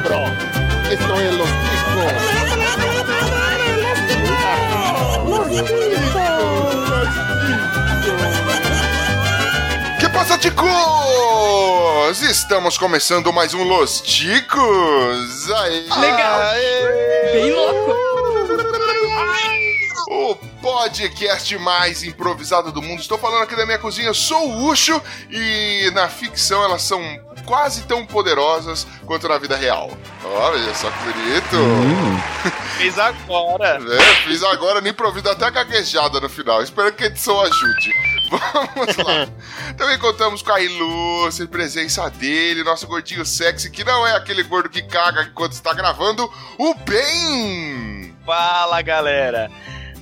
cabrón. Esto es Los Que passa, ticos? Estamos começando mais um Los Ticos. Aê. Legal. Aê. Bem louco. O podcast mais improvisado do mundo. Estou falando aqui da minha cozinha, eu sou o Ucho e na ficção elas são quase tão poderosas quanto na vida real. Olha só que bonito. Fiz agora. É, fiz agora no improviso, até a gaguejada no final. Espero que a edição ajude. Vamos lá. Também contamos com a ilustre presença dele, nosso gordinho sexy, que não é aquele gordo que caga enquanto está gravando, o Ben! Fala, galera.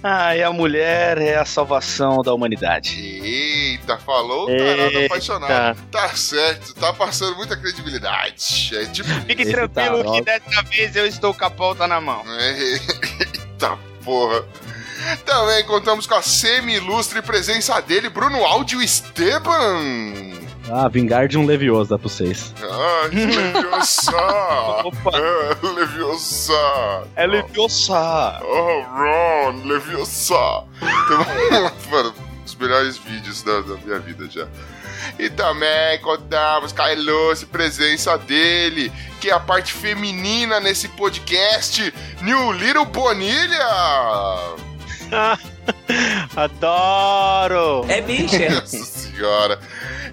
Ah, e a mulher é a salvação da humanidade. Eita, falou o tarado Eita. apaixonado. Tá certo, tá passando muita credibilidade. É tipo. Fique Esse tranquilo tarado. que dessa vez eu estou com a pauta na mão. Eita porra. Também contamos com a semi-ilustre presença dele, Bruno Áudio Esteban. Ah, vingar de um Levioso dá pra vocês. Ai, Leviosa! Opa, É, Leviosa! é Leviosa. Oh, Ron, Leviosa! Mano, os melhores vídeos da, da minha vida já. E também contamos com a ilustre presença dele, que é a parte feminina nesse podcast, New Little Bonilha! Adoro. É bicha. Nossa senhora.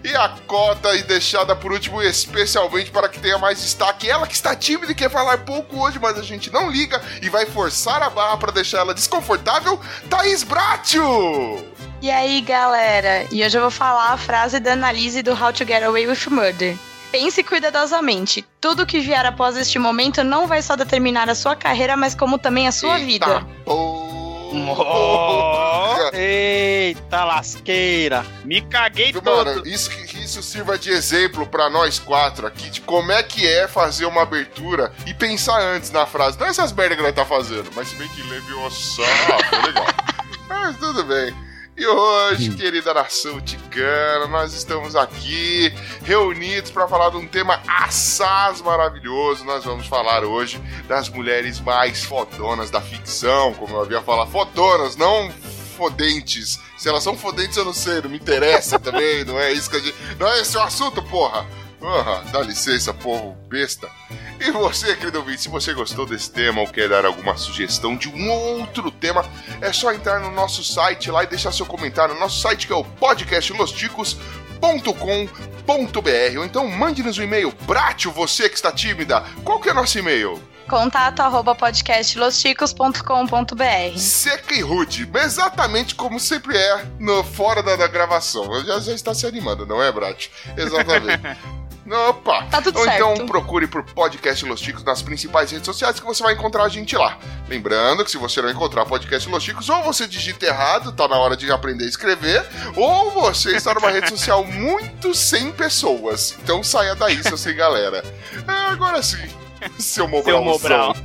E a cota e deixada por último, especialmente para que tenha mais destaque. Ela que está tímida e quer falar pouco hoje, mas a gente não liga e vai forçar a barra para deixar ela desconfortável. Thaís Bratio! E aí, galera? E hoje eu vou falar a frase da análise do How to Get Away with Murder. Pense cuidadosamente. Tudo que vier após este momento não vai só determinar a sua carreira, mas como também a sua Eita vida. porra. Eita lasqueira. Me caguei Mano, todo. isso, que isso sirva de exemplo pra nós quatro aqui, de como é que é fazer uma abertura e pensar antes na frase. Não essas merda que nós tá fazendo, mas se bem que Leviosa foi legal. Mas tudo bem. E hoje, querida nação ticana, nós estamos aqui reunidos para falar de um tema assaz maravilhoso. Nós vamos falar hoje das mulheres mais fodonas da ficção, como eu havia falado, fodonas, não fodentes. Se elas são fodentes, eu não sei, não me interessa também, não é isso que a gente. Não é esse o assunto, porra! Ah, dá licença, povo besta. E você, querido ouvinte, se você gostou desse tema ou quer dar alguma sugestão de um outro tema, é só entrar no nosso site lá e deixar seu comentário no nosso site que é o podcastlosticos.com.br ou então mande-nos um e-mail. Bratio, você que está tímida, qual que é nosso e-mail? Contato arroba podcastlosticos.com.br. Seca e rude, exatamente como sempre é no fora da, da gravação. Já, já está se animando, não é, Brat? Exatamente. Opa! Tá tudo Ou então certo. procure por Podcast Los Ticos nas principais redes sociais que você vai encontrar a gente lá. Lembrando que se você não encontrar Podcast Los Ticos, ou você digita errado, tá na hora de aprender a escrever, ou você está numa rede social muito sem pessoas. Então saia daí, seu sem galera. Ah, agora sim. Seu Mobral. Mobral.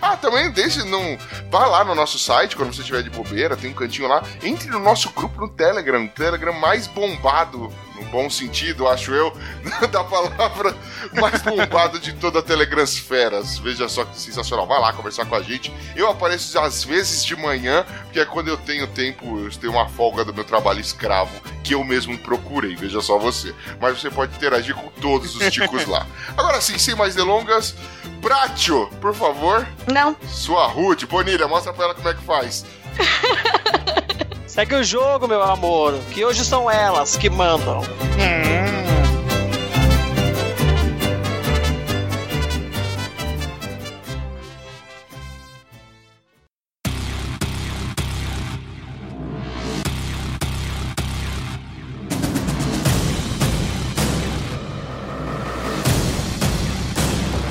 Ah, também deixe não. Vá lá no nosso site quando você estiver de bobeira, tem um cantinho lá. Entre no nosso grupo no Telegram, o Telegram mais bombado, no bom sentido, acho eu, da palavra mais bombado de toda a Telegransferas. Veja só que sensacional. Vai lá conversar com a gente. Eu apareço às vezes de manhã, porque é quando eu tenho tempo, eu tenho uma folga do meu trabalho escravo, que eu mesmo procurei. Veja só você. Mas você pode interagir com todos os ticos lá. Agora sim, sem mais delongas, Bratio, por favor. Não, Sua Ruth, Bonilha, mostra pra ela como é que faz. Segue o jogo, meu amor, que hoje são elas que mandam.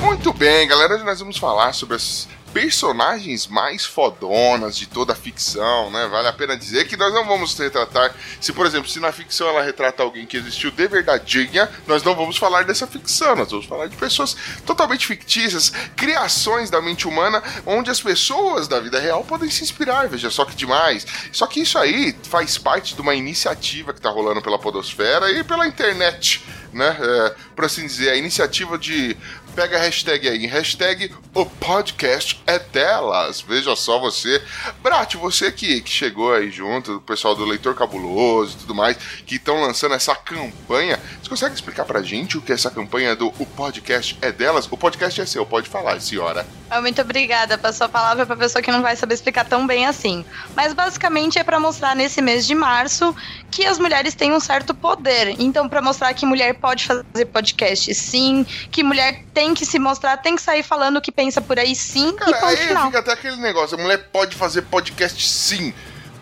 Muito bem, galera, hoje nós vamos falar sobre as personagens mais fodonas de toda a ficção, né? Vale a pena dizer que nós não vamos retratar. Se, por exemplo, se na ficção ela retrata alguém que existiu de verdadeinha, nós não vamos falar dessa ficção, nós vamos falar de pessoas totalmente fictícias, criações da mente humana, onde as pessoas da vida real podem se inspirar. Veja só que demais. Só que isso aí faz parte de uma iniciativa que tá rolando pela Podosfera e pela internet, né? É, por assim dizer, a iniciativa de pega a hashtag aí, hashtag o podcast é delas. Veja só você. Brat, você que, que chegou aí junto, o pessoal do Leitor Cabuloso e tudo mais, que estão lançando essa campanha. Você consegue explicar pra gente o que é essa campanha do O Podcast é delas? O podcast é seu, pode falar, senhora. Ah, Muito obrigada. Passou a palavra pra pessoa que não vai saber explicar tão bem assim. Mas basicamente é pra mostrar nesse mês de março que as mulheres têm um certo poder. Então, pra mostrar que mulher pode fazer podcast sim, que mulher tem que se mostrar, tem que sair falando o que pensa por aí sim, e Cara, ponto aí final. fica até aquele negócio, a mulher pode fazer podcast sim.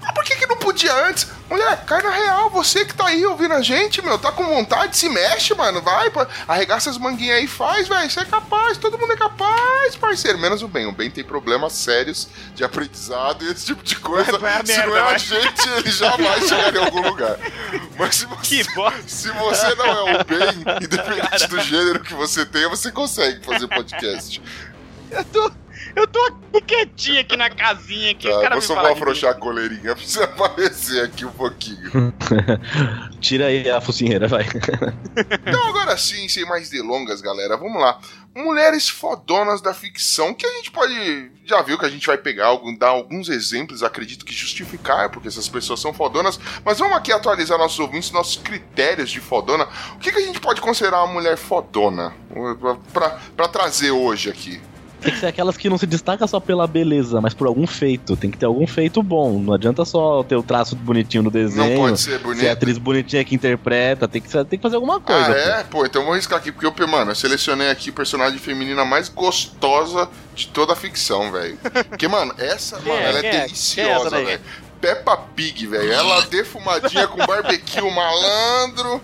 Mas por que, que não podia antes? Mulher, cai na real, você que tá aí ouvindo a gente, meu, tá com vontade, se mexe, mano, vai, pô, arregaça as manguinhas aí e faz, velho, você é capaz, todo mundo é capaz, parceiro, menos o bem, o bem tem problemas sérios de aprendizado e esse tipo de coisa, Vai a se merda, não é a vai. gente, ele jamais chegaria em algum lugar. Mas se você, se você não é o bem, independente do gênero que você tenha, você consegue fazer podcast. Eu tô, eu tô aqui quietinho aqui na casinha aqui. Tá, o cara eu só vou de afrouxar a coleirinha pra você aparecer aqui um pouquinho. Tira aí a focinheira, vai. Então, agora sim, sem mais delongas, galera, vamos lá. Mulheres fodonas da ficção, que a gente pode. Já viu que a gente vai pegar, algum, dar alguns exemplos, acredito que justificar, porque essas pessoas são fodonas. Mas vamos aqui atualizar nossos ouvintes, nossos critérios de fodona. O que, que a gente pode considerar uma mulher fodona? Pra, pra trazer hoje aqui. Tem que ser aquelas que não se destacam só pela beleza, mas por algum feito. Tem que ter algum feito bom. Não adianta só ter o traço bonitinho no desenho. Não pode ser Ser a bonita. atriz bonitinha que interpreta, tem que, ser- tem que fazer alguma coisa. Ah, é? Pô, então eu vou riscar aqui, porque eu, mano, eu selecionei aqui a personagem feminina mais gostosa de toda a ficção, velho. Porque, mano, essa, mano, é? ela é é? É deliciosa, velho. Peppa Pig, velho. Ela defumadinha com barbecue malandro.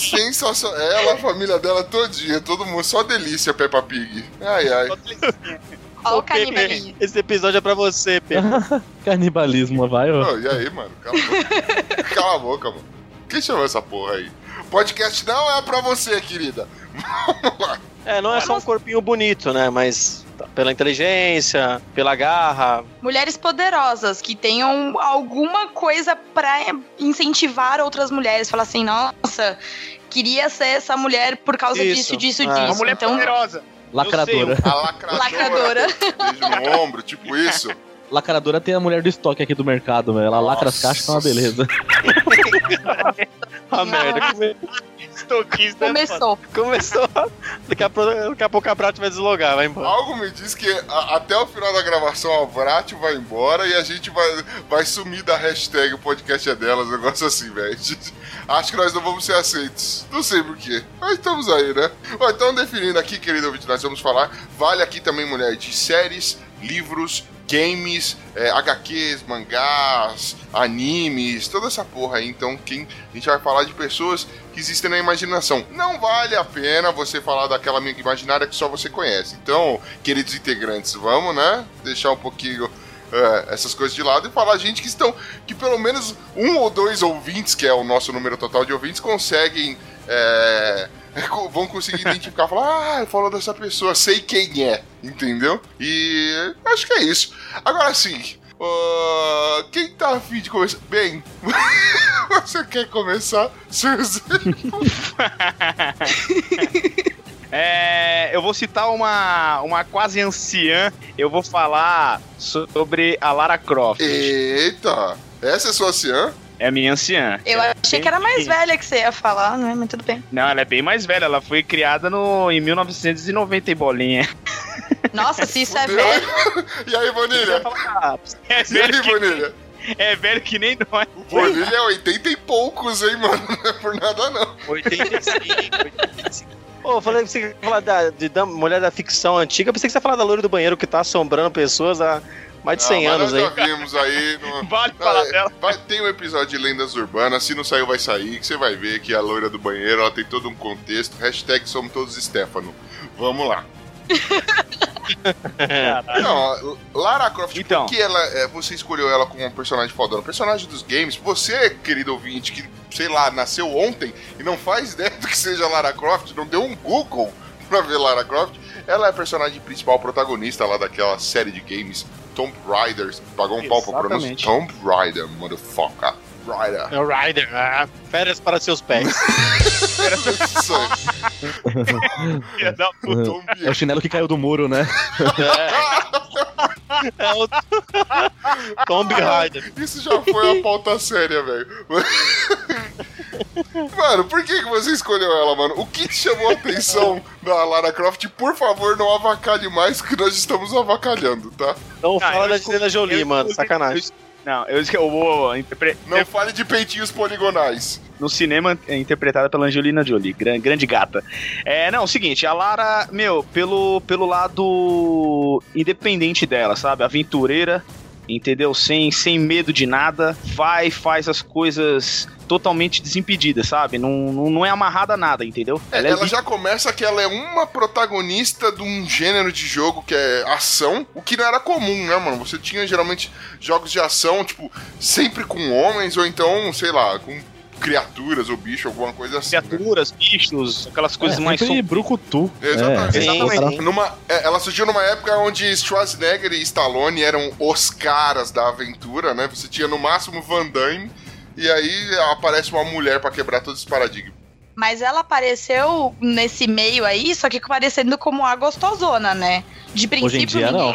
Sensacional. Ela, a família dela todinha, todo mundo. Só delícia, Peppa Pig. Ai, ai. Ó o canibalismo. Esse episódio é pra você, Pepe. Canibalismo, vai, ó. Ô, e aí, mano? Cala a boca. Cala a boca, mano. Quem chamou essa porra aí? Podcast não é pra você, querida. Vamos lá. É, não é só um corpinho bonito, né? Mas pela inteligência, pela garra. Mulheres poderosas que tenham alguma coisa pra incentivar outras mulheres. Falar assim, nossa, queria ser essa mulher por causa Isso. disso, disso, Ah. disso. Uma mulher então, poderosa. Lacradora. A lacradora. Lacradora. Beijo no ombro, tipo isso. Lacradora tem a mulher do estoque aqui do mercado, meu. Ela lacra as caixas, tá uma beleza. A merda. Come- Estoquista. começou. Começou. Daqui a, pouco- daqui a pouco a Prata vai deslogar, vai embora. Algo me diz que a- até o final da gravação a Vrat vai embora e a gente vai, vai sumir da hashtag o podcast é delas, um negócio assim, velho. Acho que nós não vamos ser aceitos. Não sei porquê. Mas estamos aí, né? Bom, então, definindo aqui, querido ouvinte, nós vamos falar. Vale aqui também, mulher, de séries, livros, games, é, HQs, mangás, animes, toda essa porra aí. Então, quem a gente vai falar de pessoas que existem na imaginação. Não vale a pena você falar daquela amiga imaginária que só você conhece. Então, queridos integrantes, vamos, né? Deixar um pouquinho é, essas coisas de lado e falar gente que estão. que pelo menos um ou dois ouvintes, que é o nosso número total de ouvintes, conseguem. é, vão conseguir identificar, falar, ah, falou dessa pessoa, sei quem é, entendeu? E acho que é isso. Agora sim, ah, quem tá afim de começar? Bem, você quer começar, Suzy? É, eu vou citar uma, uma quase anciã. Eu vou falar sobre a Lara Croft. Eita, essa é sua anciã? É a minha anciã. Eu achei que era mais velha que você ia falar, né? Mas tudo bem. Não, ela é bem mais velha. Ela foi criada no, em 1990 e bolinha. Nossa, se isso é velho. E aí, Bonilha? É E aí, velho, que, Bonilha? é velho que nem nós. O Bonilha é 80 e poucos, hein, mano? Não é por nada, não. 85, 85. Ô, eu falei que você ia falar da, de, da mulher da ficção antiga. Eu pensei que você ia falar da loira do banheiro que tá assombrando pessoas há mais de 100 Ah, anos nós aí. já vimos aí. No... Vale falar é, dela. vai, tem um episódio de Lendas Urbanas, se não saiu, vai sair, que você vai ver que a loira do banheiro, ela tem todo um contexto. Hashtag somos todos Stefano. Vamos lá. Não, Lara Croft, Então. por que ela, é, você escolheu ela como um personagem fodona? Personagem dos games, você, querido ouvinte, que, sei lá, nasceu ontem e não faz ideia do que seja Lara Croft, não deu um Google pra ver Lara Croft, ela é a personagem principal, protagonista lá daquela série de games Tomb Raider. Pagou um pau pra. Exatamente. Tomb Raider, motherfucker. Ryder. É o Rider. Ah, férias para seus pés. É o chinelo que caiu do muro, né? é o Tomb Raider. Isso já foi uma pauta séria, velho. Mano, por que, que você escolheu ela, mano? O que te chamou a atenção da Lara Croft? Por favor, não avacalhe mais, que nós estamos avacalhando, tá? Não Ah, fala eu da Angelina Jolie, eu mano. escolhi- Sacanagem. Não, eu, eu vou interpre- Não fale de peitinhos poligonais. no cinema é interpretada pela Angelina Jolie, gran- grande gata. É, não, é o seguinte, a Lara, meu, pelo, pelo lado independente dela, sabe? Aventureira, entendeu? Sem, sem medo de nada, vai, faz as coisas totalmente desimpedidas, sabe? Não, não, não é amarrada a nada, entendeu? É, Ela é ela já começa que ela é uma protagonista de um gênero de jogo que é ação, o que não era comum, né, mano? Você tinha geralmente jogos de ação, tipo, sempre com homens, ou então, sei lá, com criaturas ou bicho, alguma coisa assim. né? criaturas, bichos, aquelas coisas é, mais sempre som- brucutu. Exatamente. É, Sim, outra- sim. Numa, é, ela surgiu numa época onde Schwarzenegger e Stallone eram os caras da aventura, né? Você tinha no máximo Van Damme, e aí aparece uma mulher pra quebrar todos os paradigmas. Mas ela apareceu nesse meio aí, só que parecendo como a gostosona, né? De princípio, Hoje em dia, ninguém.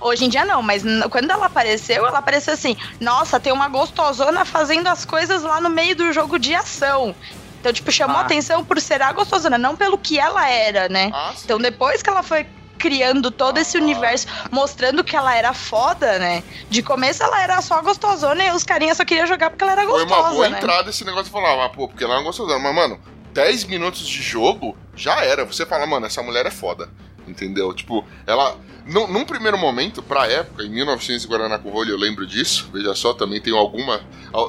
não. Hoje em dia não, mas quando ela apareceu, ela apareceu assim: nossa, tem uma gostosona fazendo as coisas lá no meio do jogo de ação. Então, tipo, chamou Ah. atenção por ser a gostosona, não pelo que ela era, né? Ah, sim. Então, depois que ela foi criando todo esse universo, mostrando que ela era foda, né? De começo ela era só gostosona e os carinhas só queriam jogar porque ela era Foi gostosa, uma boa né? entrada esse negócio de falar, ah, pô, porque ela é uma gostosona. Mas, mano, 10 minutos de jogo já era. Você fala, mano, essa mulher é foda. Entendeu? Tipo, ela. Num, num primeiro momento, pra época, em 1900 e Guaraná com rolho, eu lembro disso. Veja só, também tenho alguma.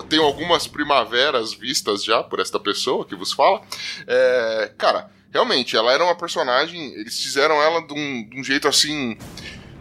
Tenho algumas primaveras vistas já por esta pessoa que vos fala. É, cara, realmente, ela era uma personagem. Eles fizeram ela de um, de um jeito assim.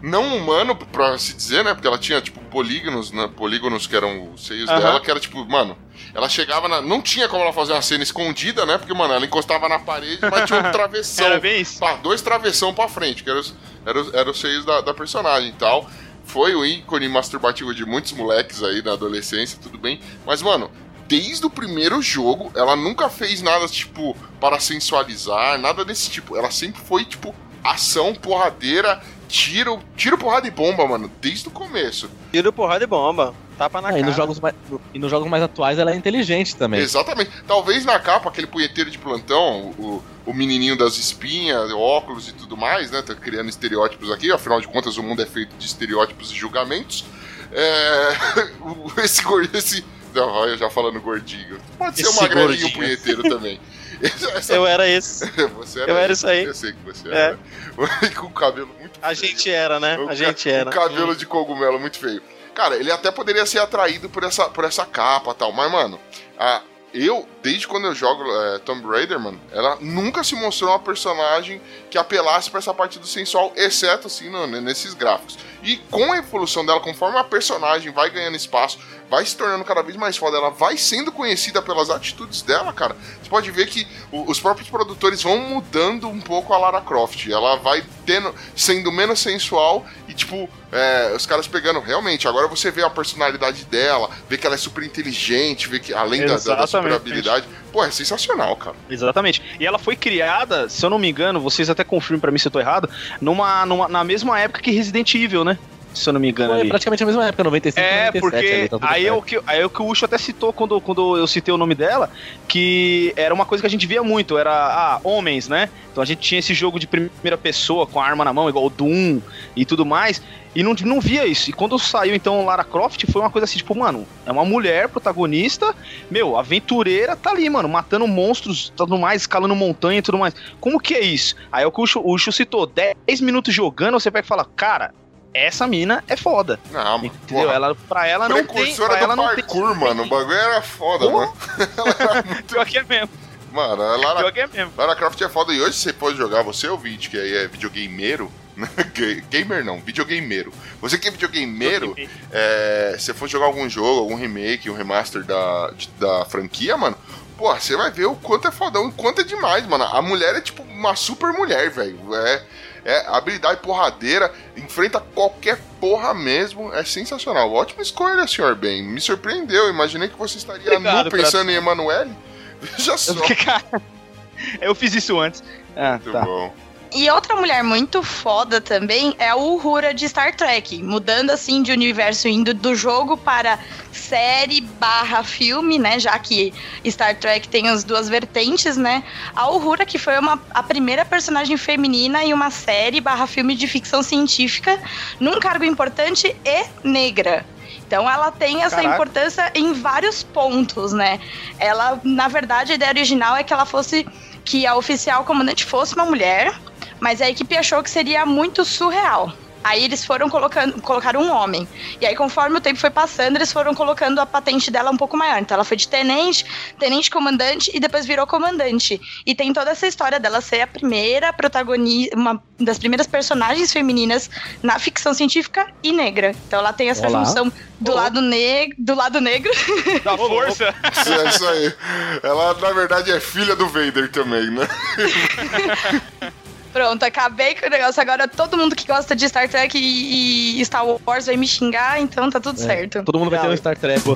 Não humano, pra se dizer, né? Porque ela tinha, tipo, polígonos, né? Polígonos que eram os seios Aham. dela, que era tipo, mano. Ela chegava na. Não tinha como ela fazer uma cena escondida, né? Porque, mano, ela encostava na parede, mas tinha um travessão. Era bem isso. Pá, dois travessão pra frente, que eram os, eram os, eram os seios da, da personagem e tal. Foi o ícone masturbativo de muitos moleques aí na adolescência, tudo bem. Mas, mano, desde o primeiro jogo, ela nunca fez nada, tipo, para sensualizar, nada desse tipo. Ela sempre foi, tipo, ação, porradeira, tiro, tiro, porrada e bomba, mano, desde o começo. Tiro, porrada e bomba. Tapa na Ah, cara. e, nos jogos mais, e nos jogos mais atuais ela é inteligente também. Exatamente. Talvez na capa, aquele punheteiro de plantão, o, o menininho das espinhas, óculos e tudo mais, né? Tá criando estereótipos aqui, afinal de contas o mundo é feito de estereótipos e julgamentos. É. esse esse. Já falando gordinho. Pode ser uma magrelinho punheteiro também. Essa- Eu era esse. você eu era isso aí. Eu sei que você É. era. Com o cabelo muito A feio. gente era, né? A gente era. O cabelo de cogumelo muito feio. Cara, ele até poderia ser atraído por essa, por essa capa e tal, mas, mano, a, eu, desde quando eu jogo é, Tomb Raider, mano, ela nunca se mostrou uma personagem que apelasse pra essa parte do sensual, exceto, assim, no- nesses gráficos. E com a evolução dela, conforme a personagem vai ganhando espaço, vai se tornando cada vez mais foda, ela vai sendo conhecida pelas atitudes dela, cara. Você pode ver que os próprios produtores vão mudando um pouco a Lara Croft. Ela vai tendo, sendo menos sensual e, tipo, é, os caras pegando, realmente, agora você vê a personalidade dela, vê que ela é super inteligente, vê que além da, da, da super habilidade. Pô, é sensacional, cara. Exatamente. E ela foi criada, se eu não me engano, vocês até confirmem pra mim se eu tô errado, numa, numa, na mesma época que Resident Evil, né? Se eu não me engano Foi ali. praticamente a mesma época, 95 É, 97. porque ali, tá aí é, o que, aí é o que o Ucho até citou quando, quando eu citei o nome dela, que era uma coisa que a gente via muito, era, ah, homens, né? Então a gente tinha esse jogo de primeira pessoa com a arma na mão, igual o Doom e tudo mais, e não, não via isso. E quando saiu então Lara Croft, foi uma coisa assim, tipo, mano, é uma mulher protagonista, meu, aventureira, tá ali, mano, matando monstros, tudo mais, escalando montanha e tudo mais. Como que é isso? Aí é o que o Ucho, o Ucho citou, 10 minutos jogando, você vai falar, cara, essa mina é foda. Não, mano. Entendeu? porra, Ela, pra ela não tem. Pra ela do não tem. parkour, mano. O bagulho era foda, mano. Ela era muito... Pior que é mesmo. Mano, a Lara é mesmo. Lara Croft é foda e hoje você pode jogar, você ouvinte, que aí é videogameiro, né? Ga- gamer não, videogameiro. Você que é videogameiro, é, se for jogar algum jogo, algum remake, um remaster da, da franquia, mano, pô, você vai ver o quanto é fodão, o quanto é demais, mano. A mulher é tipo uma super mulher, velho. É, É habilidade porradeira, enfrenta qualquer porra mesmo. É sensacional. Ótima escolha, senhor Ben. Me surpreendeu. Imaginei que você estaria Obrigado, nu pensando em Emanuele. Veja só. Porque, cara, eu fiz isso antes. Ah, Muito tá. bom. E outra mulher muito foda também é a Uhura de Star Trek, mudando assim de universo, indo do jogo para série barra filme, né? Já que Star Trek tem as duas vertentes, né? A Uhura, que foi uma, a primeira personagem feminina em uma série barra filme de ficção científica, num cargo importante e negra. Então ela tem essa Caraca. importância em vários pontos, né? Ela, na verdade, a ideia original é que ela fosse que a oficial comandante fosse uma mulher, mas a equipe achou que seria muito surreal. Aí eles foram colocando, colocaram um homem. E aí, conforme o tempo foi passando, eles foram colocando a patente dela um pouco maior. Então ela foi de tenente, tenente comandante e depois virou comandante. E tem toda essa história dela ser a primeira protagonista, uma das primeiras personagens femininas na ficção científica e negra. Então ela tem essa Olá. junção do lado negro, do lado negro. Da força. É isso aí. Ela, na verdade, é filha do Vader também, né? Pronto, acabei com o negócio. Agora todo mundo que gosta de Star Trek e, e Star Wars vai me xingar, então tá tudo certo. Todo mundo vai ter um Star Trek.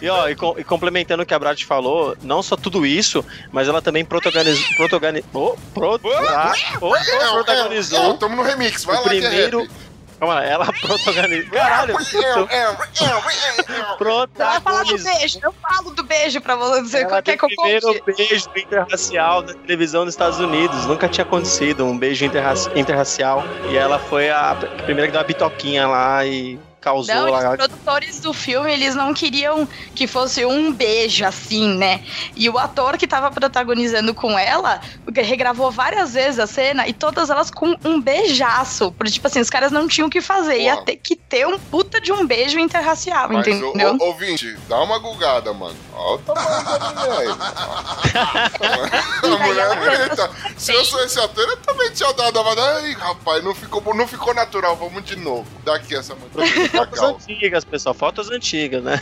E, ó, e, com- e complementando o que a Brad falou, não só tudo isso, mas ela também protagonizou. Protagoni oh, pro- ah, oh, É, oh, protagonizou tamo no remix, vai o lá primeiro. que é. Calma lá, ela protagonizou. Caralho! É, é, é, é. Ela fala do beijo, eu falo do beijo pra você, Ela que o eu primeiro conte. beijo interracial da televisão dos Estados Unidos. Nunca tinha acontecido um beijo interraci- interracial. E ela foi a primeira que deu uma bitoquinha lá e causou Não, lá. os produtores do filme, eles não queriam que fosse um beijo assim, né? E o ator que tava protagonizando com ela regravou várias vezes a cena e todas elas com um beijaço. Porque, tipo assim, os caras não tinham o que fazer. Ia Pô. ter que ter um puta de um beijo interracial, Mas, entendeu? ô, ouvinte, dá uma gulgada, mano. Olha o tamanho da mulher aí. A mulher. Se eu sou esse ator, eu também tinha dado uma. Ai, rapaz, não ficou, não ficou natural. Vamos de novo. Daqui essa mulher. Fotos antigas, pessoal. Fotos antigas, né?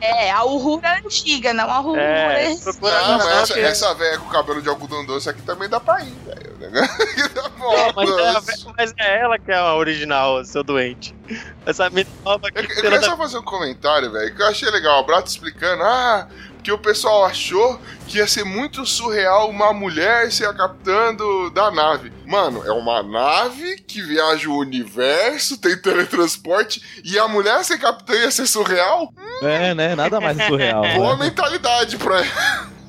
É, a Uhura antiga, não a Uhura. É, procura Ah, não, mas essa, essa velha com cabelo de algodão doce aqui também dá pra ir, velho. O aqui bom, mas, é, mas é ela que é a original, seu doente. Essa menina nova Eu, que eu queria só fazer um comentário, velho, que eu achei legal. O Brato explicando, ah, que o pessoal achou que ia ser muito surreal uma mulher ser a capitã do- da nave. Mano, é uma nave que viaja o universo, tem teletransporte, e a mulher ser capitã ia ser surreal? É, né? Nada mais surreal. Boa né? mentalidade pra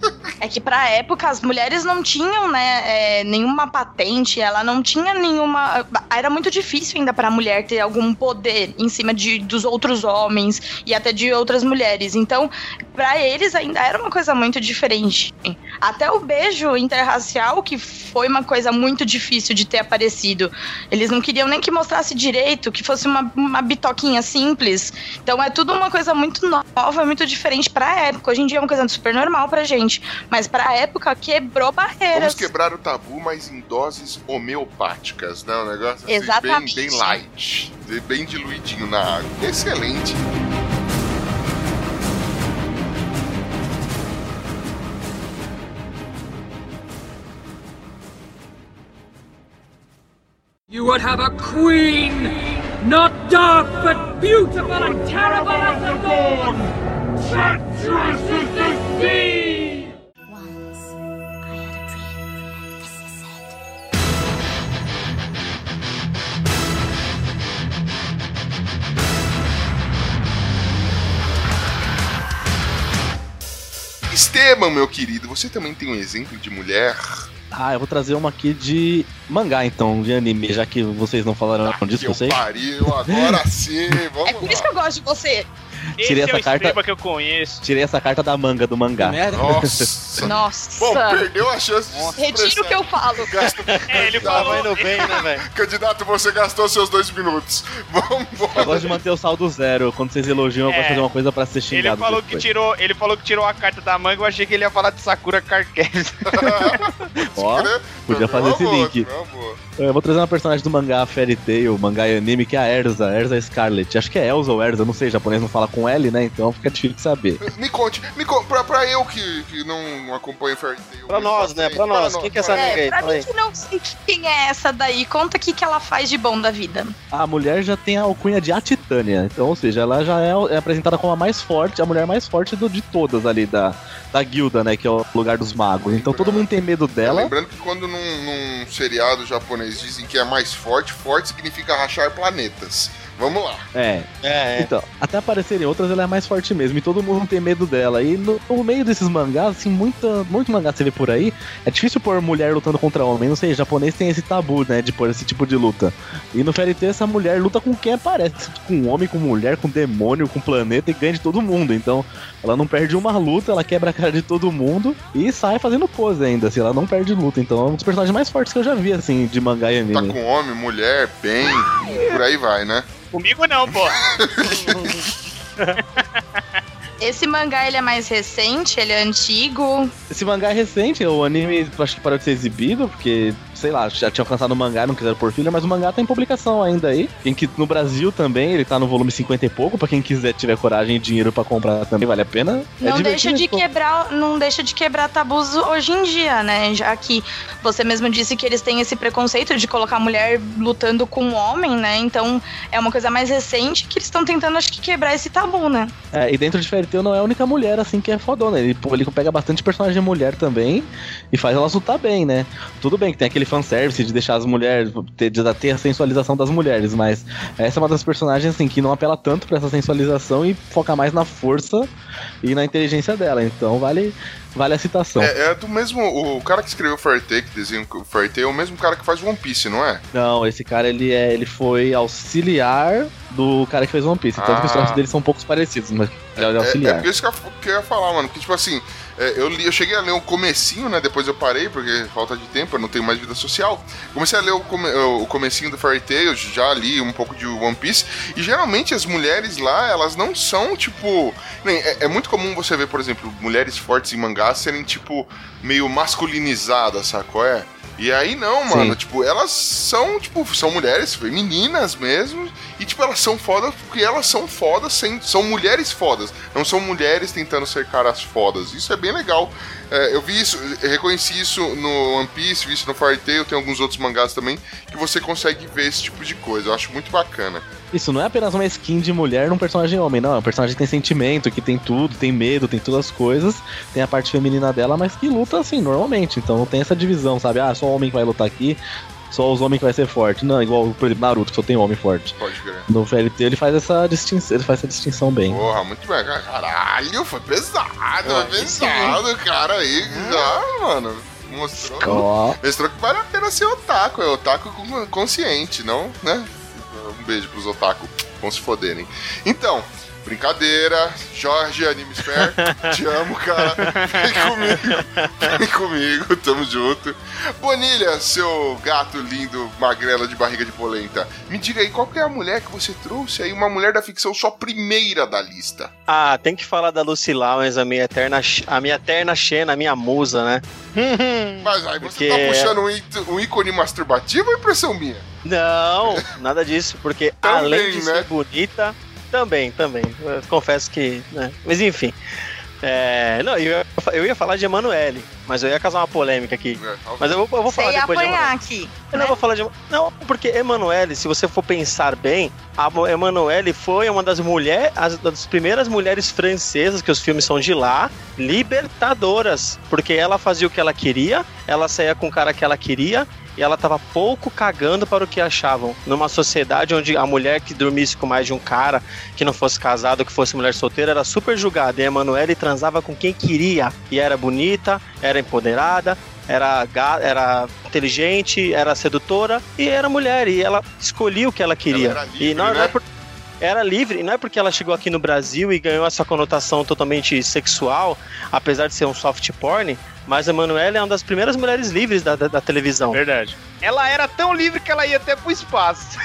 É que pra época as mulheres não tinham, né, é, nenhuma patente, ela não tinha nenhuma. Era muito difícil ainda pra mulher ter algum poder em cima de, dos outros homens e até de outras mulheres. Então, pra eles ainda era uma coisa muito diferente. Até o beijo interracial, que foi uma coisa muito difícil de ter aparecido. Eles não queriam nem que mostrasse direito, que fosse uma, uma bitoquinha simples. Então é tudo uma coisa muito nova, muito diferente pra época. Hoje em dia é uma coisa super normal pra gente. Mas pra época quebrou barreiras. Vamos quebrar o tabu, mas em doses homeopáticas, né? Um negócio assim, Exatamente. bem, bem light, bem diluidinho na água. Excelente. You would have a queen, not dark but beautiful and terrible as the dawn, treacherous as the sea. Esteban, meu querido, você também tem um exemplo de mulher? Ah, eu vou trazer uma aqui de mangá, então, de anime, já que vocês não falaram disso, que eu vocês. pariu, agora sim, vamos É por isso lá. que eu gosto de você. Tirei é essa o carta- que eu conheço. Tirei essa carta da manga do mangá. Nossa. Nossa. Bom, perdeu a chance de Retiro o que eu falo. Gasto- É, ele falou. Indo bem, né, velho? Candidato, você gastou seus dois minutos. Eu Vambora. gosto de manter o saldo zero. Quando vocês elogiam, eu gosto É. de fazer uma coisa pra ser Ele xingado. falou, que tirou, ele falou que tirou a carta da manga, eu achei que ele ia falar de Sakura Carcast. Ó, podia fazer esse Vamos, link. vamos. Eu vou trazer uma personagem do mangá Fairy Tail, mangá e anime, que é a Erza, Erza Scarlet. Acho que é Elsa ou Erza, não sei, japonês não fala com L, né? Então fica difícil de saber. Me conte, me conte pra, pra eu que, que não acompanho Fairy Tail. Pra nós, né? Pra nós. Quem que é essa É, aí? pra mim que não sei quem é essa daí, conta o que, que ela faz de bom da vida. A mulher já tem a alcunha de a Titânia. Então, ou seja, ela já é, é apresentada como a mais forte, a mulher mais forte do, de todas ali da, da guilda, né? Que é o lugar dos magos. Então todo mundo tem medo dela. Lembrando que quando num, num seriado japonês dizem que é mais forte, forte significa rachar planetas. Vamos lá. É, É, é. Então, até aparecerem outras, ela é mais forte mesmo. E todo mundo tem medo dela. E no, no meio desses mangás, assim, muita, muito mangá que você vê por aí, é difícil pôr mulher lutando contra homem. Não sei, japonês tem esse tabu, né? De pôr esse tipo de luta. E no Fairy Tail, essa mulher luta com quem aparece. Com homem, com mulher, com demônio, com planeta e ganha de todo mundo. Então, ela não perde uma luta, ela quebra a cara de todo mundo e sai fazendo pose ainda, assim. Ela não perde luta. Então, é um dos personagens mais fortes que eu já vi, assim, de mangá e Tá anime. com homem, mulher, bem, por aí vai, né? Comigo não, pô. Esse mangá, ele é mais recente, ele é antigo. Esse mangá é recente, o anime acho que parou de ser exibido, porque, sei lá, já tinha alcançado o mangá e não quiseram pôr filho, mas o mangá tá em publicação ainda aí. Quem que, no Brasil também, ele tá no volume 50 e pouco, pra quem quiser tiver coragem e dinheiro pra comprar também, vale a pena. É Não deixa de quebrar, não deixa de quebrar tabus hoje em dia, né? Já que você mesmo disse que eles têm esse preconceito de colocar mulher lutando com o homem, né? Então é uma coisa mais recente que eles estão tentando, acho que, quebrar esse tabu, né? É, e dentro de Fairy Tail não é a única mulher assim que é fodona. Ele, ele pega bastante personagem mulher também e faz elas lutar bem, né? Tudo bem que tem aquele fanservice de deixar as mulheres, de ter a sensualização das mulheres, mas essa é uma das personagens assim que não apela tanto pra essa sensualização e foca mais na força e na inteligência dela. Então vale, vale a citação. É, é do mesmo. O cara que escreveu Fairy Tail, que desenha o Fairy Tail, é o mesmo cara que faz One Piece, não é? Não, esse cara ele, é, ele foi auxiliar do cara que fez One Piece. Tanto que os Ah. traços deles são um pouco parecidos, mas ele é, É, é auxiliar. por isso que eu, que eu ia falar, mano. Porque, tipo assim, é, eu, li, eu cheguei a ler o comecinho, né? Depois eu parei, porque falta de tempo, eu não tenho mais vida social. Comecei a ler o, come, o comecinho do Fairy Tail, já li um pouco de One Piece. E geralmente as mulheres lá, elas não são, tipo. nem- é, é muito comum você ver, por exemplo, mulheres fortes em mangás serem, tipo, meio masculinizadas, sacou? É? E aí não, mano, Sim. tipo, elas são, tipo, são mulheres femininas mesmo, e tipo, elas são fodas porque elas são fodas, sem, são mulheres fodas, não são mulheres tentando ser caras fodas. Isso é bem legal. É, eu vi isso, eu reconheci isso no One Piece, vi isso no Tail, tem alguns outros mangás também, que você consegue ver esse tipo de coisa. Eu acho muito bacana. Isso não é apenas uma skin de mulher num personagem homem, não. É um personagem que tem sentimento, que tem tudo, tem medo, tem todas as coisas, tem a parte feminina dela, mas que luta assim, normalmente. Então não tem essa divisão, sabe? Ah, só homem que vai lutar aqui, só os homens que vai ser forte. Não, igual, por exemplo, Naruto, que só tem homem forte. Pode crer. No Tail ele faz essa distinção, ele faz essa distinção bem. Porra, muito bem. Caralho, foi pesado, Ah, foi pesado, cara aí. Já, mano. Mostrou. Mostrou que vale a pena ser otaku, é otaku consciente, não, né? Um beijo pros otaku, vão se foderem. Então, brincadeira, Jorge Animesphere, te amo, cara. Vem comigo, vem comigo, tamo junto. Bonilha, seu gato lindo, magrela de barriga de polenta, me diga aí, qual que é a mulher que você trouxe aí? Uma mulher da ficção, sua primeira da lista. Ah, tem que falar da Lucy Lawrence, a minha eterna, a minha eterna Xena, a minha musa, né? Mas aí você Porque- tá puxando um, um ícone masturbativo ou impressão minha? Não, nada disso, porque Também, além de né? ser bonita, também, também. Eu confesso que. Né? Mas enfim. É, não, eu ia, eu ia falar de Emanuele, mas eu ia causar uma polêmica aqui. É. Mas eu vou, eu vou Você falar ia depois de apanhar Emanuele. aqui. Eu né? não vou falar de. Não, porque Emanuele, se você for pensar bem, a Emanuele foi uma das mulheres, as das primeiras mulheres francesas, que os filmes são de lá, libertadoras. Porque ela fazia o que ela queria, ela saía com o cara que ela queria. E ela tava pouco cagando para o que achavam. Numa sociedade onde a mulher que dormisse com mais de um cara, que não fosse casada, que fosse mulher solteira, era super julgada. E a Emanuele transava com quem queria. E era bonita, era empoderada, era, era inteligente, era sedutora e era mulher. E ela escolhia o que ela queria. Ela livre, e não, não né? é por- era livre, e não é porque ela chegou aqui no Brasil e ganhou essa conotação totalmente sexual, apesar de ser um soft porn, mas a Emanuele é uma das primeiras mulheres livres da, da- da televisão. Verdade. Ela era tão livre que ela ia até pro espaço.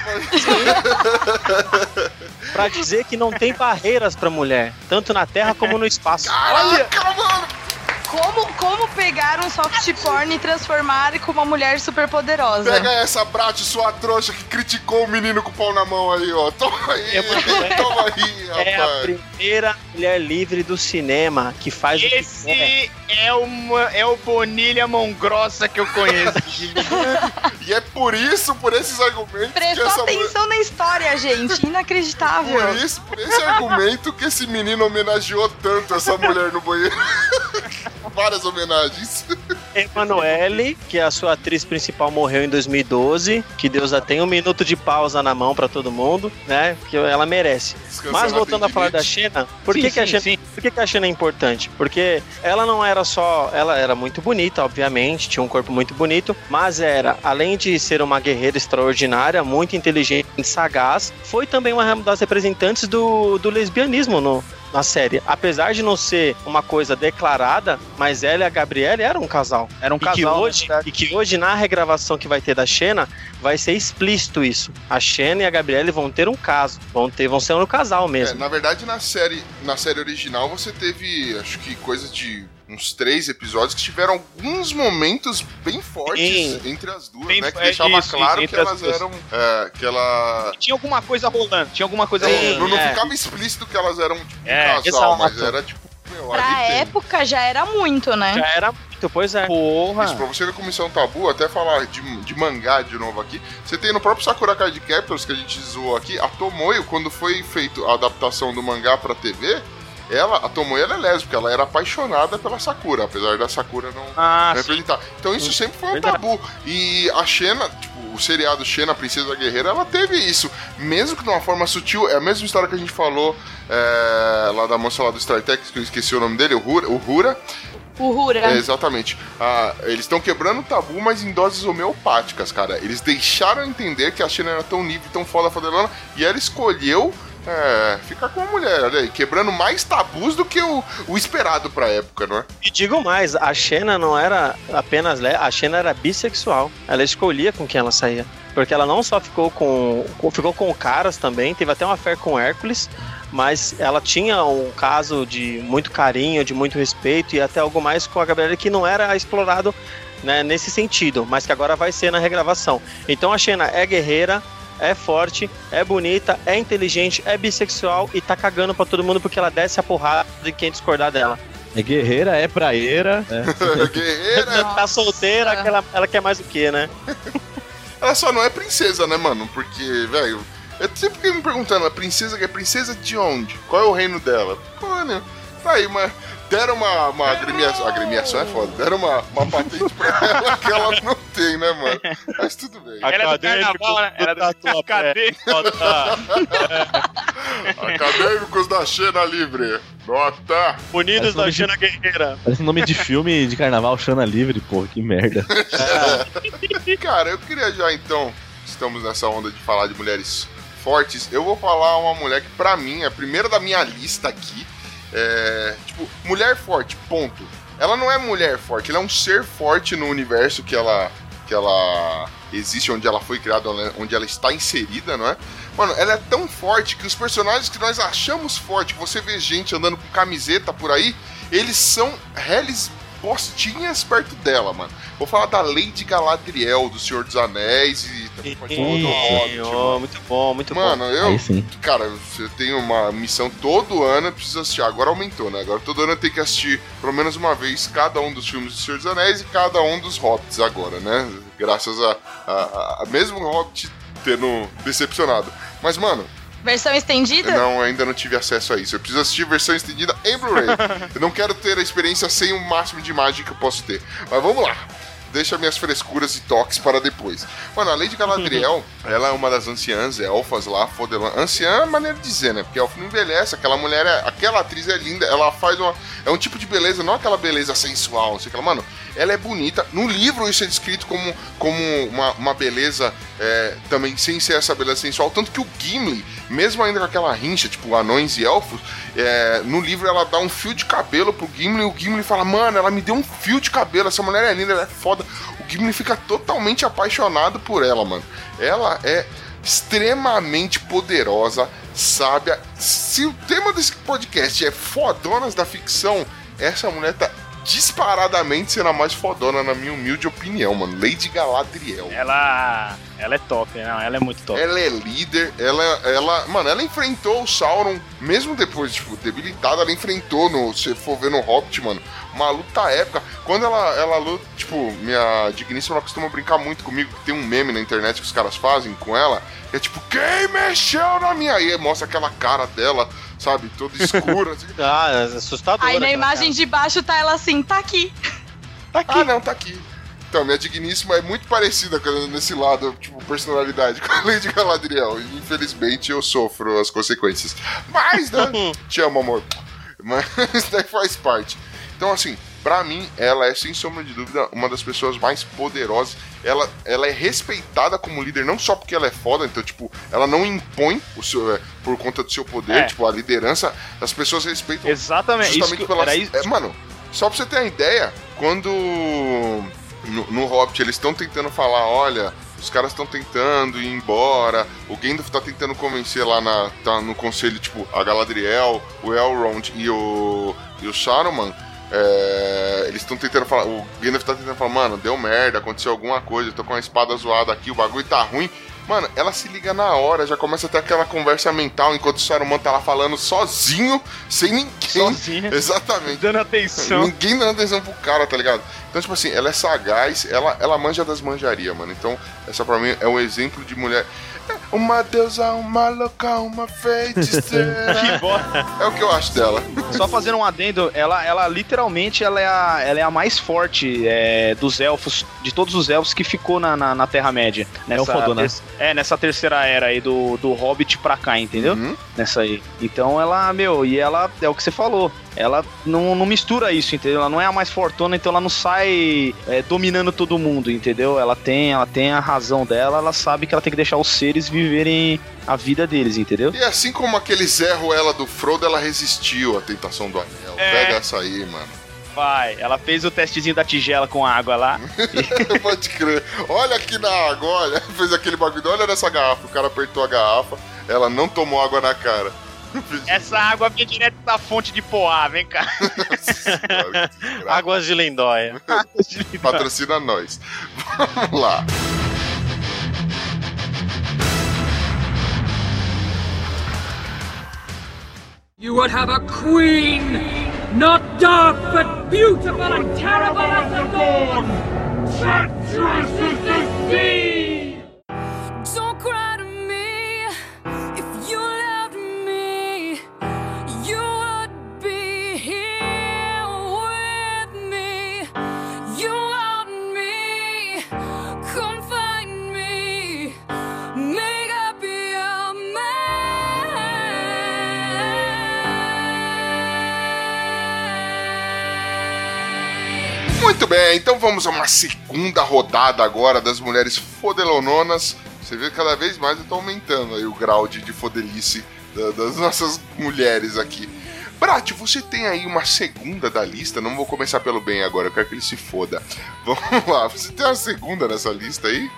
Pra dizer que não tem barreiras pra mulher, tanto na Terra como no espaço. Caraca, mano! Como, como pegar um soft porn e transformar com uma mulher super poderosa? Pega essa, Brat, sua trouxa que criticou o menino com o pau na mão aí, ó. Toma aí, Emanuele toma aí, É a rapaz. primeira mulher livre do cinema que faz o que. Esse é, uma, é o Bonilha Mão Grossa que eu conheço. E é por isso, por esses argumentos, Prestou mulher... atenção na história, gente. Inacreditável. Por isso, por esse argumento que esse menino homenageou tanto essa mulher no banheiro. Várias homenagens. Emanuele, que a sua atriz principal morreu em 2012, que Deus já tem um minuto de pausa na mão pra todo mundo, né? Que ela merece. Descansar Mas voltando a falar da. Xena, por que, Sim, que a sim, Xena, sim. por que, que a Xena é importante? Porque ela não era só, ela era muito bonita, obviamente, tinha um corpo muito bonito, mas era, além de ser uma guerreira extraordinária, muito inteligente, sagaz, foi também uma das representantes do, do lesbianismo no na série. Apesar de não ser uma coisa declarada, mas ela e a Gabriele eram um casal. Era um E que, casal, hoje, né? e que hoje, na regravação que vai ter da Xena, vai ser explícito isso. A Xena e a Gabriele vão ter um caso. Vão, ter, vão ser um casal É, mesmo. na verdade, na série, na série original, você teve, acho que coisa de uns três episódios que tiveram alguns momentos bem fortes Sim. entre as duas, Bem- né? Que é deixava isso, claro isso, que elas duas. eram. é, que ela. Tinha alguma coisa rolando, tinha alguma coisa Sim. rolando. Não, não é. ficava explícito que elas eram tipo, um É, casal, exato. mas era tipo. Meu, Pra ali tem. época já era muito, né? Já era muito, pois é. Isso, Porra. pra você ver como isso é um tabu, até falar de, de mangá de novo aqui. Você tem no próprio Sakura Card Captors, que a gente zoou aqui, a Tomoyo, quando foi feito a adaptação do mangá pra TV, ela, a Tomoyo ela é lésbica, ela era apaixonada pela Sakura, apesar da Sakura não, Ah, representar. Então isso sempre foi um Verdade. tabu. E a Xena, tipo, o seriado Xena, a Princesa Guerreira, ela teve isso. Mesmo que de uma forma sutil, é a mesma história que a gente falou é, lá da moça lá do Star Trek, que eu esqueci o nome dele, o Hura. O Hura O Hura. é, exatamente. Ah, eles estão quebrando o tabu, mas em doses homeopáticas, cara. Eles deixaram entender que a China era tão livre, tão foda, fodelona, e ela escolheu é, ficar com a mulher, olha aí, quebrando mais tabus do que o, o esperado pra época, não é? E digo mais, a Xena não era apenas a Xena era bissexual. Ela escolhia com quem ela saía. Porque ela não só ficou com, com- ficou com caras também, teve até uma fé com Hércules, mas ela tinha um caso de muito carinho, de muito respeito e até algo mais com a Gabriela que não era explorado né, nesse sentido, mas que agora vai ser na regravação. Então a Xena é guerreira, é forte, é bonita, é inteligente, é bissexual e tá cagando pra todo mundo porque ela desce a porrada de quem discordar dela. É guerreira, é praeira. É. Guerreira, tá solteira, que ela, ela quer mais o que, né? ela só não é princesa, né, mano? Porque, velho, eu sempre fiquei me perguntando, a princesa que é princesa de onde? Qual é o reino dela? Pô, né? Tá aí, mas deram uma, uma agremiação, agremiação é foda, deram uma, uma patente pra ela que ela não tem, né, mano? Mas tudo bem. Ela é do carnaval, né? Ela é do cadê? Acadêmicos da Xena Livre. Nota. Unidos da de- Xena Guerreira. Parece nome de filme de carnaval, Xana Livre, porra, que merda. Cara, eu queria já então, estamos nessa onda de falar de mulheres fortes, eu vou falar uma mulher que pra mim é a primeira da minha lista aqui. É, tipo, mulher forte, ponto. Ela não é mulher forte, ela é um ser forte no universo que ela que ela existe, onde ela foi criada, onde ela está inserida, não é? Mano, ela é tão forte que os personagens que nós achamos forte, você vê gente andando com camiseta por aí, eles são reles postinhas perto dela, mano. Vou falar da Lady Galadriel, do Senhor dos Anéis e também participou do Hobbit, mano. muito bom, muito Mano, eu, Aí sim. cara, eu tenho uma missão todo ano, eu preciso assistir. Agora aumentou, né? Agora todo ano eu tenho que assistir pelo menos uma vez cada um dos filmes do Senhor dos Anéis e cada um dos Hobbits agora, né? Graças a, a, a- a mesmo o Hobbit tendo decepcionado. Mas, mano, Versão estendida? não, ainda não tive acesso a isso. Eu preciso assistir versão estendida em Blu-ray. eu não quero ter a experiência sem o máximo de imagem que eu posso ter. Mas vamos lá. Deixa minhas frescuras e toques para depois. Mano, a Lady Galadriel, ela é uma das anciãs elfas lá, fodelã. Anciã é maneira de dizer, né? Porque elfo não envelhece, aquela mulher é. Aquela atriz é linda, ela faz uma. É um tipo de beleza, não aquela beleza sensual, não sei o que lá. Mano, ela é bonita. No livro isso é descrito como, como uma, uma beleza é, também sem ser essa beleza sensual. Tanto que o Gimli, mesmo ainda com aquela rincha, tipo anões e elfos, é, no livro ela dá um fio de cabelo pro Gimli e o Gimli fala: Mano, ela me deu um fio de cabelo, essa mulher é linda, ela é foda. O Gimli fica totalmente apaixonado por ela, mano. Ela é extremamente poderosa, sábia. Se o tema desse podcast é fodonas da ficção, essa mulher tá disparadamente sendo a mais fodona, na minha humilde opinião, mano. Lady Galadriel. Ela. Ela é top, não, ela é muito top. Ela é líder, ela, ela. Mano, ela enfrentou o Sauron, mesmo depois, tipo, debilitada, ela enfrentou no. Se for ver no Hobbit, mano, uma luta épica. Quando ela, ela luta, tipo, minha digníssima, ela costuma brincar muito comigo, que tem um meme na internet que os caras fazem com ela, é tipo, quem mexeu na minha. Aí mostra aquela cara dela, sabe, toda escura. assim. Ah, é assustador. Aí na imagem cara. de baixo tá ela assim, tá aqui. Ah, não, tá aqui. Então, minha digníssima é muito parecida com- nesse lado, tipo, personalidade com a Lady Galadriel. E, infelizmente eu sofro as consequências. Mas, né? Te amo, amor. Mas daí faz parte. Então, assim, pra mim, ela é, sem sombra de dúvida, uma das pessoas mais poderosas. Ela, ela é respeitada como líder, não só porque ela é foda, então, tipo, ela não impõe o seu, é, por conta do seu poder, É. tipo, a liderança, as pessoas respeitam Exatamente. Isso Justamente pela. É, mano, só pra você ter uma ideia, quando no, no Hobbit eles estão tentando falar, olha, os caras estão tentando ir embora, o Gandalf tá tentando convencer lá na, tá no conselho, tipo, a Galadriel, o Elrond e o, e o Saruman. É, eles estão tentando falar. O Gandalf tá tentando falar, mano, deu merda, aconteceu alguma coisa, eu tô com a espada zoada aqui, o bagulho tá ruim. Mano, ela se liga na hora, já começa a ter aquela conversa mental enquanto o Saruman tá lá falando sozinho, sem ninguém. Sozinho. Exatamente. Dando atenção. Ninguém dando atenção pro cara, tá ligado? Então, tipo assim, ela é sagaz, ela, ela manja das manjarias, mano. Então, essa pra mim é um exemplo de mulher. É Uma deusa, uma louca, uma feiticeira. Que bosta. é o que eu acho dela. Só fazendo um adendo, ela, ela literalmente ela é, a, ela é a mais forte é, dos elfos, de todos os elfos que ficou na, na, na Terra-média. Nessa, fodona. ter- é, nessa terceira era aí do, do Hobbit pra cá, entendeu? Uhum. Nessa aí. Então ela, meu, e ela é o que você falou. Ela não, não mistura isso, entendeu? Ela não é a mais fortuna, então ela não sai é, dominando todo mundo, entendeu? Ela tem, ela tem a razão dela, ela sabe que ela tem que deixar os seres viverem a vida deles, entendeu? E assim como aquele Zé Ruela do Frodo, ela resistiu à tentação do anel. É. Pega essa aí, mano. Vai, ela fez o testezinho da tigela com água lá. Pode crer. Olha aqui na água, olha. Fez aquele bagulho. Olha nessa garrafa. O cara apertou a garrafa, ela não tomou água na cara. Essa água vem direto da fonte de Poá, vem cá. Águas de Lindóia. Patrocina nós. Vamos lá. You would have a queen, not dark but beautiful and terrible as the dawn. Treacherous as the sea. Muito bem, então vamos a uma segunda rodada agora das mulheres fodelononas. Você vê que cada vez mais eu tô aumentando aí o grau de, de fodelice da- das nossas mulheres aqui. Brat, você tem aí uma segunda da lista, não vou começar pelo bem agora, eu quero que ele se foda. Vamos lá, você tem uma segunda nessa lista aí?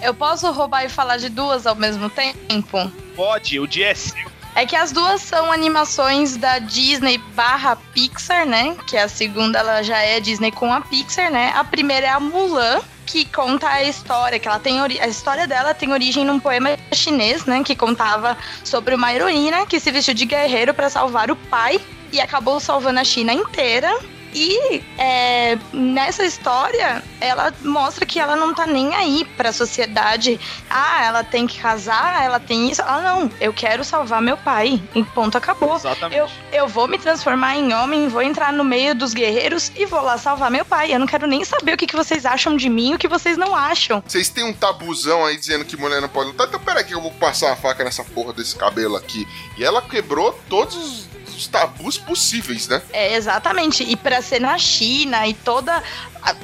Eu posso roubar e falar de duas ao mesmo tempo? Pode, o dia é seu. É que as duas são animações da Disney barra Pixar, né? Que a segunda ela já é Disney com a Pixar, né? A primeira é a Mulan, que conta a história, que ela tem a história dela tem origem num poema chinês, né? Que contava sobre uma heroína que se vestiu de guerreiro para salvar o pai e acabou salvando a China inteira. E é, nessa história, ela mostra que ela não tá nem aí pra sociedade. Ah, ela tem que casar, ela tem isso. Ah, não, eu quero salvar meu pai. E ponto, acabou. Exatamente. Eu, eu vou me transformar em homem, vou entrar no meio dos guerreiros e vou lá salvar meu pai. Eu não quero nem saber o que, que vocês acham de mim e o que vocês não acham. Vocês têm um tabuzão aí dizendo que mulher não pode lutar? Então pera aqui, eu vou passar a faca nessa porra desse cabelo aqui. E ela quebrou todos os, os tabus possíveis, né? É, exatamente. E pra ser na China e toda.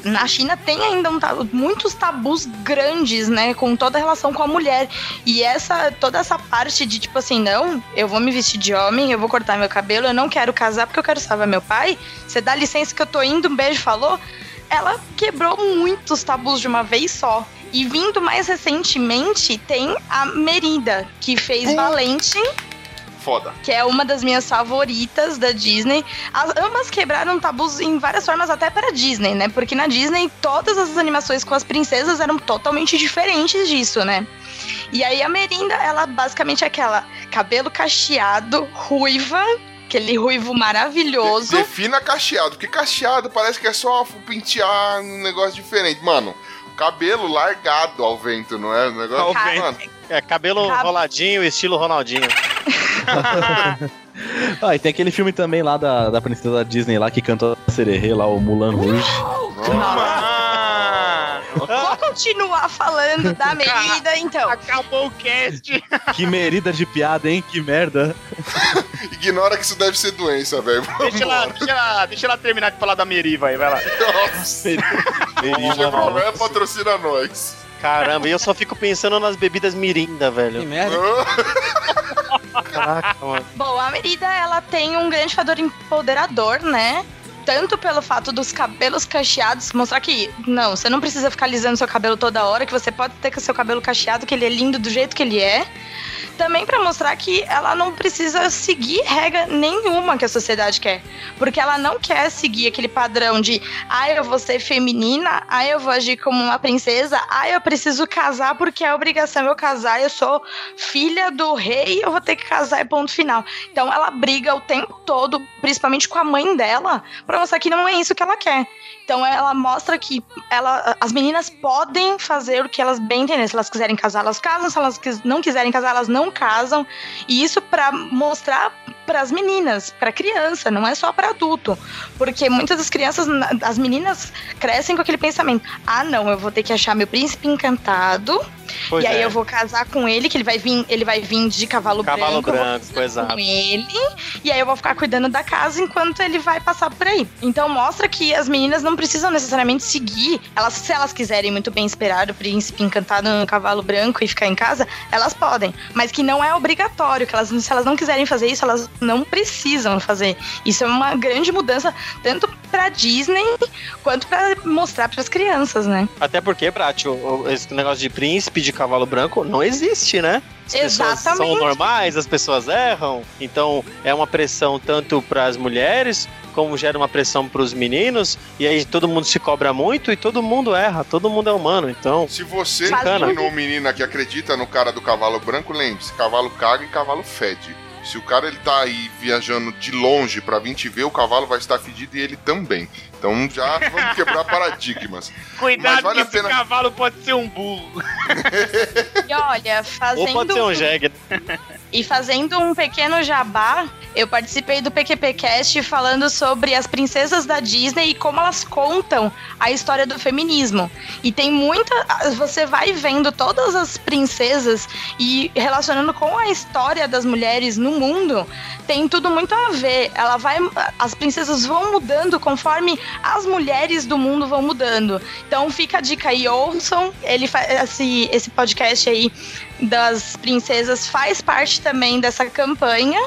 Na China tem ainda um tabu- muitos tabus grandes, né? Com toda a relação com a mulher. E essa toda essa parte de tipo assim, não, eu vou me vestir de homem, eu vou cortar meu cabelo, eu não quero casar porque eu quero salvar meu pai. Você dá licença que eu tô indo, um beijo, falou. Ela quebrou muitos tabus de uma vez só. E vindo mais recentemente, tem a Merida, que fez Valente. Foda. que é uma das minhas favoritas da Disney. As ambas quebraram tabus em várias formas, até para Disney, né? Porque na Disney todas as animações com as princesas eram totalmente diferentes disso, né? E aí a Merinda, ela basicamente é aquela cabelo cacheado, ruiva, aquele ruivo maravilhoso. De- defina cacheado, porque cacheado parece que é só pentear um negócio diferente. Mano, cabelo largado ao vento, não é? Um negócio, Ao vento. Mano, É, cabelo Cab- roladinho, estilo Ronaldinho. Ah, e tem aquele filme também lá da, da princesa da Disney lá que canta a Sererê, lá, o Mulan Rouge. Ah, Vou continuar falando da Merida, então. acabou o cast. Que merida de piada, hein? Que merda. ignora que isso deve ser doença, velho. Deixa ela, deixa, ela, deixa ela terminar de falar da Meriva aí, vai lá. Nossa, Merida, Chevrolet patrocina nós. Caramba, e eu só fico pensando nas bebidas mirinda, Que velho. merda. Caraca, mano. Bom, a Merida, ela tem um grande fator empoderador, né? Tanto pelo fato dos cabelos cacheados, mostrar que, não, você não precisa ficar alisando seu cabelo toda hora, que você pode ter com seu cabelo cacheado, que ele é lindo do jeito que ele é. Também pra mostrar que ela não precisa seguir regra nenhuma que a sociedade quer. Porque ela não quer seguir aquele padrão de, ah, eu vou ser feminina, ah, eu vou agir como uma princesa, ah, eu preciso casar porque é obrigação eu casar, eu sou filha do rei, eu vou ter que casar e ponto final. Então ela briga o tempo todo, principalmente com a mãe dela, pra mostrar que não é isso que ela quer. Então ela mostra que ela, as meninas podem fazer o que elas bem entendem. Se elas quiserem casar, elas casam. Se elas não quiserem casar, elas não casam. E isso pra mostrar para as meninas, pra criança, não é só pra adulto. Porque muitas das crianças, as meninas crescem com aquele pensamento: ah, não, eu vou ter que achar meu príncipe encantado. Pois e aí é. eu vou casar com ele, que ele vai vir, ele vai vir de cavalo, Cavalo branco. branco, exato. com ele. E aí eu vou ficar cuidando da casa enquanto ele vai passar por aí. Então mostra que as meninas não precisam necessariamente seguir. Elas, se elas quiserem muito bem esperar o príncipe encantado no cavalo branco e ficar em casa, elas podem. Mas que não é obrigatório. Que elas, se elas não quiserem fazer isso, elas não precisam fazer. Isso é uma grande mudança, tanto pra Disney quanto pra mostrar pras crianças, né? Até porque, o- esse negócio de príncipe de cavalo branco não existe, né? As pessoas são Exatamente. normais, as pessoas erram. Então é uma pressão tanto para as mulheres, como gera uma pressão para os meninos. E aí todo mundo se cobra muito e todo mundo erra, todo mundo é humano. Então, Se você, Fazendo- menino ou menina que acredita no cara do cavalo branco, lembre-se, cavalo caga e cavalo fede. Se o cara ele tá aí viajando de longe pra vir te ver, o cavalo vai estar fedido e ele também. Então já vamos quebrar paradigmas. Cuidado Mas vale que a esse pena- cavalo pode ser um burro. E olha, ou fazendo. pode ser um jegue. E fazendo um pequeno jabá, eu participei do PQPcast falando sobre as princesas da Disney e como elas contam a história do feminismo. E tem muita. Você vai vendo todas as princesas e relacionando com a história das mulheres no mundo, tem tudo muito a ver. Ela vai. As princesas vão mudando conforme as mulheres do mundo vão mudando. Então fica a dica aí, ouçam. Ele fa- esse, esse podcast aí das princesas faz parte também dessa campanha.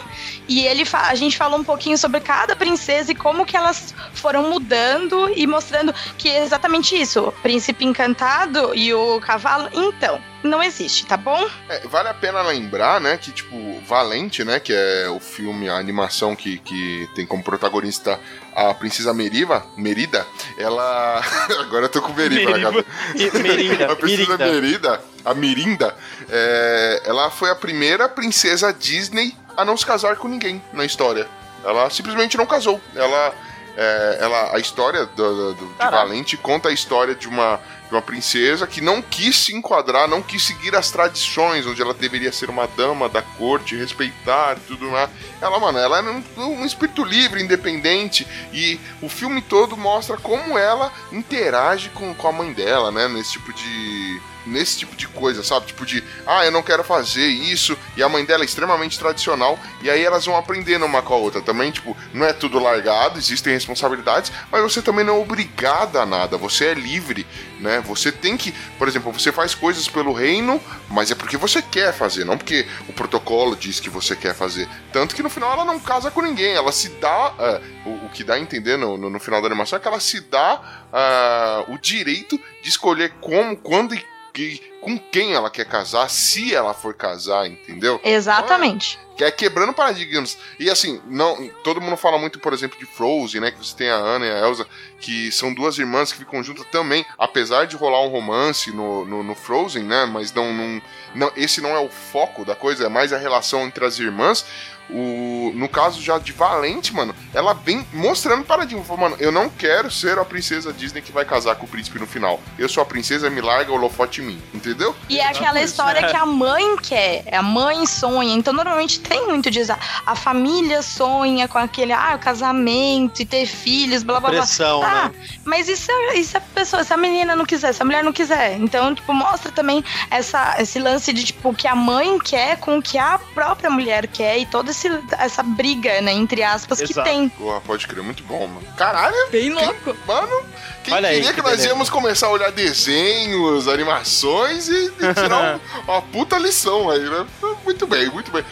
E ele a gente falou um pouquinho sobre cada princesa e como que elas foram mudando e mostrando que é exatamente isso, o príncipe encantado e o cavalo, então, não existe, tá bom? É, vale a pena lembrar, né, que tipo, Valente, né, que é o filme, a animação que, que tem como protagonista a princesa Meriva, Merida, ela... Agora eu tô com Meriva na cabeça. Mirinda, a princesa Mirinda. Merida, a Mirinda, é, ela foi a primeira princesa Disney a não se casar com ninguém na história. Ela simplesmente não casou. Ela, é, ela a história do, do- de. Valente conta a história de uma, de uma princesa que não quis se enquadrar, não quis seguir as tradições, onde ela deveria ser uma dama da corte, respeitar tudo mais. Ela, mano, ela era um, um espírito livre, independente, e o filme todo mostra como ela interage com, com a mãe dela, né? Nesse tipo de. Nesse tipo de coisa, sabe? Tipo de, ah, eu não quero fazer isso, e a mãe dela é extremamente tradicional, e aí elas vão aprendendo uma com a outra também. Tipo, não é tudo largado, existem responsabilidades, mas você também não é obrigada a nada, você é livre, né? Você tem que, por exemplo, você faz coisas pelo reino, mas é porque você quer fazer, não porque o protocolo diz que você quer fazer. Tanto que no final ela não casa com ninguém, ela se dá. é, o, o que dá a entender no, no, no final da animação é que ela se dá ah, o direito de escolher como, quando e que- com quem ela quer casar, se ela for casar, entendeu? Exatamente. Que é quebrando paradigmas. E assim, não, todo mundo fala muito, por exemplo, de Frozen, né? Que você tem a Anna e a Elsa, que são duas irmãs que ficam juntas também, apesar de rolar um romance no, no, no Frozen, né? Mas não, não, não, esse não é o foco da coisa, é mais a relação entre as irmãs. O, no caso já de Valente, mano, ela vem mostrando paradigma. Falou, Mano, eu não quero ser a princesa Disney que vai casar com o príncipe no final. Eu sou a princesa, me larga o holofote em mim, entendeu? E é aquela história que a mãe quer, a mãe sonha. Então, normalmente tem muito disso. A- família sonha com aquele, ah, o casamento e ter filhos, blá blá blá. Pressão, Tá, né? mas e se, e se a pessoa, se a menina não quiser, se a mulher não quiser? Então, tipo, mostra também essa, esse lance de, tipo, o que a mãe quer com o que a própria mulher quer e toda esse, essa briga, né, entre aspas, que Exato. tem. Porra, pode crer, muito bom, mano. Caralho, Bem louco. mano, quem Olha aí, queria que que, nós íamos começar a olhar desenhos, animações e, e tirar um- uma puta lição aí, né? Muito bem, muito bem.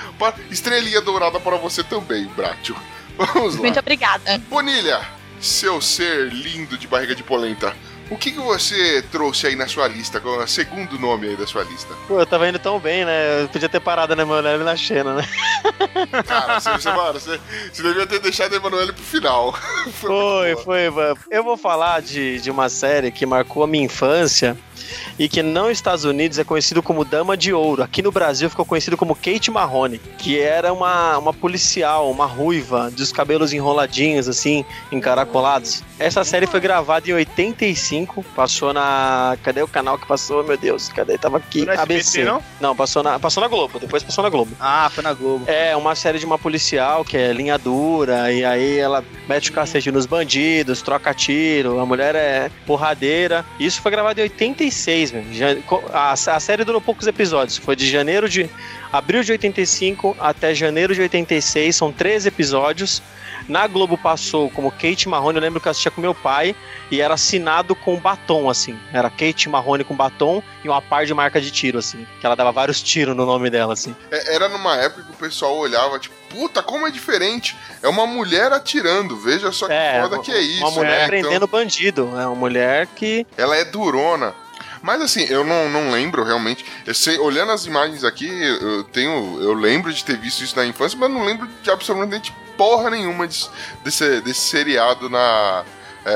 Estrelinha dourada para você também, Bratio. Vamos lá. Muito obrigada. Bonilha, seu ser lindo de barriga de polenta, o que, que você trouxe aí na sua lista? É o segundo nome aí da sua lista? Pô, eu tava indo tão bem, né? Eu podia ter parado na Emanuele na Xena, né? Cara, você, você, mano, você, você devia ter deixado a Emanuele pro final. Foi, foi, mano. Eu vou falar de, de uma série que marcou a minha infância e que nos Estados Unidos é conhecido como Dama de Ouro. Aqui no Brasil ficou conhecido como Kate Marrone, que era uma, uma policial, uma ruiva, dos cabelos enroladinhos, assim, encaracolados. Essa série foi gravada em 85, passou na. Cadê o canal que passou? Meu Deus, cadê? Tava aqui. ABC. não? Não, passou na, passou na Globo, depois passou na Globo. Ah, foi na Globo. É uma série de uma policial que é linha dura, e aí ela mete o cacete nos bandidos, troca tiro, a mulher é porradeira. Isso foi gravado em 86, velho. Já- co- A, a série durou poucos episódios, foi de janeiro de. abril de 85 até janeiro de 86, são três episódios. Na Globo passou como Kate Marrone, eu lembro que eu assistia com meu pai e era assinado com batom, assim. Era Kate Marrone com batom e uma par de marca de tiro, assim. Que ela dava vários tiros no nome dela, assim. É, Era numa época que o pessoal olhava, tipo, puta, como é diferente. É uma mulher atirando, veja só que É, foda que é isso. Uma mulher né? prendendo bandido. É uma mulher que. Ela é durona. Mas assim, eu não, não lembro realmente. Eu sei, olhando as imagens aqui, eu tenho. Eu lembro de ter visto isso na infância, mas não lembro de absolutamente porra nenhuma disso- desse, desse seriado na. é,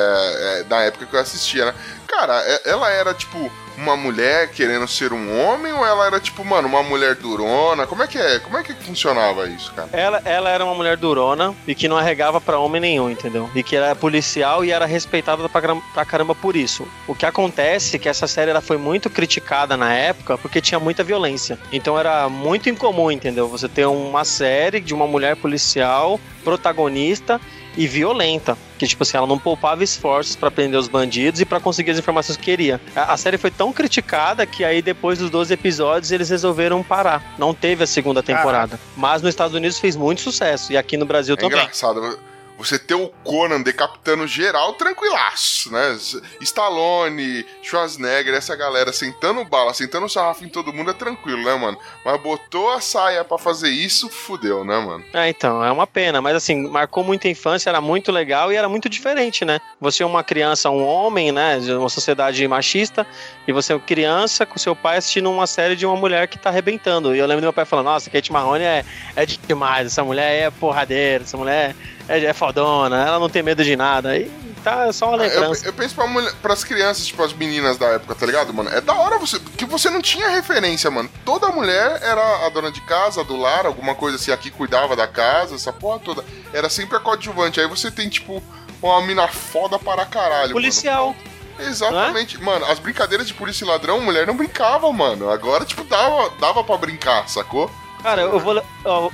é, na época que eu assistia, né? Cara, é- ela era tipo uma mulher querendo ser um homem ou ela era tipo, mano, uma mulher durona? Como é que é? Como é que funcionava isso, cara? Ela, ela era uma mulher durona e que não arregava pra homem nenhum, entendeu? E que era policial e era respeitada pra, pra caramba por isso. O que acontece é que essa série ela foi muito criticada na época porque tinha muita violência. Então era muito incomum, entendeu? Você ter uma série de uma mulher policial protagonista e violenta. Que, tipo assim, ela não poupava esforços pra prender os bandidos e pra conseguir as informações que queria. A, a série foi tão criticada que aí, depois dos 12 episódios, eles resolveram parar. Não teve a segunda temporada. Mas nos Estados Unidos fez muito sucesso. E aqui no Brasil É também. engraçado. Você ter o Conan decapitando geral tranquilaço, né? Stallone, Schwarzenegger, essa galera sentando bala, sentando sarrafo em todo mundo é tranquilo, né, mano? Mas botou a saia pra fazer isso, fudeu, né, mano? É, então, é uma pena, mas assim, marcou muita infância, era muito legal e era muito diferente, né? Você é uma criança, um homem, né, de uma sociedade machista, e você é uma criança com seu pai assistindo uma série de uma mulher que tá arrebentando. E eu lembro do meu pai falando, nossa, Kate Marrone é, é demais, essa mulher é porradeira, essa mulher é, é fodona, ela não tem medo de nada. E tá só uma Eu, lembrança. eu penso pra mulher, pras crianças, tipo as meninas da época, tá ligado, mano? É da hora você. Porque você não tinha referência, mano. Toda mulher era a dona de casa, a do lar, alguma coisa assim, aqui cuidava da casa, essa porra toda. Era sempre a coadjuvante. Aí você tem, tipo, uma mina foda para caralho. Policial. Mano. Exatamente. Mano, as brincadeiras de polícia e ladrão, mulher não brincava, mano. Agora, tipo, dava, dava pra brincar, sacou? Cara, eu vou,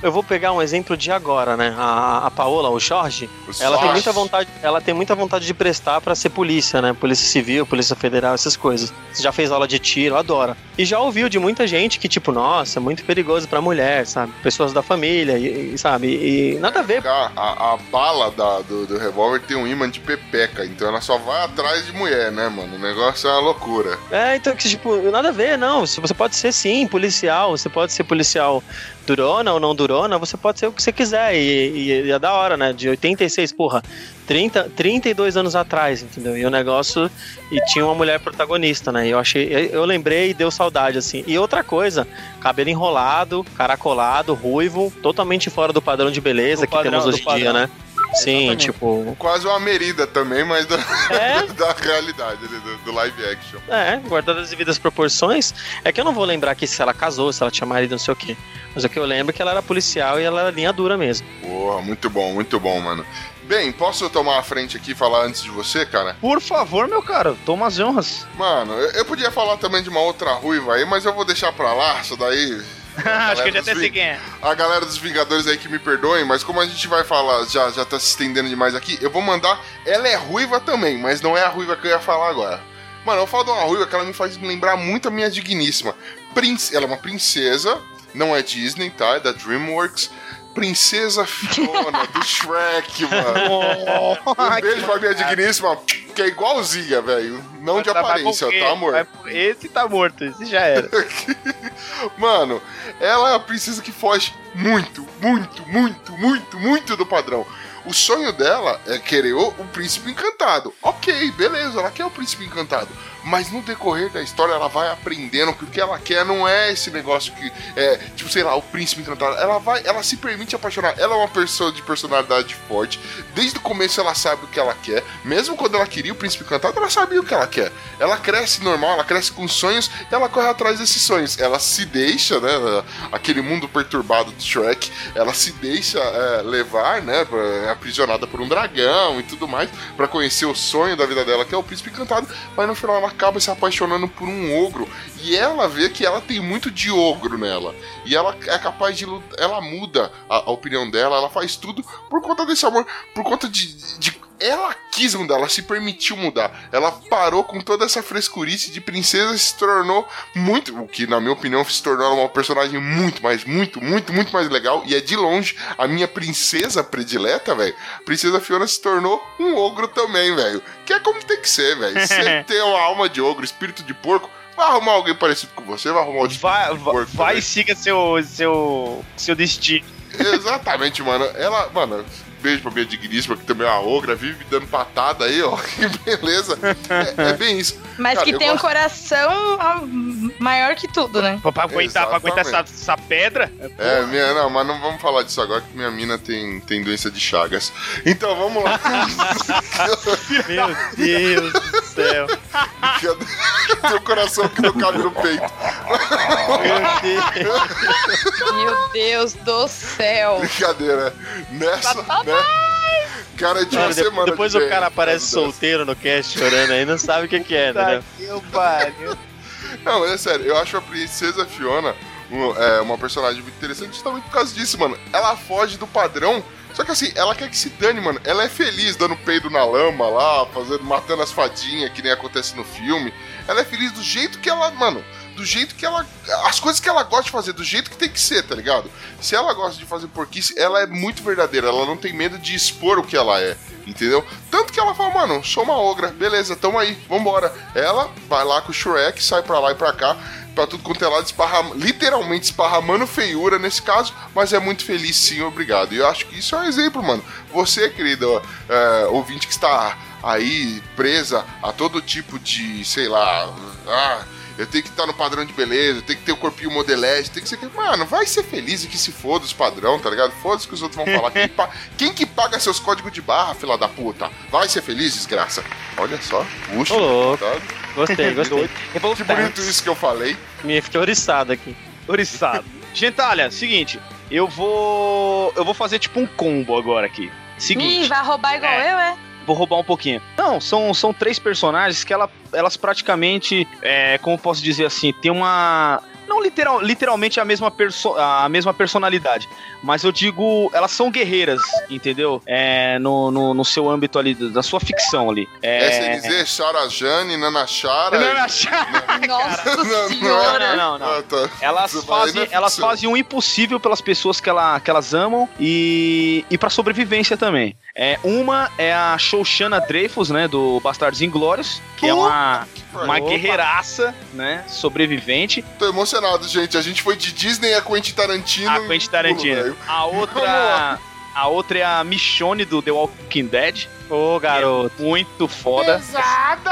eu- vou pegar um exemplo de agora, né? A, a Paola, o Jorge, O ela tem muita vontade, ela tem muita vontade de prestar pra ser polícia, né? Polícia Civil, Polícia Federal, essas coisas. Já fez aula de tiro, adora. E já ouviu de muita gente que tipo, nossa, é muito perigoso pra mulher, sabe? Pessoas da família, e, e, sabe? E nada a ver. A, a, a bala da, do, do revólver tem um imã de pepeca, então ela só vai atrás de mulher, né, mano? O negócio é uma loucura. É, então que tipo, nada a ver, não. Você pode ser sim policial, você pode ser policial durona ou não durona, você pode ser o que você quiser. E, e é da hora, né? De 86, porra, 30, 32 anos atrás, entendeu? E o negócio. E tinha uma mulher protagonista, né? E eu achei. Eu, lembrei e deu saudade, assim. E outra coisa, cabelo enrolado, caracolado, ruivo, totalmente fora do padrão de beleza Do que padrão, temos hoje em dia, né? Sim, Exatamente. tipo. Quase uma merida também, mas da, É? da realidade, ali, do, do live action. É, guardado as devidas proporções. É que eu não vou lembrar aqui se ela casou, se ela tinha marido, não sei o quê. Mas o que eu lembro é que ela era policial e ela era linha dura mesmo. Porra, muito bom, muito bom, mano. Bem, posso tomar a frente aqui e falar antes de você, cara? Por favor, meu cara, toma as honras. Mano, eu, eu podia falar também de uma outra ruiva aí, mas eu vou deixar pra lá, isso daí. Acho que eu já até sei quem é. A galera dos Vingadores aí que me perdoem, mas como a gente vai falar, já, já tá se estendendo demais aqui, eu vou mandar. Ela é ruiva também, mas não é a ruiva que eu ia falar agora. Mano, eu falo de uma ruiva que ela me faz lembrar muito a minha digníssima. Prince, ela é uma princesa, não é Disney, tá? É da Dreamworks. Princesa Fiona, do Shrek, mano. Um beijo pra minha digníssima, que é igualzinha, velho. Não de aparência, tá, amor? Esse tá morto, esse já era. Mano, ela é a princesa que foge muito, muito, muito, muito, muito do padrão. O sonho dela é querer o, o príncipe encantado. Ok, beleza, ela quer o príncipe encantado. Mas no decorrer da história ela vai aprendendo que o que ela quer não é esse negócio que é, tipo, sei lá, o príncipe encantado. Ela vai, ela se permite apaixonar. Ela é uma pessoa de personalidade forte. Desde o começo ela sabe o que ela quer. Mesmo quando ela queria o príncipe encantado, ela sabia o que ela quer. Ela cresce normal, ela cresce com sonhos, ela corre atrás desses sonhos. Ela se deixa, né, aquele mundo perturbado do Shrek, ela se deixa é, levar, né, é aprisionada por um dragão e tudo mais, pra conhecer o sonho da vida dela, que é o príncipe encantado, mas no final ela acaba se apaixonando por um ogro, e ela vê que ela tem muito de ogro nela, e ela é capaz de ela muda a, a opinião dela, ela faz tudo por conta desse amor, por conta de, de ela quis mudar, ela se permitiu mudar. Ela parou com toda essa frescurice de princesa e se tornou muito, o que na minha opinião se tornou uma personagem muito mais, muito, muito, muito mais legal. E é de longe a minha princesa predileta, velho. Princesa Fiona se tornou um ogro também, velho. Que é como tem que ser, velho. Você tem uma alma de ogro, espírito de porco. Vai arrumar alguém parecido com você, vai arrumar um espírito Vai, de porco. vai e siga seu, seu, seu destino. Exatamente, mano. Ela, mano, beijo pra minha digníssima, que também é uma ogra, vive dando patada aí, ó. Que beleza. É, é bem isso. Mas Cara, que tem um gosto- coração ah, maior que tudo, né? Pra, pra aguentar, pra aguentar essa, essa pedra. É, minha, não, mas não vamos falar disso agora, que minha mina tem, tem doença de chagas. Então vamos lá. Meu Deus do céu. tem um coração que não cabe no peito. Meu Deus. Meu Deus do céu. Brincadeira. Nessa, né? Cara, de Mano, uma de- semana depois que o cara aparece solteiro no cast chorando aí, não sabe o que, que é, Tá né? Não, mas é sério, eu acho a Princesa Fiona um- é, uma personagem muito interessante justamente por causa disso, mano. Ela foge do padrão, só que assim, ela quer que se dane, mano. Ela é feliz dando peido na lama lá, fazendo, matando as fadinhas, que nem acontece no filme. Ela é feliz do jeito que ela, mano, do jeito que ela. As coisas que ela gosta de fazer, do jeito que tem que ser, tá ligado? Se ela gosta de fazer porquice, ela é muito verdadeira, ela não tem medo de expor o que ela é, entendeu? Tanto que ela fala, mano, sou uma ogra, beleza, tamo aí, vambora. Ela vai lá com o Shrek, sai pra lá e pra cá, pra tudo quanto é lado, literalmente esparramando feiura nesse caso, mas é muito feliz sim, obrigado. E eu acho que isso é um exemplo, mano. Você, querido é, ouvinte que está aí presa a todo tipo de, sei lá, ah, eu tenho que estar no padrão de beleza, eu tenho que ter o corpinho modelete, tem que ser. Mano, vai ser feliz e que se foda os padrão, tá ligado? Foda-se que os outros vão falar. Quem, pa- quem que paga seus códigos de barra, fila da puta? Vai ser feliz, desgraça. Olha só, puxa. Louco. tá? Gostei, gostei. Que bonito isso que eu falei. Me fiquei oriçado aqui. Oriçado. Gentalha, seguinte, eu vou. Eu vou fazer tipo um combo agora aqui. Seguinte. Ih, vai roubar igual É. eu, é? Vou roubar um pouquinho. Não, são, são três personagens que ela, elas praticamente, é, como posso dizer assim, tem uma. Não literal, literalmente a mesma, perso a mesma personalidade, mas eu digo, elas são guerreiras, entendeu? É, no, no, no seu âmbito ali, da sua ficção ali. É... SNZ, Charajane, Nanachara. Não, não, Nossa Não, não é? senhora. não, não. Ah, tá. Elas Isso vai fazem, elas fazem o impossível pelas pessoas que, ela, que elas amam e, e para sobrevivência também. É, uma é a Shoshana Dreyfus, né, do Bastardos Inglórios, que é uma uma guerreiraça, né? Sobrevivente. Tô emocionado, gente. A gente foi de Disney a Quentin Tarantino. A Quentin Tarantino. Pulo, A outra. A outra é a Michonne do The Walking Dead. Ô, garoto. Muito foda.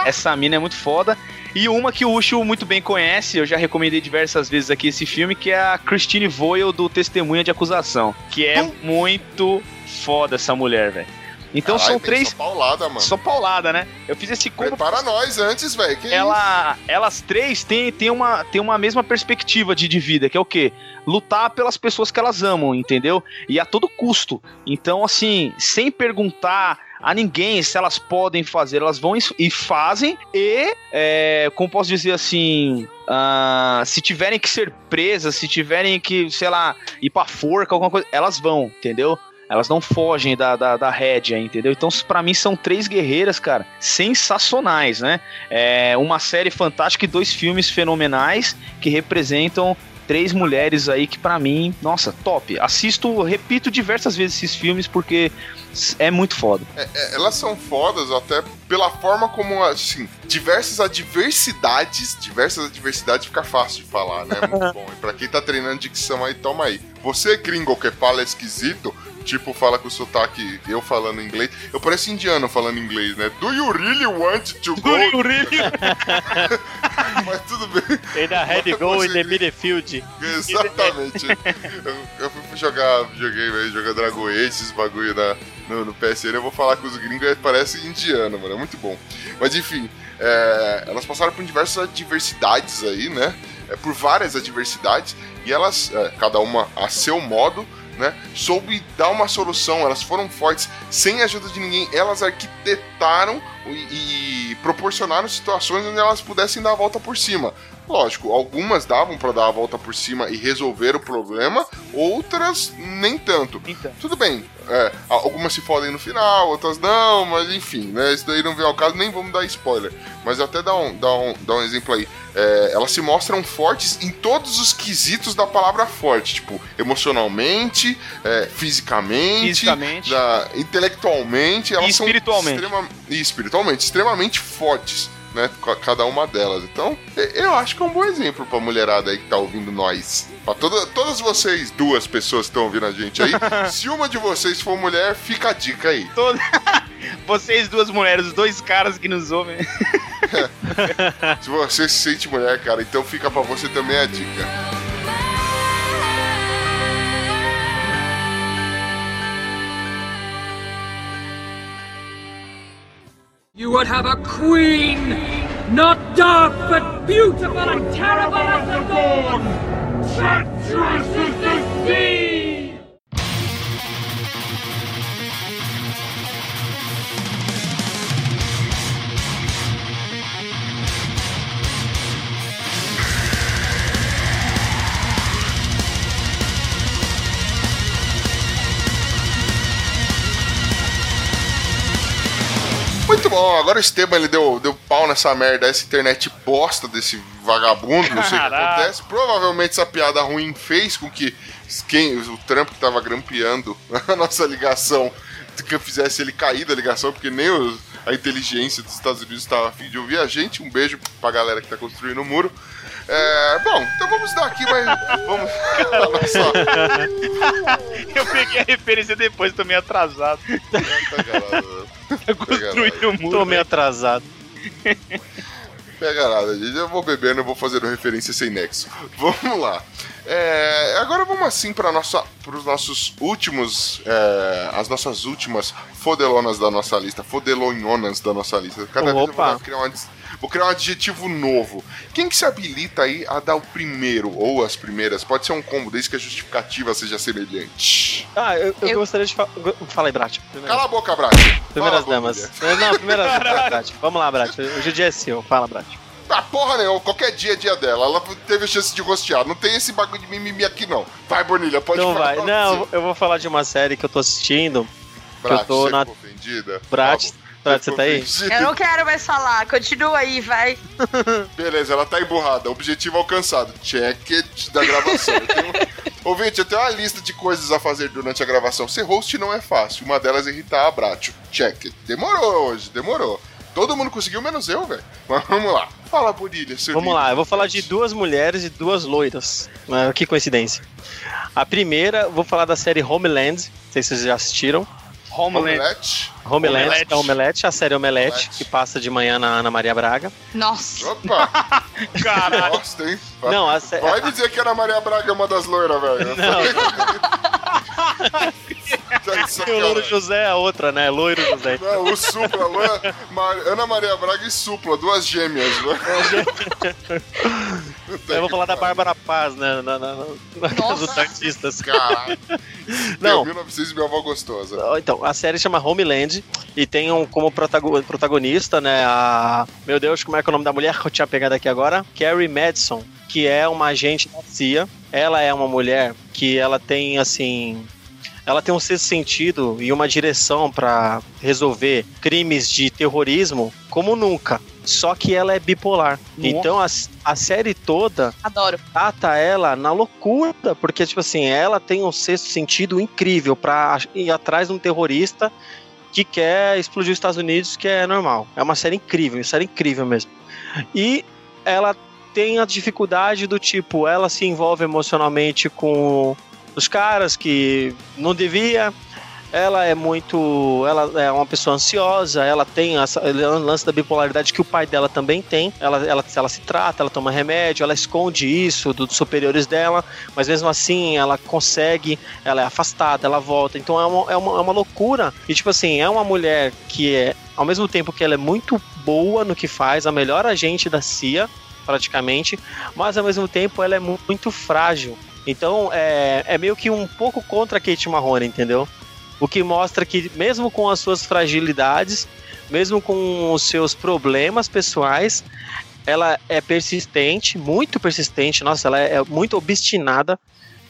Essa mina é muito foda. E uma que o Ucho muito bem conhece, eu já recomendei diversas vezes aqui esse filme, que é a Christine Voyle do Testemunha de Acusação. Que é muito foda essa mulher, velho. Então Caralho, são três. Só paulada, mano. Só paulada, né? Eu fiz esse combo. Prepara nós antes, velho. Ela, elas três têm, têm, uma, têm uma mesma perspectiva de, de vida, que é o quê? Lutar pelas pessoas que elas amam, entendeu? E a todo custo. Então, assim, sem perguntar a ninguém se elas podem fazer, elas vão e- fazem, e, é, como posso dizer assim, ah, se tiverem que ser presas, se tiverem que, sei lá, ir pra forca, alguma coisa, elas vão, entendeu? Elas não fogem da, da, da rédea, entendeu? Então, pra mim, são três guerreiras, cara, sensacionais, né? É uma série fantástica e dois filmes fenomenais que representam três mulheres aí que, pra mim, nossa, top. Assisto, repito diversas vezes esses filmes porque é muito foda. É, elas são fodas até pela forma como, assim, diversas adversidades, diversas adversidades fica fácil de falar, né? Muito bom. E pra quem tá treinando dicção aí, toma aí. Você, gringo, que fala esquisito, tipo, fala com sotaque, eu falando inglês, eu pareço indiano falando inglês, né? Do you really want to go? Mas tudo bem. Tem da Head Go in the Midfield. Exatamente. eu, eu fui jogar videogame aí, jogar Dragon Age, esses bagulho na, no, no PSN, eu vou falar com os gringos, parece indiano, mano, é muito bom. Mas enfim, é, elas passaram por diversas adversidades aí, né? É, por várias adversidades, e elas, é, cada uma a seu modo, né? Soube dar uma solução, elas foram fortes, sem a ajuda de ninguém, elas arquitetaram e, e proporcionaram situações onde elas pudessem dar a volta por cima. Lógico, algumas davam pra dar a volta por cima e resolver o problema, outras nem tanto. Tudo bem, é, algumas se fodem no final, outras não, mas enfim, né? Isso daí não vem ao caso, nem vamos dar spoiler. Mas até dar um, dar um, dar um exemplo aí. É, elas se mostram fortes em todos os quesitos da palavra forte, tipo, emocionalmente, é, fisicamente, Fisicamente. da- intelectualmente, elas E são espiritualmente. extrema- e espiritualmente, extremamente fortes. Né, ca- cada uma delas. Então, eu acho que é um bom exemplo pra mulherada aí que tá ouvindo nós. Pra toda, todas vocês, duas pessoas que estão ouvindo a gente aí, se uma de vocês for mulher, fica a dica aí. Todo- Vocês duas mulheres, os dois caras que nos ouvem. Se você se sente mulher, cara, então fica pra você também a dica. You would have a queen, not dark but beautiful and terrible as the dawn, treacherous as the sea. Muito bom, agora o Esteban ele deu, deu pau nessa merda, essa internet bosta desse vagabundo, não sei o que Caraca. acontece. Provavelmente essa piada ruim fez com que quem, o Trump que tava grampeando a nossa ligação que fizesse ele cair da ligação, porque nem os- a inteligência dos Estados Unidos estava afim de ouvir a gente. Um beijo pra galera que tá construindo o muro. É, bom, então vamos dar aqui, mas vamos. Olha só. Eu peguei a referência depois, tô meio atrasado. Construindo o muro. Tô meio atrasado. Pega nada, gente. Eu vou bebendo, eu vou fazendo referência sem nexo. Vamos lá. É, agora vamos assim para os nossos últimos. é, as nossas últimas fodelonas da nossa lista. Fodelonhonas da nossa lista. Cada vez eu Opa. vou criar, um, ad- vou criar um adjetivo novo. Quem que se habilita aí a dar o primeiro ou as primeiras? Pode ser um combo, desde que a justificativa seja semelhante. Ah, eu, eu Eu- gostaria de falar. Fala aí, Brat. Primeiro- Cala a boca, Brat. Primeiras Fala, damas. Não, primeiras damas, Brat. Vamos lá, Brat. Hoje o dia é seu. Fala, Brat. Ah, porra nenhuma, qualquer dia é dia dela. Ela teve a chance de rostear. Não tem esse bagulho de mimimi aqui, não. Vai, Bonilha, pode Então falar. vai. Não, eu vou falar de uma série que eu tô assistindo. Brat, eu tô você na- ficou ofendida? Brat, Tá você tá aí? Eu não quero mais falar, continua aí, vai. Beleza, ela tá emburrada. Objetivo alcançado. Check it da gravação. Eu tenho... Ouvinte, eu tenho uma lista de coisas a fazer durante a gravação. Ser host não é fácil. Uma delas é irritar a Bratio. Check it. Demorou hoje, demorou. Todo mundo conseguiu, menos eu, velho. Mas vamos lá. Fala, Bonilha, Vamos líder. lá, eu vou falar de duas mulheres e duas loiras. Ah, que coincidência. A primeira, vou falar da série Homeland. Não sei se vocês já assistiram. Homeland. Omelete. Homeland, Omelete. Omelete, a série Omelete, Omelete. que passa de manhã na Ana Maria Braga. Nossa. Opa, Caralho. gosta, hein? Vai- Não, a sé- Vai dizer que a Ana Maria Braga é uma das loiras, velho. De E o Louro. José é a outra, né? Loiro José. Não, o Supla, Loura- Mar- Ana Maria Braga e Supla, duas gêmeas. né? Eu vou falar da Bárbara Paz, né? Na, na, na, na casa dos artistas. Caralho. Não. Meu, 1900 e minha avó gostosa. Então, a série chama Homeland e tem um, como protago- protagonista, né, a... Meu Deus, como é que é o nome da mulher que eu tinha pegado aqui agora? Carrie Madison, que é uma agente da CIA. Ela é uma mulher que ela tem, assim... Ela tem um sexto sentido e uma direção pra resolver crimes de terrorismo como nunca. Só que ela é bipolar. Então a, a série toda Adoro. trata ela na loucura, porque, tipo assim, ela tem um sexto sentido incrível pra ir atrás de um terrorista que quer explodir os Estados Unidos, que é normal. É uma série incrível, uma série incrível mesmo. E ela tem a dificuldade do tipo, ela se envolve emocionalmente com os caras que não devia. Ela é muito. Ela é uma pessoa ansiosa, ela tem essa, o lance da bipolaridade que o pai dela também tem. Ela, ela, ela se trata, ela toma remédio, ela esconde isso dos superiores dela, mas mesmo assim ela consegue, ela é afastada, ela volta. Então é uma, é uma, é uma loucura. E tipo assim, é uma mulher que é, ao mesmo tempo que ela é muito boa no que faz, a melhor agente da CIA, praticamente, mas ao mesmo tempo ela é mu- muito frágil. Então é, é meio que um pouco contra a Kate Marrone, entendeu? O que mostra que, mesmo com as suas fragilidades, mesmo com os seus problemas pessoais, ela é persistente, muito persistente. Nossa, ela é muito obstinada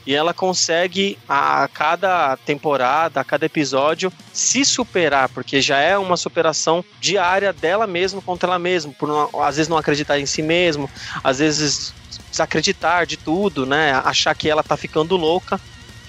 e ela consegue a cada temporada, a cada episódio se superar, porque já é uma superação diária dela mesma contra ela mesma, por não- às vezes não acreditar em si mesmo, às vezes desacreditar de tudo, né? Achar que ela tá ficando louca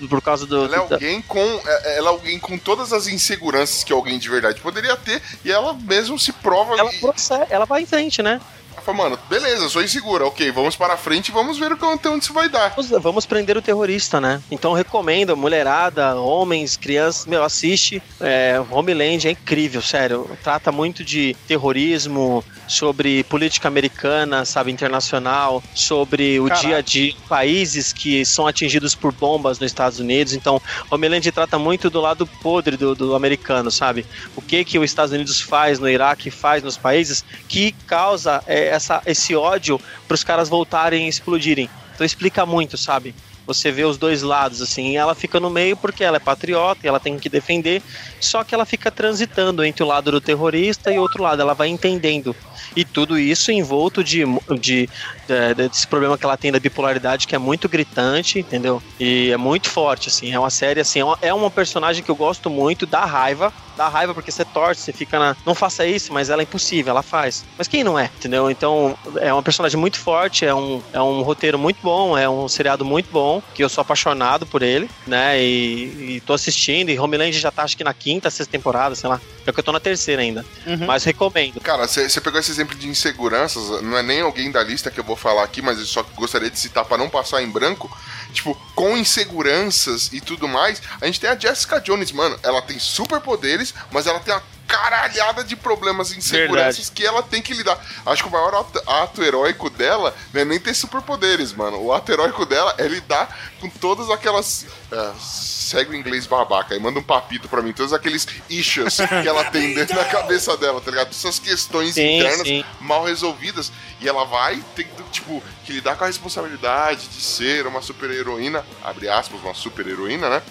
por causa do Ela é alguém com. é- Ela é alguém com todas as inseguranças que alguém de verdade poderia ter, e ela mesmo se prova. ela e- processa, ela vai em frente, né? Fala, mano, beleza, sou insegura, ok, vamos para frente e vamos ver o que até onde isso vai dar. Vamos, vamos prender o terrorista, né? Então recomendo, mulherada, homens, crianças, meu, assiste. É, Homeland é incrível, sério. Trata muito de terrorismo, sobre política americana, sabe, internacional, sobre o Caraca. dia de países que são atingidos por bombas nos Estados Unidos. Então, Homeland trata muito do lado podre do, do americano, sabe? O que que os Estados Unidos faz no Iraque, faz nos países que causa é, essa, esse ódio para os caras voltarem e explodirem. Então explica muito, sabe? Você vê os dois lados, assim, e ela fica no meio porque ela é patriota e ela tem que defender, só que ela fica transitando entre o lado do terrorista e outro lado, ela vai entendendo. E tudo isso envolto de, de, de- desse problema que ela tem da bipolaridade, que é muito gritante, entendeu? E é muito forte, assim, é uma série, assim, é uma, é uma personagem que eu gosto muito, dá raiva, dá raiva porque você torce, você fica na. Não faça isso, mas ela é impossível, ela faz. Mas quem não é, entendeu? Então, é uma personagem muito forte, é um, é um roteiro muito bom, é um seriado muito bom, que eu sou apaixonado por ele, né? E, e tô assistindo, e Homeland já tá acho que na quinta, sexta temporada, sei lá. É que eu tô na terceira ainda. Mas recomendo. Cara, você pegou esse exemplo de inseguranças, não é nem alguém da lista que eu vou falar aqui, mas eu só gostaria de citar pra não passar em branco. Tipo, com inseguranças e tudo mais, a gente tem a Jessica Jones, mano. Ela tem superpoderes, mas ela tem uma caralhada de problemas e inseguranças que ela tem que lidar. Acho que o maior ato, ato heróico dela não é nem ter superpoderes, mano. O ato heróico dela é lidar com todas aquelas. é, segue o inglês babaca e manda um papito pra mim, todos aqueles issues que ela tem dentro da cabeça dela, tá ligado? Essas questões Sim, internas sim. mal resolvidas. E ela vai ter que, tipo, que lidar com a responsabilidade de ser uma super heroína, abre aspas, uma super heroína, né?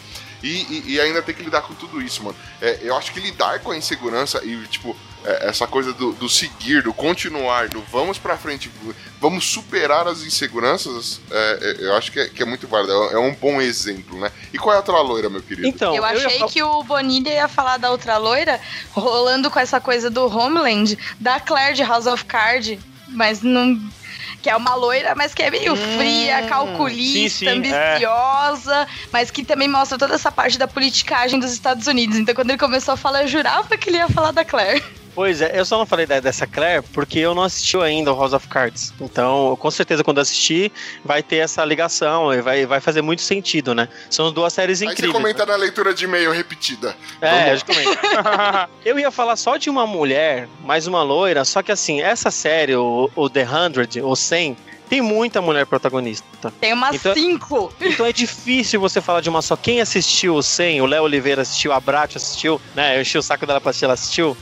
E, e- e ainda tem que lidar com tudo isso, mano. É, eu acho que lidar com a insegurança e, tipo, é, essa coisa do, do seguir, do continuar, do vamos pra frente, vamos superar as inseguranças, é, é, eu acho que é, que é muito válido. É, é um bom exemplo, né? E qual é a outra loira, meu querido? Então, eu ia achei fal- que o Bonilha ia falar da outra loira, rolando com essa coisa do Homeland, da Claire de House of Card, mas não. Que é uma loira, mas que é meio fria, calculista, sim, sim, é. ambiciosa, mas que também mostra toda essa parte da politicagem dos Estados Unidos. Então, quando ele começou a falar, eu jurava que ele ia falar da Claire. Pois é, eu só não falei da- dessa Claire porque eu não assisti ainda o House of Cards. Então, com certeza, quando assistir, vai ter essa ligação e vai, vai fazer muito sentido, né? São duas séries Aí você incríveis. comenta na leitura de e-mail repetida. É, eu comento. eu ia falar só de uma mulher, mais uma loira, só que assim, essa série, o, o The 100, o 100, tem muita mulher protagonista. Tem umas Então- cinco. Então é difícil você falar de uma só. Quem assistiu o 100, o Léo Oliveira assistiu, a Brat assistiu, né? Eu enchi o saco dela pra assistir, ela assistiu.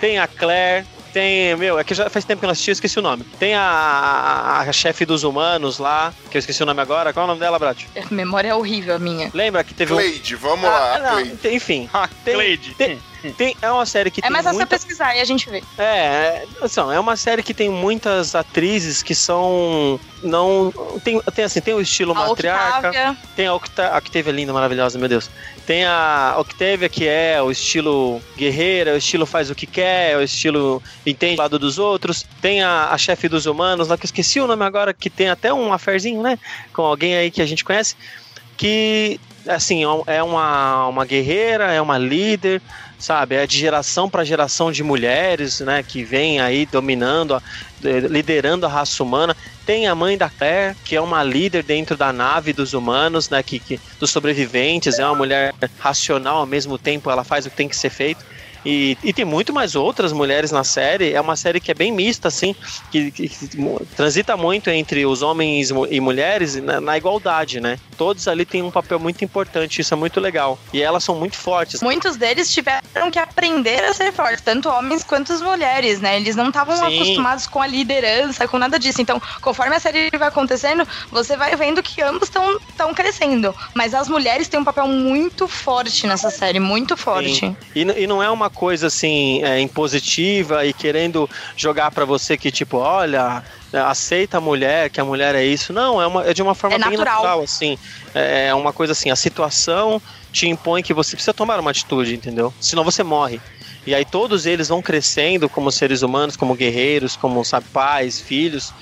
Tem a Claire, tem. Meu, é que já faz tempo que eu não assisti, eu esqueci o nome. Tem a, a, a chefe dos humanos lá, que eu esqueci o nome agora. Qual é o nome dela, Brat? A memória é horrível a minha. Lembra que teve um. Cleide, vamos Ah, lá, não, enfim. Tem, Cleide. tem, tem- é uma série que É tem mais fácil muita... pesquisar e a gente vê. É, é, assim, é uma série que tem muitas atrizes que são não tem, tem assim, tem o estilo A matriarca, Octavia. tem a Octa, a Octavia é linda, maravilhosa, meu Deus. Tem a Octavia que é o estilo guerreira, o estilo faz o que quer, o estilo entende o lado dos outros. Tem a, a chefe dos humanos, lá que eu esqueci o nome agora, que tem até um aferzinho, né, com alguém aí que a gente conhece, que assim, é uma, uma guerreira, é uma líder, sabe? É de geração para geração de mulheres, né? Que vem aí dominando, liderando a raça humana. Tem a mãe da Claire, que é uma líder dentro da nave dos humanos, né? Que, que- dos sobreviventes, é uma mulher racional ao mesmo tempo, ela faz o que tem que ser feito. E, e tem muito mais outras mulheres na série. É uma série que é bem mista, assim, que, que- que transita muito entre os homens e mulheres na, na igualdade, né? Todos ali têm um papel muito importante, isso é muito legal. E elas são muito fortes. Muitos deles tiveram que aprender a ser fortes, tanto homens quanto as mulheres, né? Eles não estavam acostumados com a liderança, com nada disso. Então, conforme a série vai acontecendo, você vai vendo que ambos estão crescendo. Mas as mulheres têm um papel muito forte nessa série, muito forte. E, e não é uma coisa assim é, impositiva e querendo jogar pra você que tipo, olha, aceita a mulher, que a mulher é isso. Não, é, uma, é de uma forma É bem natural. natural, assim. É é uma coisa assim, a situação te impõe que você precisa tomar uma atitude, entendeu? Senão você morre. E aí todos eles vão crescendo como seres humanos, como guerreiros, como sabe, pais, filhos,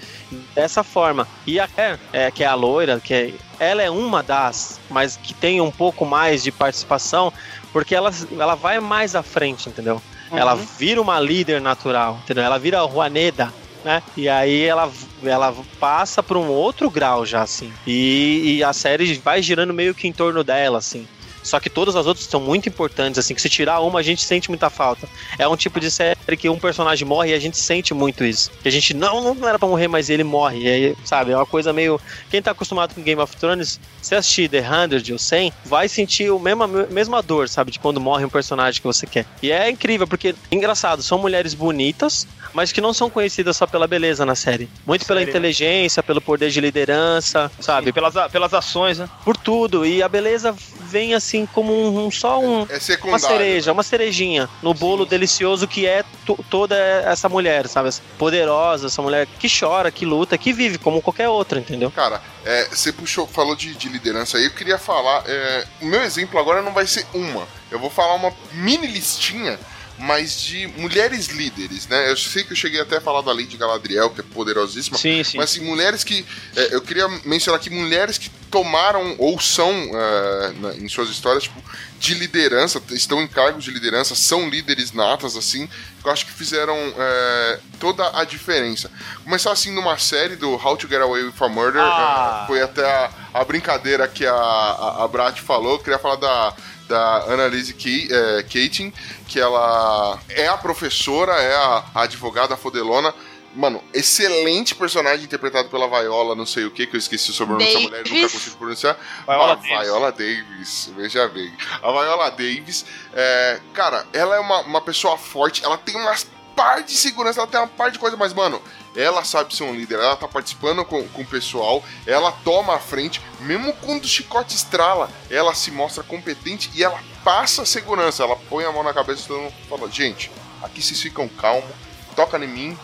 dessa forma. E a Claire, é, que é a loira, que é, ela é uma das, mas que tem um pouco mais de participação, porque ela, ela vai mais à frente, entendeu? Ela vira uma líder natural, entendeu? Ela vira a Juaneda, né? E aí ela, ela passa para um outro grau já, assim. E, e a série vai girando meio que em torno dela, assim. Só que todas as outras são muito importantes, assim, que se tirar uma, a gente sente muita falta. É um tipo de série que um personagem morre e a gente sente muito isso. Que a gente, não, não era pra morrer, mas ele morre. E aí, sabe, é uma coisa meio. Quem tá acostumado com Game of Thrones, se assistir The 100 ou 100, vai sentir a mesma, mesma dor, sabe, de quando morre um personagem que você quer. E é incrível, porque, engraçado, são mulheres bonitas, mas que não são conhecidas só pela beleza na série. Muito pela Série, né? inteligência, pelo poder de liderança, sabe? Pelas, pelas ações, né? por tudo. E a beleza vem assim como um, um- só um. É Uma cereja, uma cerejinha no bolo delicioso que é to- toda essa mulher, sabe? Poderosa, essa mulher que chora, que luta, que vive como qualquer outra, entendeu? Cara, é, você puxou, falou de, de liderança aí, eu queria falar. é, o meu exemplo agora não vai ser uma. Eu vou falar uma mini listinha, mas de mulheres líderes, né? Eu sei que eu cheguei até a falar da Lady Galadriel, que é poderosíssima. Sim, sim. Mas assim, mulheres que. é, eu queria mencionar aqui mulheres que tomaram ou são, é, na- em suas histórias, tipo, de liderança, estão em cargos de liderança, são líderes natas, assim, que eu acho que fizeram é, toda a diferença. Começar assim numa série do How to Get Away with a Murder, Ah. é, foi até a, a brincadeira que a, a, a Brat falou, eu queria falar da. Da Annalise Ke- é, Keating, que ela é a professora, é a, a advogada fodelona. Mano, excelente personagem interpretado pela Viola, não sei o que, que eu esqueci o sobrenome dessa mulher, nunca consigo pronunciar. Viola Ah, Davis. Viola Davis, veja bem. A Viola Davis, é, cara, ela é uma, uma pessoa forte, ela tem umas par de segurança, ela tem uma par de coisa, mas, mano, ela sabe ser um líder, ela tá participando com, com o pessoal, ela toma a frente, mesmo quando o chicote estrala, ela se mostra competente e ela passa a segurança, ela põe a mão na cabeça e fala, gente, aqui vocês ficam calmos, toca em mim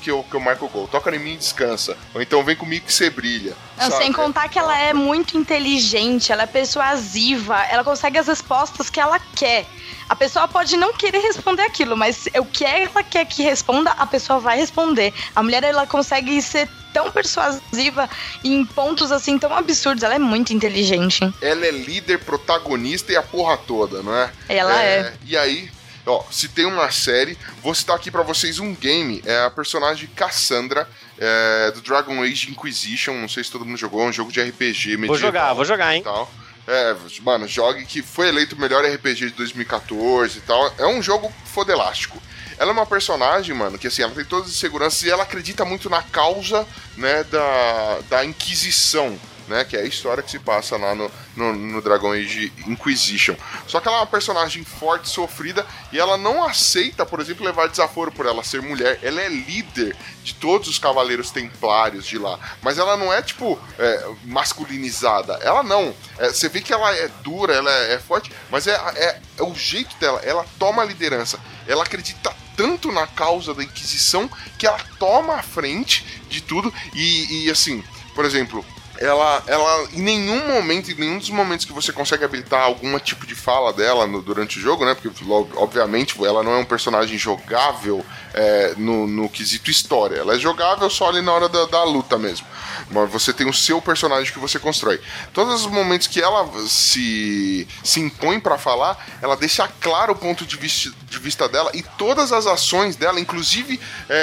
que eu, que eu marco o gol, toca em mim e descansa, ou então vem comigo que você brilha. Não, sem contar que ela é muito inteligente, ela é persuasiva, ela consegue as respostas que ela quer. A pessoa pode não querer responder aquilo, mas o que ela quer que responda, a pessoa vai responder. A mulher, ela consegue ser tão persuasiva em pontos assim tão absurdos. Ela é muito inteligente. ela é líder, protagonista e a porra toda, não é? Ela é. E aí, Ó, se tem uma série, vou citar aqui pra vocês um game. É a personagem Cassandra é, do Dragon Age Inquisition. Não sei se todo mundo jogou, é um jogo de RPG medieval. Vou jogar, vou jogar, hein? tal. É, mano, jogue que foi eleito o melhor RPG de 2014 e tal. É um jogo fodelástico. Ela é uma personagem, mano, que assim, ela tem todas as seguranças e ela acredita muito na causa, né, da, da Inquisição, né, que é a história que se passa lá no, no, no Dragon Age Inquisition. Só que ela é uma personagem forte, sofrida, e ela não aceita, por exemplo, levar desaforo por ela ser mulher. Ela é líder de todos os cavaleiros templários de lá. Mas ela não é, tipo, é, masculinizada. Ela não. É, você vê que ela é dura, ela é, é forte, mas é, é, é o jeito dela. Ela toma a liderança. Ela acredita tanto na causa da Inquisição que ela toma a frente de tudo. E, e assim, por exemplo, ela, ela em nenhum momento, em nenhum dos momentos que você consegue habilitar algum tipo de fala dela no- durante o jogo, né? Porque, obviamente, ela não é um personagem jogável é, no, no quesito história. Ela é jogável só ali na hora da, da luta mesmo. Mas você tem o seu personagem que você constrói. Todos os momentos que ela se, se impõe pra falar, ela deixa claro o ponto de vista, de vista dela e todas as ações dela, inclusive é,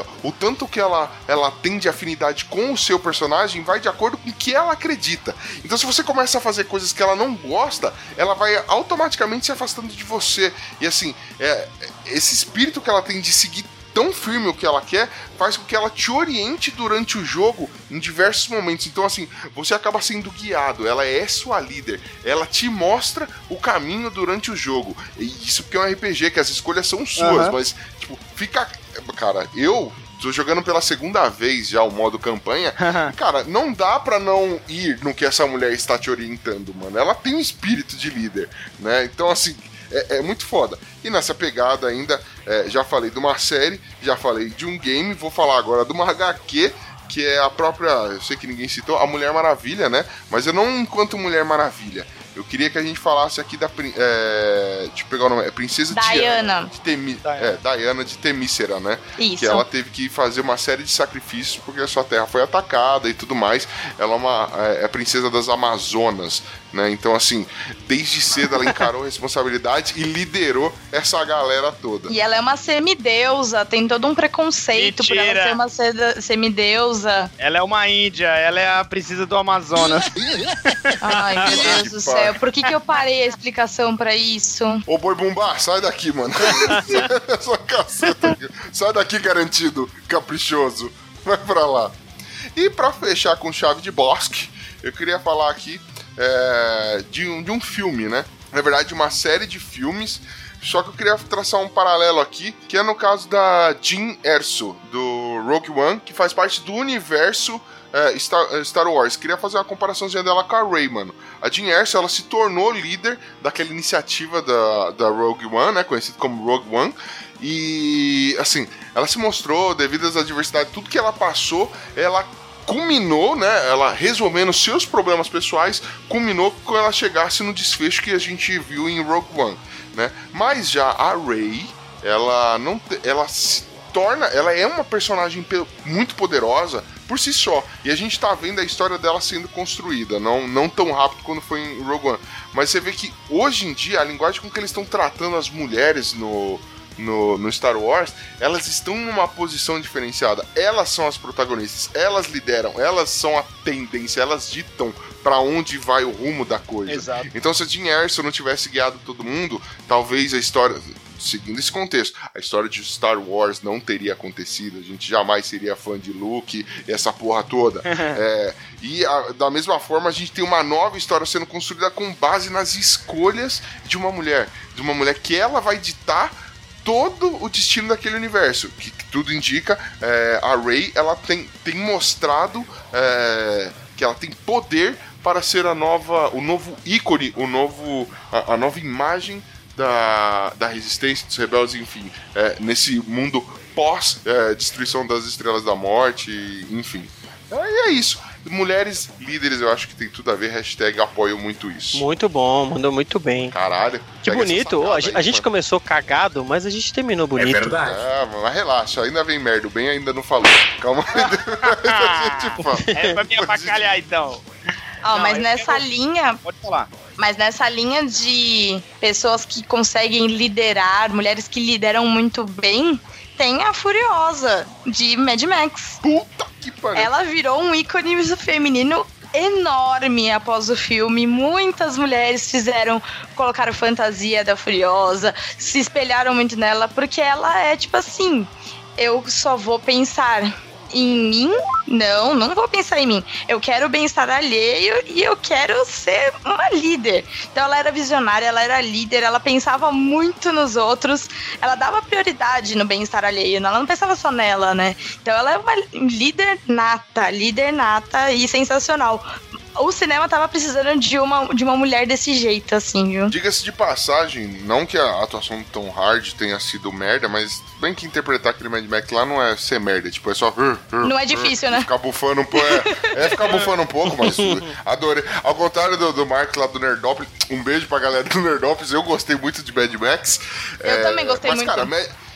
é, o tanto que ela, ela tem de afinidade com o seu personagem, vai de acordo o que ela acredita. Então, se você começa a fazer coisas que ela não gosta, ela vai automaticamente se afastando de você. E assim, é, esse espírito que ela tem de seguir tão firme o que ela quer, faz com que ela te oriente durante o jogo em diversos momentos. Então, assim, você acaba sendo guiado, ela é sua líder, ela te mostra o caminho durante o jogo. E isso porque é um RPG, que as escolhas são suas, Aham. mas, tipo, fica. Cara, eu. Tô jogando pela segunda vez já o modo campanha. Cara, não dá pra não ir no que essa mulher está te orientando, mano. Ela tem um espírito de líder, né? Então, assim, é, é muito foda. E nessa pegada ainda, é, já falei de uma série, já falei de um game, vou falar agora de uma HQ, que é a própria, eu sei que ninguém citou, a Mulher Maravilha, né? Mas eu não enquanto Mulher Maravilha. Eu queria que a gente falasse aqui da. prin- É, deixa eu pegar o nome. É Princesa Diana. Diana. De Temi, É, Diana de Temícera, né? Isso. Que ela teve que fazer uma série de sacrifícios porque a sua terra foi atacada e tudo mais. Ela é uma é, é princesa das Amazonas, né? Então, assim, desde cedo ela encarou a responsabilidade e liderou essa galera toda. E ela é uma semideusa, tem todo um preconceito por ela Mentira. ser uma seda- semideusa. Ela é uma índia, ela é a princesa do Amazonas. Ai, meu Deus do pai. Céu. Por que, que eu parei a explicação pra isso? Ô boi bumbá, sai daqui, mano. Essa caceta. Sai daqui, garantido, caprichoso. Vai pra lá. E pra fechar com chave de bosque, eu queria falar aqui é, de, um, de um filme, né? Na verdade, uma série de filmes. Só que eu queria traçar um paralelo aqui, que é no caso da Jean Erso, do Rogue One, que faz parte do universo é, Star, é, Star Wars. Queria fazer uma comparaçãozinha dela com a Rey, mano. A Jean Erso, ela se tornou líder daquela iniciativa da, da Rogue One, né? Conhecido como Rogue One. E, assim, ela se mostrou, devido às adversidades, tudo que ela passou, ela culminou, né? Ela resolvendo seus problemas pessoais, culminou quando ela chegasse no desfecho que a gente viu em Rogue One, né? Mas já a Rey, ela não, ela se torna, ela é uma personagem pe- muito poderosa por si só. E a gente tá vendo a história dela sendo construída, não, não tão rápido quando foi em Rogue One. Mas você vê que hoje em dia a linguagem com que eles estão tratando as mulheres no no, no Star Wars, elas estão numa posição diferenciada. Elas são as protagonistas, elas lideram, elas são a tendência, elas ditam pra onde vai o rumo da coisa. Exato. Então, se a Jean Erso não tivesse guiado todo mundo, talvez a história. Seguindo esse contexto, a história de Star Wars não teria acontecido, a gente jamais seria fã de Luke, essa porra toda. É, e a- da mesma forma, a gente tem uma nova história sendo construída com base nas escolhas de uma mulher. De uma mulher que ela vai ditar todo o destino daquele universo. Que, que tudo indica, é, a Rey ela tem, tem mostrado é, que ela tem poder para ser a nova, o novo ícone, o novo, a, a nova imagem da, da resistência dos rebeldes, enfim, é, nesse mundo pós é, destruição das estrelas da morte, enfim. É, é isso. Mulheres líderes, eu acho que tem tudo a ver. Hashtag apoio muito isso. Muito bom, mandou muito bem. Caralho. Que bonito. Sacada a, gente- aí, a gente começou cagado, mas a gente terminou bonito. É, mas relaxa, ainda vem merda. O bem ainda não falou. Calma a gente fala. É pra me abacalhar então. Ó, Não, mas nessa quero- linha, Pode falar. Mas nessa linha de pessoas que conseguem liderar, mulheres que lideram muito bem, tem a Furiosa de Mad Max. Puta que pariu. Ela virou um ícone feminino enorme após o filme. Muitas mulheres fizeram, colocaram fantasia da Furiosa, se espelharam muito nela, porque ela é tipo assim: eu só vou pensar em mim? Não, não vou pensar em mim. Eu quero o bem-estar alheio e eu quero ser uma líder. Então ela era visionária, ela era líder, ela pensava muito nos outros, ela dava prioridade no bem-estar alheio, ela não pensava só nela, né? Então ela é uma líder nata, líder nata e sensacional. O cinema tava precisando de uma, de uma mulher desse jeito, assim, viu? Diga-se de passagem, não que a atuação do Tom Hardy tenha sido merda, mas bem que interpretar aquele Mad Max lá não é ser merda, tipo, é só. Não é difícil, né? Ficar bufando um pouco. É, é ficar bufando um pouco, mas adorei. Ao contrário do, do Mark lá do Nerdópolis, um beijo pra galera do Nerdópolis, eu gostei muito de Mad Max. Eu também gostei mas, muito. Cara,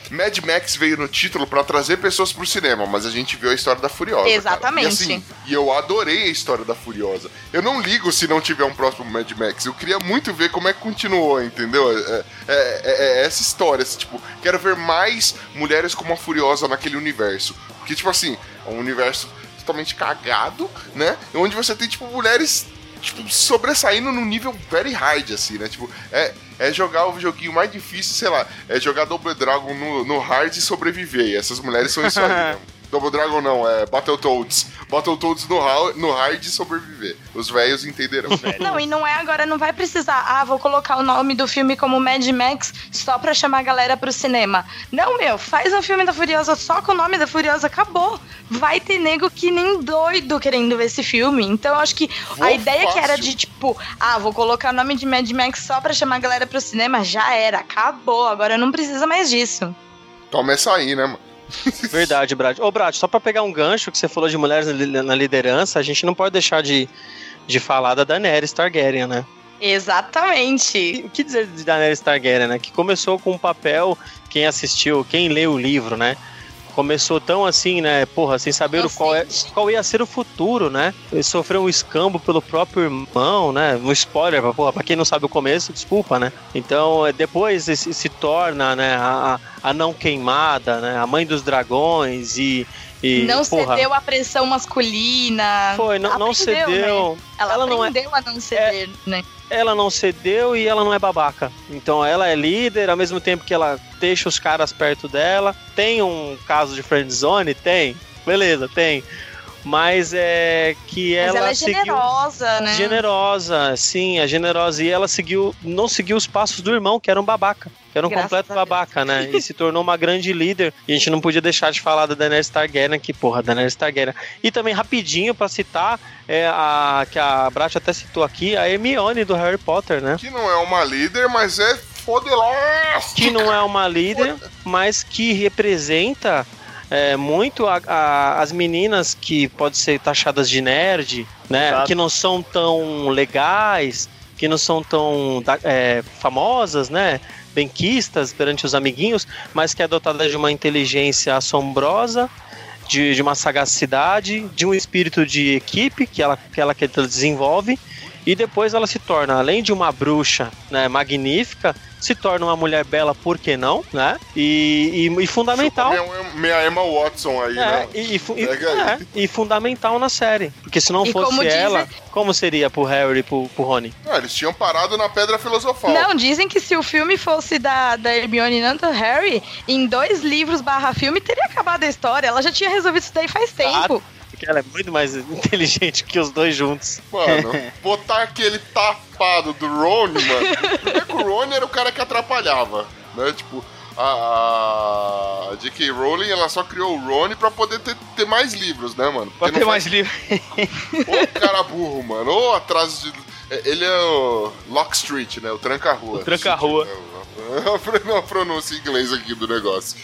Mad, Max veio no título pra trazer pessoas pro cinema, mas a gente viu a história da Furiosa. Exatamente. E, assim, e eu adorei a história da Furiosa. Eu não ligo se não tiver um próximo Mad Max. Eu queria muito ver como é que continuou, entendeu? É, é- é- é essa história. assim, tipo, quero ver mais mulheres como a Furiosa naquele universo. Porque, tipo assim, é um universo totalmente cagado, né? Onde você tem, tipo, mulheres tipo, sobressaindo num nível very hard, assim, né? Tipo, é, é jogar o joguinho mais difícil, sei lá, é jogar Double Dragon no, no hard e sobreviver. E essas mulheres são isso aí, né? Double Dragon não, é Battletoads. Battletoads no, hard- no hard e sobreviver. Os velhos entenderão. Não, e não é agora, não vai precisar. Ah, vou colocar o nome do filme como Mad Max só pra chamar a galera pro cinema. Não, meu, faz um filme da Furiosa só com o nome da Furiosa, acabou. Vai ter nego que nem doido querendo ver esse filme. Então eu acho que Vou a ideia que era fácil. de tipo, ah, vou colocar o nome de Mad Max só pra chamar a galera pro cinema, já era, acabou. Agora não precisa mais disso. Toma essa aí, né, mano? Verdade, Brad. Ô, Brad, só pra pegar um gancho que você falou de mulheres na liderança, a gente não pode deixar de, de falar da Daenerys Targaryen, né? Exatamente. O que dizer de Daenerys Targaryen, né? Que começou com um papel, quem assistiu, quem leu o livro, né? Começou tão assim, né? Porra, sem saber o qual, é, qual ia ser o futuro, né? Ele sofreu um escambo pelo próprio irmão, né? Um spoiler, pra- porra, pra quem não sabe o começo, desculpa, né? Então, é, depois se, se torna, né? A a não queimada, né? A mãe dos dragões e. e não porra, cedeu à pressão masculina. Foi, não, não Aprendeu, cedeu. né? Ela, Ela não é- aprendeu a não ceder, né? ela não cedeu e ela não é babaca. Então ela é líder, ao mesmo tempo que ela deixa os caras perto dela. Tem um caso de friendzone? Tem. Beleza, tem. Mas é que Mas ela, ela é seguiu generosa, né? generosa, sim, é generosa e ela seguiu, não seguiu os passos do irmão, que era um babaca, que era um Graças completo babaca, né? E se tornou uma grande líder. E a gente não podia deixar de falar da Daenerys Targaryen, que porra, Daenerys Targaryen. E também rapidinho pra citar é a que a Brat até citou aqui, a Hermione do Harry Potter, né? Que não é uma líder, mas é fodelasta. que não é uma líder, mas que representa é, muito a- a- as meninas que podem ser taxadas de nerd, né? Exato. Que não são tão legais, que não são tão é, famosas, né? Benquistas perante os amiguinhos, mas que é dotada de uma inteligência assombrosa. De, de uma sagacidade, de um espírito de equipe que ela, que ela, que ela desenvolve, e depois ela se torna, além de uma bruxa né, magnífica, se torna uma mulher bela, por que não, né? E, e- e fundamental. Minha, Emma Watson aí, É, né? e, e é, e fundamental na série. Porque se não E fosse como dizem- ela, como seria pro Harry e pro, pro Rony? Ah, eles tinham parado na Pedra Filosofal. Não, dizem que se o filme fosse da, da Hermione e não do Harry, em dois livros barra filme, teria acabado a história. Ela já tinha resolvido isso daí faz tempo. Porque ela é muito mais inteligente que os dois juntos. Mano, botar aquele tapado do Rony, mano. Primeiro que o Rony era o cara que atrapalhava, né? Tipo, a, a J.K. Rowling, ela só criou o Rony pra poder ter, ter mais livros, né, mano? Pra Porque ter não mais faz- livro. Ô cara burro, mano. Ô atraso de... é, Ele é o Lock Street, né? O tranca-rua. O tranca-rua. Não, a pronúncia em inglês aqui do negócio.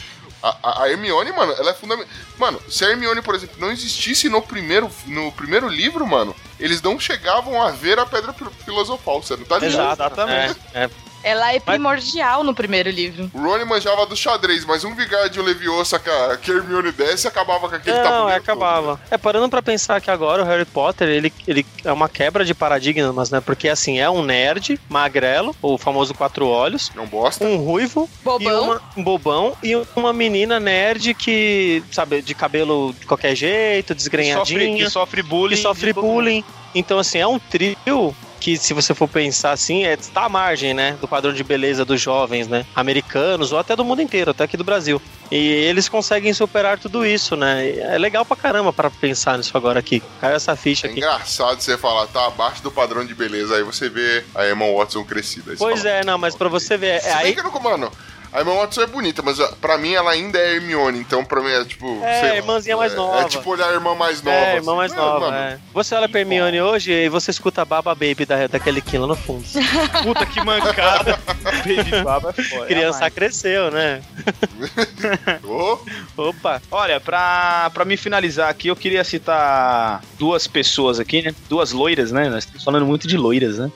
A, a- a Hermione, mano, ela é fundamental. Mano, se a Hermione, por exemplo, não existisse no primeiro, no primeiro livro, mano, eles não chegavam a ver a Pedra Fil- Filosofal, você não tá ligado? Exatamente. É, é. Ela é primordial no primeiro livro. O Rony manjava do xadrez, mas um Vigard Leviosa que a Hermione desse acabava com aquele Não, é, todo, né? acabava. É, parando pra pensar que agora o Harry Potter, ele, ele é uma quebra de paradigmas, né? Porque, assim, é um nerd, magrelo, o famoso quatro olhos, Não bosta. um ruivo, e Bobão. uma, um bobão e uma menina nerd que, sabe, de cabelo de qualquer jeito, Que sofre, desgrenhadinha, que sofre bullying. que sofre bullying. Então, assim, é um trio que, se você for pensar assim, é, tá à margem, né? Do padrão de beleza dos jovens, né? Americanos ou até do mundo inteiro, até aqui do Brasil. E eles conseguem superar tudo isso, né? É legal pra caramba pra pensar nisso agora aqui. Caiu essa ficha É aqui. engraçado você falar, tá abaixo do padrão de beleza, aí você vê a Emma Watson crescida. Pois fala, é, não, mas pra você ver, é aí que mano, a Emma Watson é bonita, mas pra mim ela ainda é Hermione, então pra mim é tipo. É, sei lá, irmãzinha mais é- nova. É tipo olhar a irmã mais nova. É, irmã assim. mais É, nova, mano, é. Você olha pra Hermione hoje e você escuta a Baba Baby da, daquele Kim lá no fundo. Puta que mancada. Baby Baba é foda. A criança cresceu, né? ô, Opa. Olha, pra, pra me finalizar aqui, eu queria citar duas pessoas aqui, né? Duas loiras, né? Nós estamos falando muito de loiras, né?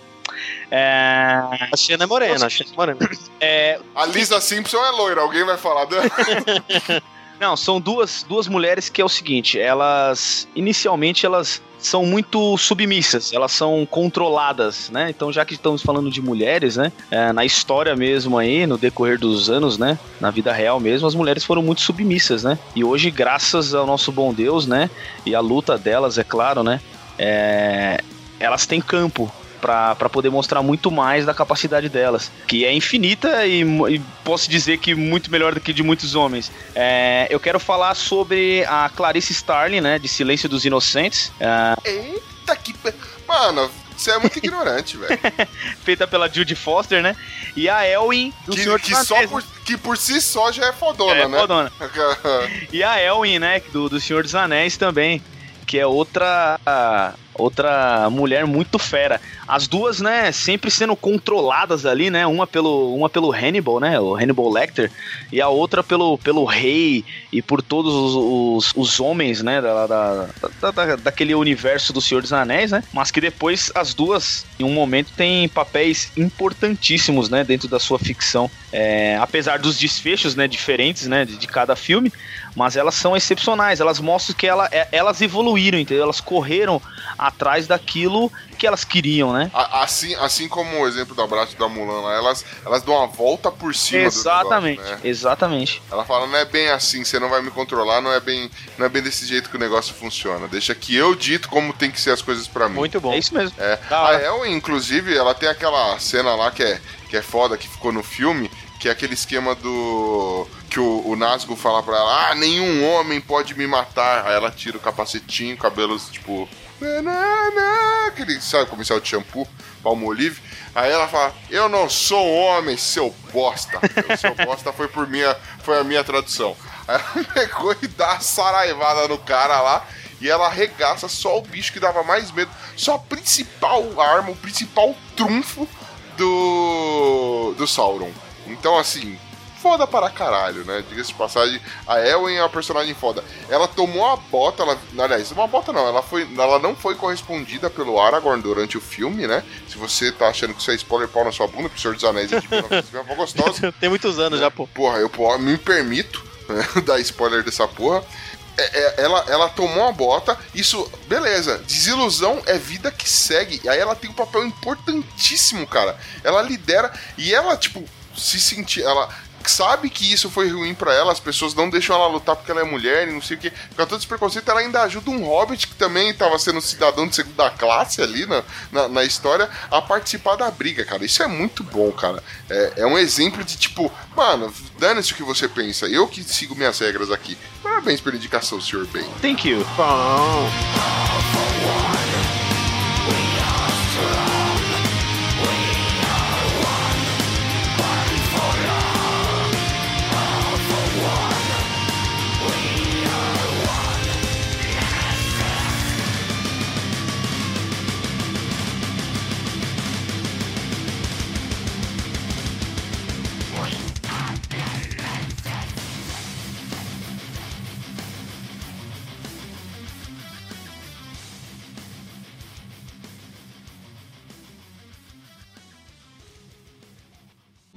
É, A Xena é morena, a Xena é morena. é, a Lisa Simpson é loira, alguém vai falar. né? Não, são duas, duas mulheres que é o seguinte, elas inicialmente elas são muito submissas, elas são controladas, né? Então já que estamos falando de mulheres, né? é, na história mesmo aí, no decorrer dos anos, né? Na vida real mesmo, as mulheres foram muito submissas, né? E hoje, graças ao nosso bom Deus, né? E a luta delas, é claro, né? é, elas têm campo para poder mostrar muito mais da capacidade delas, que é infinita e, e posso dizer que muito melhor do que de muitos homens. É, eu quero falar sobre a Clarice Starling, né, de Silêncio dos Inocentes, é, Eita que. Mano, você é muito ignorante, velho. feita pela Judy Foster, né, e a Elwin do Que, Senhor que dos só por, que por si só já é fodona, é, né? fodona. E a Elwin, né, do, do Senhor dos Anéis também, que é outra outra mulher muito fera. As duas, né, sempre sendo controladas ali, né, uma pelo uma pelo Hannibal, né, o Hannibal Lecter, e a outra pelo, pelo rei e por todos os, os, os homens, né, da, da, da- da- daquele universo do Senhor dos Anéis, né, mas que depois as duas, em um momento, têm papéis importantíssimos, né, dentro da sua ficção. É, apesar dos desfechos, né, diferentes, né, de, de cada filme, mas elas são excepcionais. Elas mostram que ela, é- elas evoluíram, entendeu? Elas correram atrás daquilo que elas queriam, né? Assim, assim como o exemplo da Brat e da Mulan lá, elas, elas dão uma volta por cima exatamente, do negócio, né? exatamente. Ela fala, não é bem assim, você não vai me controlar, não é bem, não é bem desse jeito que o negócio funciona. Deixa que eu dito como tem que ser as coisas pra mim. Muito bom. É isso mesmo. É. A. Elwin, inclusive, ela tem aquela cena lá que é, que é foda, que ficou no filme, que é aquele esquema do. que o, o fala pra ela: Ah, nenhum homem pode me matar. Aí ela tira o capacetinho, cabelos tipo. Aquele, sabe, comercial de shampoo, palmolive. Aí ela fala: Eu não sou homem, seu bosta. Seu bosta foi por minha. Foi a minha tradução. Aí ela pegou e dá a saraivada no cara lá. E ela arregaça só o bicho que dava mais medo. Só a principal arma, o principal trunfo do. do Sauron. Então, assim, foda para caralho, né? Diga-se de passagem, a Elwen é uma personagem foda. Ela tomou a bota, ela, aliás, uma bota não, ela, foi, ela não foi correspondida pelo Aragorn durante o filme, né? Se você tá achando que isso é spoiler pau na sua bunda, pro Senhor dos Anéis é de 1950, gostosa. Tem muitos anos já, pô. Porra, eu po- me permito né, dar spoiler dessa porra. É- é- ela, ela tomou uma bota, isso, beleza. Desilusão é vida que segue. Aí ela tem um papel importantíssimo, cara. Ela lidera e ela, tipo, se sentir. Ela sabe que isso foi ruim pra ela, as pessoas não deixam ela lutar porque ela é mulher e não sei o que. Fica todo esse preconceito, ela ainda ajuda um hobbit que também tava sendo cidadão de segunda classe ali na, na, na história a participar da briga, cara. Isso é muito bom, cara. É, é um exemplo de tipo, mano, dane-se o que você pensa, eu que sigo minhas regras aqui. Parabéns pela indicação, Sr. Bane. Thank you.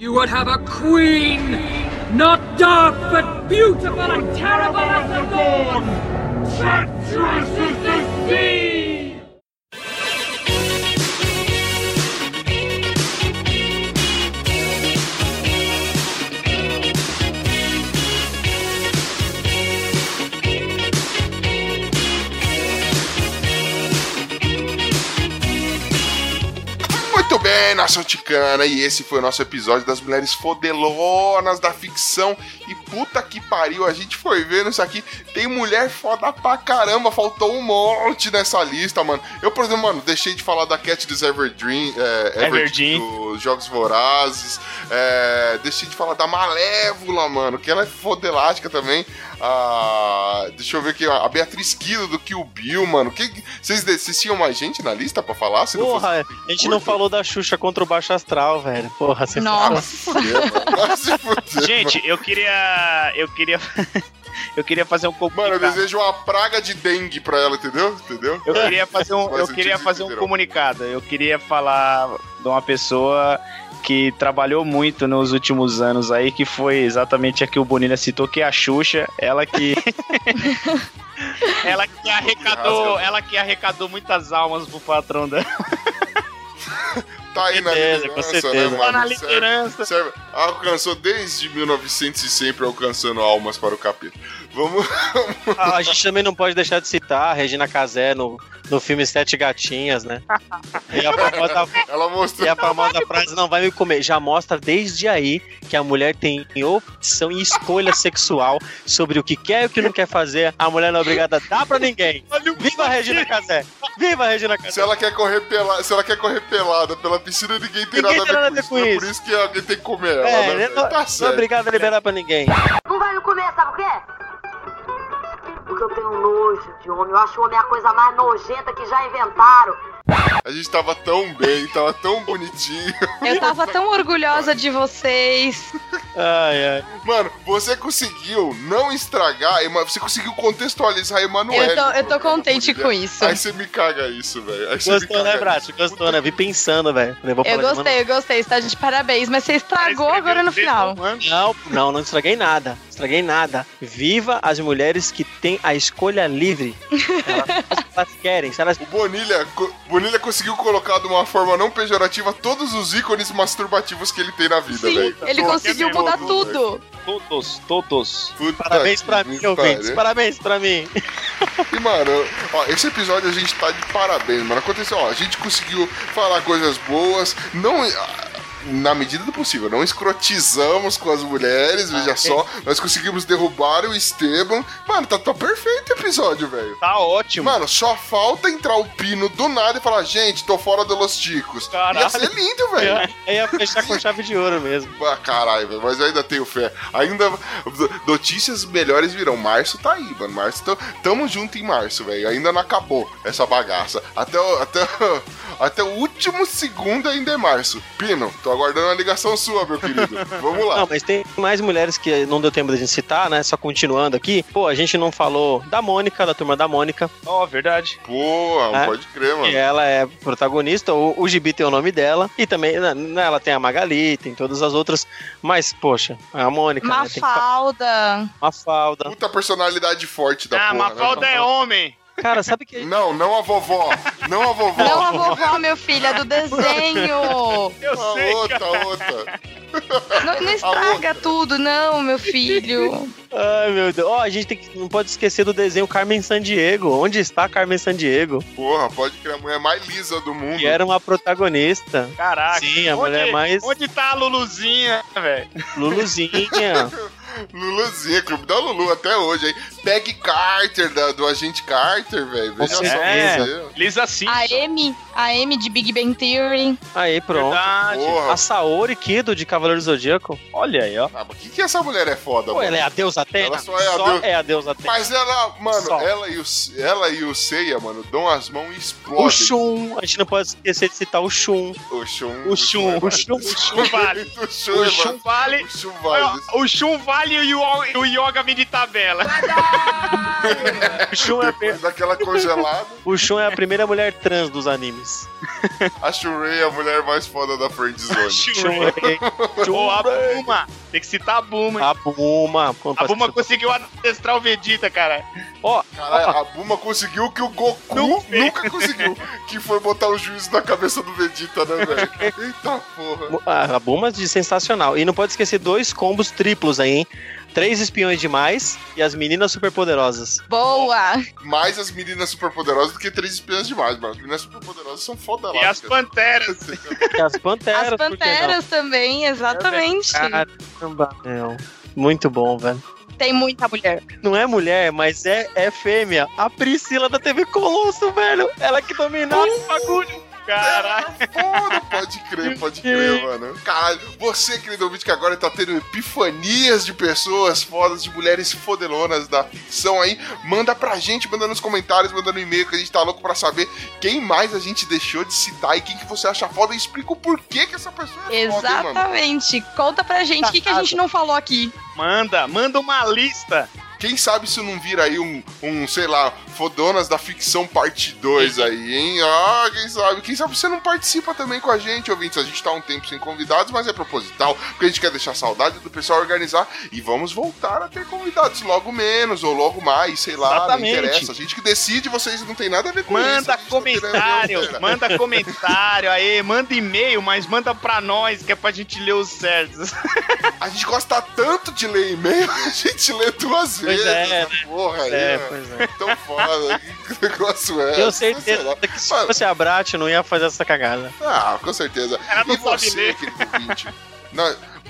You would have a queen, not dark but beautiful and terrible as the dawn, treacherous as the sea! Muito bem, nação ticana, e esse foi o nosso episódio das mulheres fodelonas da ficção. E puta que pariu, a gente foi vendo isso aqui. Tem mulher foda pra caramba, faltou um monte nessa lista, mano. Eu, por exemplo, mano, deixei de falar da Cat dos Everdeen, é, Everdeen. dos Jogos Vorazes. é, deixei de falar da Malévola, mano, que ela é fodelástica também. Ah, deixa eu ver aqui, a Beatriz Kilo do Kill Bill, mano. Que, vocês, vocês tinham mais gente na lista pra falar? Se não fosse- Porra, a gente não falou da Xuxa contra o Baixo Astral, velho. Porra, você Nossa. Fudeu, Gente, eu queria. Eu queria. eu queria fazer um Mano, eu comunicado. desejo uma praga de dengue pra ela, entendeu? Entendeu? Eu queria fazer um, eu queria fazer um comunicado. Eu queria falar de uma pessoa que trabalhou muito nos últimos anos aí, que foi exatamente a que o Bonilha citou, que é a Xuxa. Ela que. ela que arrecadou. Ela que arrecadou muitas almas pro patrão dela. Tá aí na certeza, com liderança, né, certeza. mano? Tá na Serve- liderança. serve- alcançou desde 1900 e sempre alcançando almas para o capeta. Vamos. Ah, a gente também não pode deixar de citar a Regina Casé no, no filme Sete Gatinhas, né? E a famosa, Ela mostrou. e a famosa frase não vai me comer. Já mostra desde aí que a mulher tem opção e escolha sexual sobre o que quer e o que não quer fazer. A mulher não é obrigada a dar pra ninguém. Viva a Regina Casé! Viva a Regina Se Casé! ela quer correr pelada, se ela quer correr pelada pela piscina, ninguém tem Ninguém nada a ver com isso. É isso. por isso que alguém tem que comer ela, É, né? né? não, Tá não é obrigado a liberar pra ninguém. Não vai me comer, sabe por quê? Porque eu tenho nojo de homem. Eu acho o homem a coisa mais nojenta que já inventaram. A gente tava tão bem, tava tão bonitinho. Eu tava tão orgulhosa de vocês. Ai, ai. Mano, você conseguiu não estragar, você conseguiu contextualizar a Emanuele. Eu tô, eu tô contente com isso. Aí você me caga isso, velho. Gostou, caga né, Brat? Gostou, né? Vi pensando, velho. Eu gostei, eu gostei, tá, gente? Parabéns, mas você estragou Ela agora no final. o Não, não, não estraguei nada. Estraguei nada. Viva as mulheres que têm a escolha livre. Elas elas querem. Elas... O Bonilha, co- Bonilha conseguiu colocar de uma forma não pejorativa todos os ícones masturbativos que ele tem na vida, velho. ele conseguiu mudar tudo. Todos, todos. Puta Parabéns pra mim, ouvintes. Parabéns pra mim. E, mano, ó, esse episódio a gente tá de parabéns, mano. Aconteceu, ó, a gente conseguiu falar coisas boas, não. Ah, Na medida do possível, não escrotizamos com as mulheres, veja só. Nós conseguimos derrubar o Esteban. Mano, tá, tá perfeito o episódio, velho. Tá ótimo. Mano, só falta entrar o Pino do nada e falar, gente, tô fora de Los Ticos. Ia Caralho. ser lindo, velho. Aí ia fechar com chave de ouro mesmo. Ah, caralho, velho, mas eu ainda tenho fé. Ainda. Notícias melhores virão. Março tá aí, mano. Março, tamo, tamo junto em março, velho. Ainda não acabou essa bagaça. Até o, até, até o último segundo ainda é março. Pino, tô aguardando uma ligação sua, meu querido. Vamos lá. Não, mas tem mais mulheres que não deu tempo da gente citar, né? Só continuando aqui. Pô, a gente não falou da Mônica, da turma da Mônica. Ó, verdade. Porra, É. pode crer, mano. Que ela é protagonista, o, o Gibi tem o nome dela. E também, né, né, ela tem a Magali, tem todas as outras. Mas, poxa, a Mônica, né, tem que falar Mafalda. uma falda. Puta personalidade forte da ah, porra. Mafalda né, é homem. Cara, sabe que. Não, não a vovó. Não a vovó. Não a vovó, meu filho, é do desenho. Eu a sei, outra, cara. outra. Não, não estraga tudo, não, meu filho. Ai, meu Deus. Ó, a gente tem que, não pode esquecer do desenho Carmen Sandiego. Onde está Carmen Sandiego? Porra, pode crer a mulher mais lisa do mundo. Que era uma protagonista. Caraca. Sim, a onde, mulher mais Onde tá a Luluzinha, velho? Luluzinha. Luluzinha, clube da Lulu até hoje, hein? Peg Carter, da- do agente Carter, velho. Veja só você. Lisa Simpson. A Amy, a Amy de Big Bang Theory. Aí, pronto. A Saori Kido de Cavaleiro do Zodíaco. Olha aí, ó. Ah, mas que que essa mulher é foda, Pô, mano? ela é a deusa Atena? Ela só é a deusa- é a deusa Atena. Mas ela, mano, Só. ela e, o, ela e o Seiya, mano, dão as mãos e explodem. O Shun, a gente não pode esquecer de citar o Shun. O Shun. O Shun, o Shun. Vale. O Shun, é, vale. O Shun vale. O Shun vale e o, o Yoga vem de tabela. O Shun, é, a- Depois daquela congelada. o Shun é a primeira mulher trans dos animes. A Shurei é a mulher mais foda da friendzone. Shurei. Ô, a Buma. Tem que citar a Buma. hein? A Buma. A Buma conseguiu adestrar o Vegeta, cara. Ó, Caralho, a Buma conseguiu o que o Goku nunca conseguiu. Que foi botar o juízo na cabeça do Vegeta, né, velho? Eita porra. a, a Buma de sensacional. E não pode esquecer dois combos triplos aí, hein? Três espiões demais e as meninas superpoderosas. Boa! Mais as meninas superpoderosas do que três espiãs demais, mano. As meninas superpoderosas são foda lá. E as panteras. E as panteras. As não? panteras também, exatamente. Caramba, meu. Muito bom, velho. Tem muita mulher. Não é mulher, mas é, é fêmea. A Priscila da TV Colosso, velho. Ela que dominava o bagulho. Caralho. Foda, pode crer, pode crer, mano. Caralho, você, querido ouvinte, que agora tá tendo epifanias de pessoas fodas, de mulheres fodelonas da ficção aí, manda pra gente, manda nos comentários, manda no e-mail, que a gente tá louco pra saber quem mais a gente deixou de citar e quem que você acha foda e explica o porquê que essa pessoa é foda, hein, mano. Exatamente. Conta pra gente o que, que a gente não falou aqui. Manda, manda uma lista. Quem sabe se não vira aí um, um, sei lá, Fodonas da Ficção parte 2 aí, hein? Ah, quem sabe? Quem sabe você não participa também com a gente, ouvintes? A gente tá um tempo sem convidados, mas é proposital, porque a gente quer deixar saudade do pessoal organizar e vamos voltar a ter convidados logo menos ou logo mais, sei lá, Exatamente. não interessa. A gente que decide, vocês não tem nada a ver com isso. Manda a ver, comentário, galera. manda comentário aí, manda e-mail, mas manda pra nós, que é pra gente ler os certos. A gente gosta tanto de ler e-mail, a gente lê duas Pois é, essa porra aí, É, pois é. Tão foda, que negócio é? Tenho Sei certeza lá. que se Mano, fosse a Brat, não ia fazer essa cagada. Ah, com certeza. Ela não e sabe você, ler. querido ouvinte?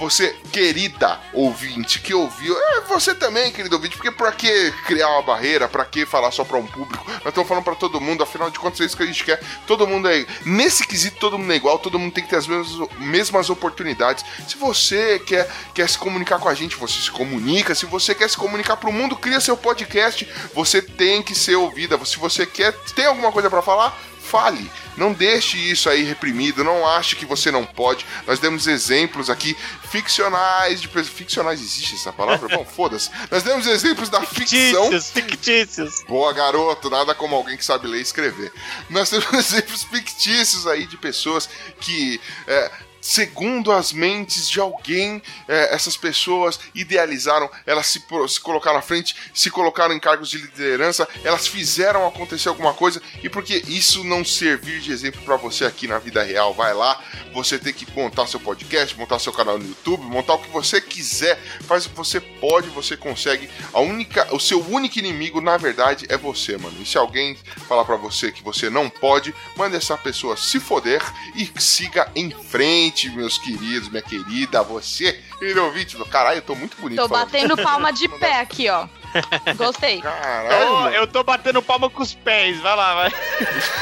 Você, querida ouvinte, que ouviu, é você também, querido ouvinte, porque pra que criar uma barreira, pra que falar só pra um público? Nós estamos falando pra todo mundo, afinal de contas é isso que a gente quer. Todo mundo é. Nesse quesito, todo mundo é igual, todo mundo tem que ter as mesmas, mesmas oportunidades. Se você quer, quer se comunicar com a gente, você se comunica. Se você quer se comunicar pro mundo, cria seu podcast. Você tem que ser ouvida. Se você quer, tem alguma coisa pra falar? Fale, não deixe isso aí reprimido, não ache que você não pode. Nós demos exemplos aqui ficcionais de pessoas. Ficcionais existe essa palavra? Bom, foda-se. Nós demos exemplos da ficção. Fictícios, fictícios. Boa, garoto, nada como alguém que sabe ler e escrever. Nós temos exemplos fictícios aí de pessoas que. é, Segundo as mentes de alguém, é, essas pessoas idealizaram, elas se, se colocaram à frente, se colocaram em cargos de liderança, elas fizeram acontecer alguma coisa, e porque isso não servir de exemplo pra você aqui na vida real, vai lá, você tem que montar seu podcast, montar seu canal no YouTube, montar o que você quiser, faz o que você pode, você consegue. A única, o seu único inimigo, na verdade, é você, mano. E se alguém falar pra você que você não pode, manda essa pessoa se foder e siga em frente, meus queridos, minha querida, você, querido ouvinte caralho, eu tô muito bonito Tô falando. batendo palma de pé aqui, ó. Gostei. Caralho, mano. eu tô batendo palma com os pés, vai lá, vai.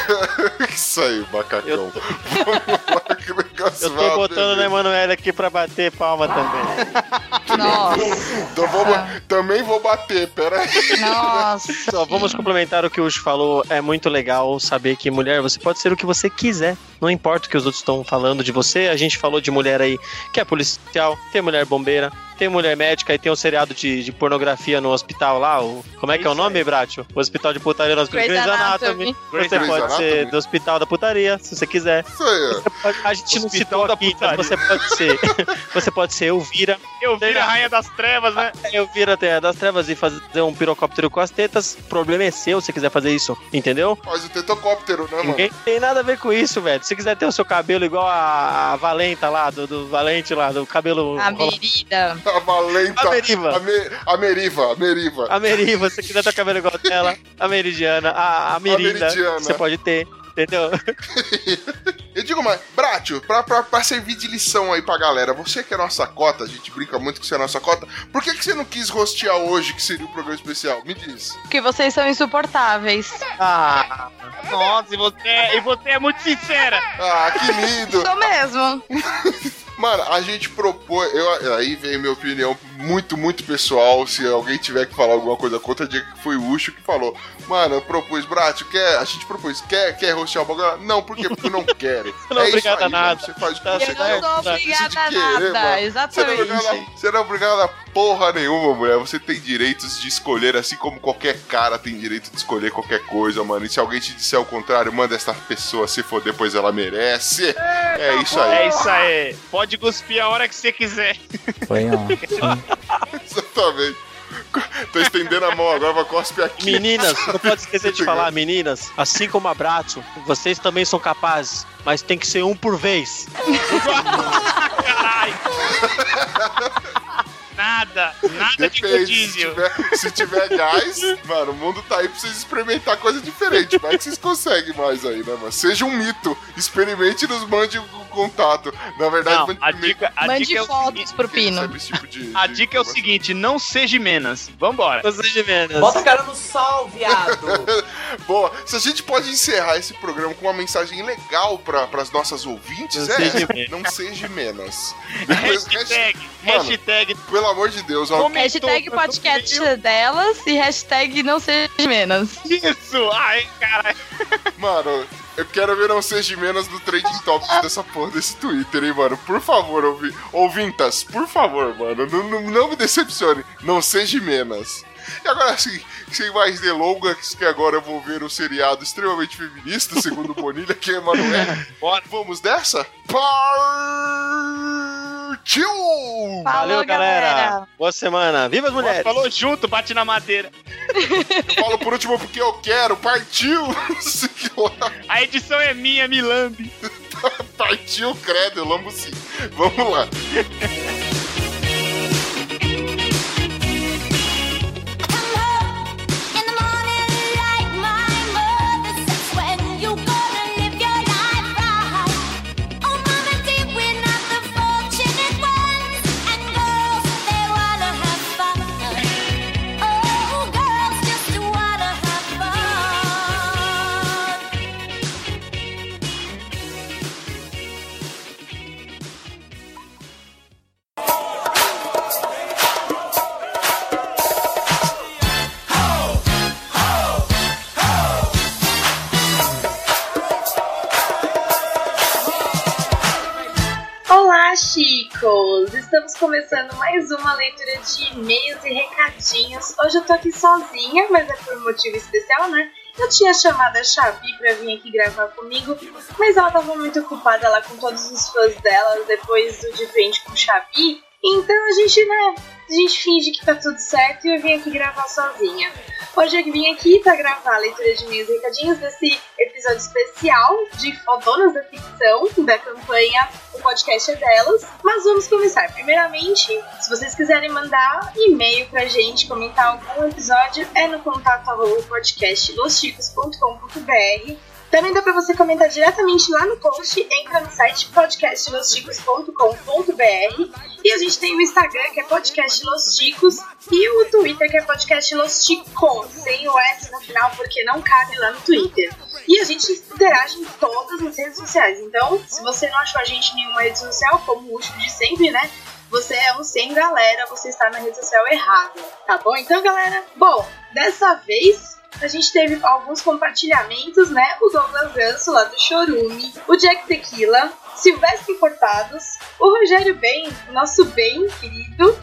Isso aí, macacão. Eu Vamos lá, que negócio Eu tô botando na Emanuele aqui pra bater palma também. Nossa. Então vou, também vou bater, pera aí. Nossa. Só vamos complementar o que o Ucho falou. É muito legal saber que mulher, você pode ser o que você quiser. Não importa o que os outros estão falando de você. A gente falou de mulher aí que é policial, tem mulher bombeira, tem mulher médica e tem um seriado de, de pornografia no hospital lá. O, como é que é o nome, Bratio? O hospital de putaria no hospital Grey's Grey's Anatomy. Você Grey's pode ser Anatomy. do hospital da putaria, se você quiser. Isso aí, ó. A gente não citou da aqui, então você pode ser. Você pode ser Elvira, Eu viro a rainha das trevas, né? Elvira Terra das Trevas e fazer um pirocóptero com as tetas. O problema é seu se quiser fazer isso, entendeu? Faz o tetocóptero, né, mano? Ninguém tem nada a ver com isso, velho. Se quiser ter o seu cabelo igual a, a Valenta lá, do, do Valente lá, do cabelo. A merida. A Valenta. A Meriva. A, me, a Meriva, a Meriva. A Meriva, se você quiser ter o cabelo igual dela, a Meridiana, a, a Mirinda, Meridiana. você pode ter, entendeu? Eu digo mais, Bratio, pra, pra, pra servir de lição aí pra galera, você que é nossa cota, a gente brinca muito que você é nossa cota, por que, que você não quis rostear hoje, que seria o programa especial? Me diz. Porque vocês são insuportáveis. Ah, Nossa, e você, e você é muito sincera. Ah, que lindo! Sou mesmo. Mano, a gente propôs. Eu, aí vem minha opinião muito, muito pessoal. Se alguém tiver que falar alguma coisa contra, diga que foi o Ucho que falou. Mano, eu propus, Bratio, quer? A gente propôs, quer, quer rostear o bagulho? Não, por quê? Porque eu não quero. Não é isso obrigado a nada. Você faz o que Tá você Eu quer. não sou obrigada a querer, nada, mano. Você não, é exatamente. obrigado a, você não é obrigado a porra nenhuma, mulher. Você tem direitos de escolher, assim como qualquer cara tem direito de escolher qualquer coisa, mano. E se alguém te disser o contrário, manda essa pessoa se foder, pois ela merece. É isso aí. É isso aí. Pode cuspir a hora que você quiser. Foi ó. Exatamente. Tô estendendo a mão agora, vai cospe aqui. Meninas, não pode esquecer de falar, meninas, assim como abraço, vocês também são capazes, mas tem que ser um por vez. Caralho. Nada. Nada de Depende, se tiver, se tiver gás, mano, o mundo tá aí pra vocês experimentar coisa diferente. Vai que vocês conseguem mais aí, né, mano? Seja um mito. Experimente e nos mande o contato. Na verdade, Não, mande a dica, a Mande dica é o fotos seguinte. pro Pino. tipo de- A de dica é o seguinte, não seja menos. Vambora. Vocês de menos. Bota a cara no sol, viado. Boa, se a gente pode encerrar esse programa com uma mensagem legal para as nossas ouvintes, Não é seja não seja menos. Depois, Hashtag, Mano, hashtag. pelo amor de Deus, ó, Hashtag podcast não delas e hashtag não seja menos. Isso! Ai, caralho. mano, eu quero ver não seja menos do Trading Topics dessa porra desse Twitter, hein, mano. Por favor, ouvi, ouvintas, por favor, mano, não, não, não me decepcione, não seja menos. E agora, assim, sem mais delongas, que agora eu vou ver um seriado extremamente feminista, segundo o Bonilha, que é Emanuel. Bora. Vamos dessa? Partiu! Falou, Valeu, galera. Boa semana. Viva as mulheres. Falou junto, bate na madeira. Eu falo por último porque eu quero, partiu! A edição é minha, Milambi. partiu, credo, eu lambo sim. Vamos lá. Chicos! Estamos começando mais uma leitura de e-mails e recadinhos. Hoje eu tô aqui sozinha, mas é por um motivo especial, né? Eu tinha chamado a Xavi pra vir aqui gravar comigo, mas ela tava muito ocupada lá com todos os fãs dela depois do De Frente com Xavi. Então a gente, né, a gente finge que tá tudo certo e eu vim aqui gravar sozinha. Hoje eu vim aqui pra gravar a leitura de e recadinhos desse episódio especial de Fodonas da Ficção, da campanha O Podcast é Delas. Mas vamos começar. Primeiramente, se vocês quiserem mandar e-mail pra gente, comentar algum episódio, é no contato podcastlosticos.com.br. Também dá pra você comentar diretamente lá no post, entra no site podcastlosticos.com.br e a gente tem o Instagram que é podcast e o Twitter que é podcast sem o S no final porque não cabe lá no Twitter. E a gente interage em todas as redes sociais, então se você não achou a gente em nenhuma rede social, como o último de sempre, né? Você é um sem galera, você está na rede social errada, tá bom? Então, galera, bom, dessa vez a gente teve alguns compartilhamentos, né? O Douglas Ganso, lá do Chorume, o Jack Tequila, Silvestre Cortados, o Rogério Bem, nosso bem querido,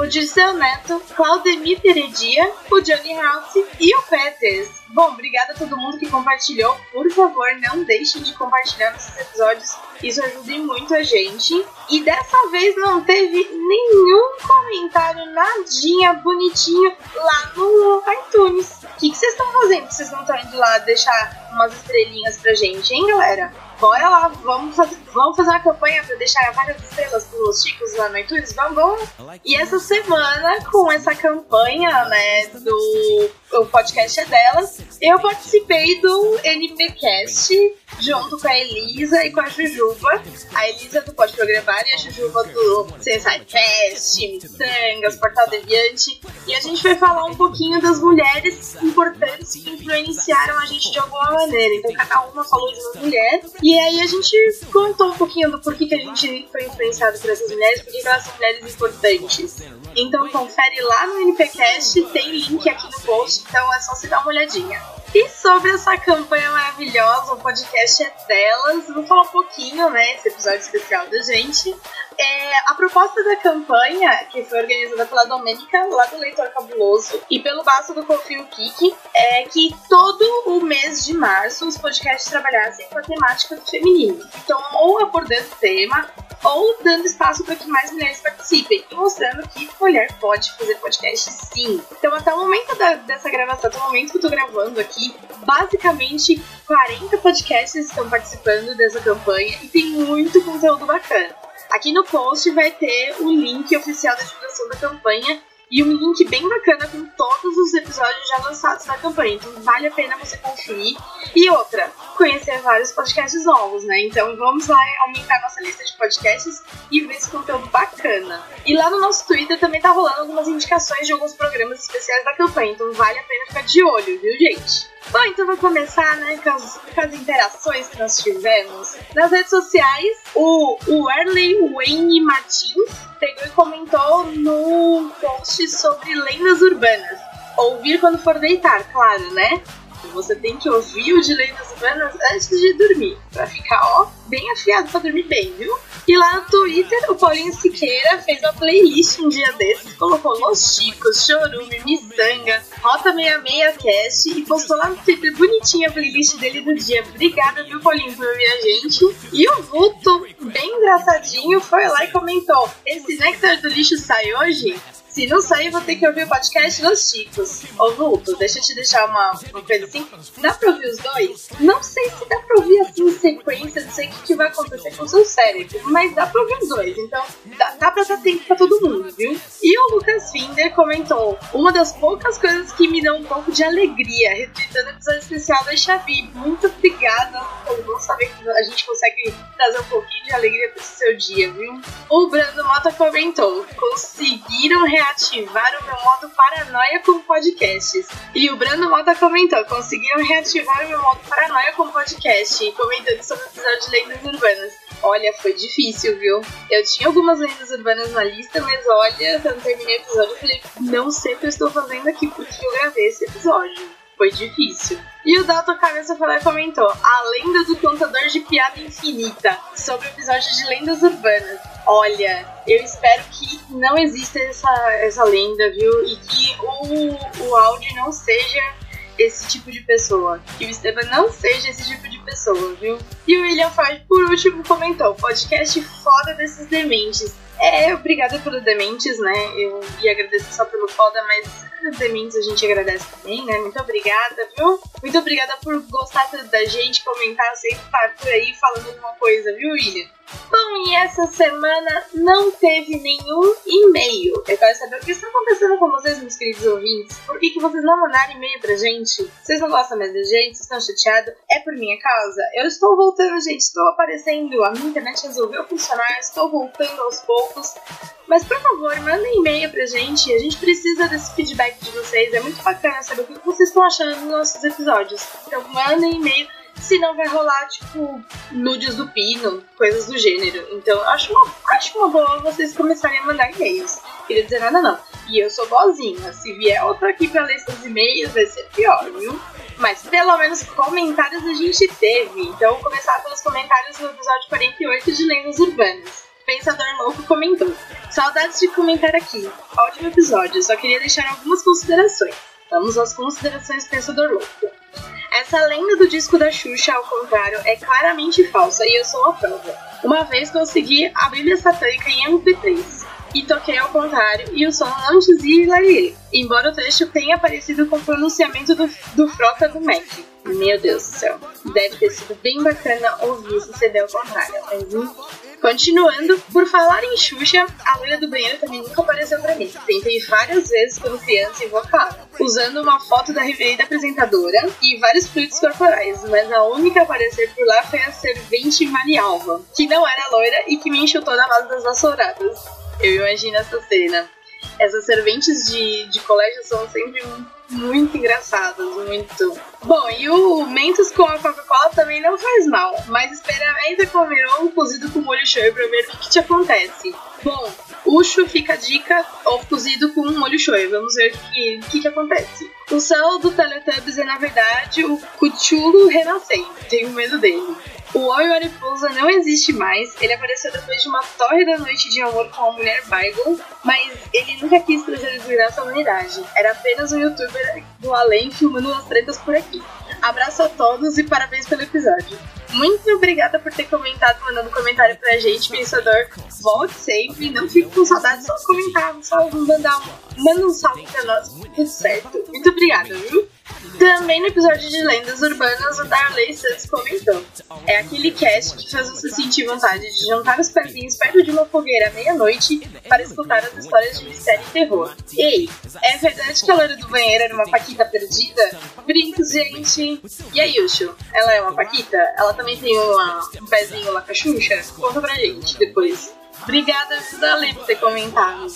o Dirceu Neto, Claudemir Heredia, o Johnny House e o Peters. Bom, obrigada a todo mundo que compartilhou. Por favor, não deixem de compartilhar nesses episódios. Isso ajuda muito a gente. E dessa vez não teve nenhum comentário, nadinha, bonitinho lá no iTunes. O que vocês estão fazendo? Vocês não estão indo lá deixar umas estrelinhas pra gente, hein, galera? Bora lá, vamos fazer, vamos fazer uma campanha pra deixar várias estrelas pros chicos lá no iTunes? Vamos, vamos! E essa semana, com essa campanha, né, do o podcast é delas, eu participei do NPcast junto com a Elisa e com a Jujuba. A Elisa do Pode Programar e a Jujuba do Sensai Fest, Missangas, Portal Deviante. E a gente vai falar um pouquinho das mulheres importantes que influenciaram a gente de alguma maneira. Então cada uma falou de uma mulher. E aí a gente contou um pouquinho do porquê que a gente foi influenciado por essas mulheres, porque elas são mulheres importantes. Então confere lá no NPcast, tem link aqui no post, então é só você dar uma olhadinha. E sobre essa campanha maravilhosa, o podcast é delas. Vou falar um pouquinho, né? Esse episódio especial da gente. É, a proposta da campanha, que foi organizada pela Domênica, lá do Leitor Cabuloso, e pelo Baço do Confio Kiki, é que todo o mês de março os podcasts trabalhassem com a temática do feminino. Então, ou abordando o tema, ou dando espaço para que mais mulheres participem, e mostrando que mulher pode fazer podcast sim. Então, até o momento da- dessa gravação, até o momento que eu tô gravando aqui, basicamente 40 podcasts estão participando dessa campanha e tem muito conteúdo bacana. Aqui no post vai ter o link oficial da divulgação da campanha e um link bem bacana com todos os episódios já lançados na campanha. Então vale a pena você conferir. E outra, conhecer vários podcasts novos, né? Então vamos lá aumentar nossa lista de podcasts e ver esse conteúdo bacana. E lá no nosso Twitter também tá rolando algumas indicações de alguns programas especiais da campanha. Então vale a pena ficar de olho, viu, gente? Bom, então vou começar né, com, as, com as interações que nós tivemos. Nas redes sociais, o, o Erley Wayne Martins pegou e comentou no post sobre lendas urbanas. Ouvir quando for deitar, claro, né? Você tem que ouvir o de lendas urbanas antes de dormir, pra ficar, ó, bem afiado pra dormir bem, viu? E lá no Twitter, o Paulinho Siqueira fez uma playlist um dia desses, colocou Los Chicos, Chorume, Missanga, Rota 66 Cast e postou lá no Twitter bonitinha a playlist dele do dia. Obrigada, viu, Paulinho, por ouvir a gente. E o Vulto, bem engraçadinho, foi lá e comentou: Esse Nectar do Lixo sai hoje? Se não sair, vou ter que ouvir o podcast dos Chicos. Ô, Vulto, deixa eu te deixar uma, uma coisa assim. Dá pra ouvir os dois? Não sei se dá pra ouvir assim em sequência, não sei o que, que vai acontecer com o seu cérebro, mas dá pra ouvir os dois. Então, dá, dá pra dar tempo pra todo mundo, viu? E o Lucas Finder comentou: Uma das poucas coisas que me dão um pouco de alegria, retweetando o episódio especial da Xavi. Muito obrigada por bom saber que a gente consegue trazer um pouquinho de alegria esse seu dia, viu? O Brando Mota comentou: Conseguiram reativar o meu modo paranoia com podcasts. E o Brando Mota comentou: conseguiram reativar o meu modo paranoia com podcast, comentando sobre o episódio de lendas urbanas. Olha, foi difícil, viu? Eu tinha algumas lendas urbanas na lista, mas olha, quando terminei o episódio, eu falei: não sei o que eu estou fazendo aqui, porque eu gravei esse episódio. Foi difícil. E o Dalton Cabeça falou e comentou: A lenda do contador de piada infinita sobre o episódio de lendas urbanas. Olha, eu espero que não exista essa, essa lenda, viu? E que o, o áudio não seja esse tipo de pessoa. Que o Esteban não seja esse tipo de pessoa, viu? E o William Ford, por último, comentou: podcast foda desses dementes. É, obrigada pelos dementes, né? Eu ia agradecer só pelo foda, mas os dementes a gente agradece também, né? Muito obrigada, viu? Muito obrigada por gostar da gente, comentar, sempre estar por aí falando alguma coisa, viu, William? Bom, e essa semana não teve nenhum e-mail. Eu quero saber o que está acontecendo com vocês, meus queridos ouvintes. Por que, que vocês não mandaram e-mail pra gente? Vocês não gostam mais da gente? Vocês estão chateados? É por minha causa? Eu estou voltando, gente. Estou aparecendo. A minha internet resolveu funcionar. Estou voltando aos poucos. Mas, por favor, mandem e-mail pra gente. A gente precisa desse feedback de vocês. É muito bacana saber o que vocês estão achando dos nossos episódios. Então, mandem e-mail. Senão vai rolar, tipo, nudes do pino, coisas do gênero. Então, acho uma, acho uma boa vocês começarem a mandar e-mails. Queria dizer nada, não. E eu sou boazinha. Se vier outro aqui pra ler seus e-mails, vai ser pior, viu? Mas pelo menos comentários a gente teve. Então, vou começar pelos comentários do episódio 48 de Lendas Urbanas. Pensador Louco comentou: Saudades de comentar aqui. Ótimo episódio, só queria deixar algumas considerações. Vamos às considerações Pensador Louco. Essa lenda do disco da Xuxa, ao contrário, é claramente falsa e eu sou a prova. Uma vez consegui a Bíblia Satânica em MP3 e toquei ao contrário e o som não dizia Hilarie, embora o trecho tenha aparecido com o pronunciamento do, do Frota do Mac. Meu Deus do céu, deve ter sido bem bacana ouvir esse CD ao contrário, mas enfim. Continuando, por falar em Xuxa, a loira do banheiro também nunca apareceu pra mim. Tentei várias vezes quando criança invocada, usando uma foto da reverenda apresentadora e vários fluidos corporais, mas a única a aparecer por lá foi a servente Marialva, que não era loira e que me enxutou na base das vassouradas. Eu imagino essa cena. Essas serventes de, de colégio são sempre muito engraçadas, muito. Bom, e o Mentos com a Coca-Cola também não faz mal, mas experimenta comer ovo cozido com molho shoyu pra ver o que, que te acontece. Bom, Ucho fica a dica, ovo cozido com molho shoyu, vamos ver o que, que, que acontece. O céu do Teletubbies é na verdade o Cuchulo renascente, tenho medo dele. O Homem Mariposa não existe mais, ele apareceu depois de uma tórrida noite de amor com a mulher Bygone, mas ele nunca quis trazer desgraça à humanidade. Era apenas um youtuber do além filmando as tretas por aqui. Abraço a todos e parabéns pelo episódio. Muito obrigada por ter comentado, mandando comentário pra gente, pensador. Volte sempre, não fique com saudade, só comentar, só mandar um, manda um salve pra nós, tudo certo. Muito obrigada, viu? Também no episódio de Lendas Urbanas, o Darley Santos comentou. É aquele cast que faz você sentir vontade de juntar os pezinhos perto de uma fogueira à meia-noite para escutar as histórias de mistério e terror. Ei, é verdade que a loira do banheiro era uma paquita perdida? Brincos, gente! E a Yushu? Ela é uma paquita? Ela também tem uma, um pezinho lá? Conta pra gente depois. Obrigada, Darley, por ter comentado.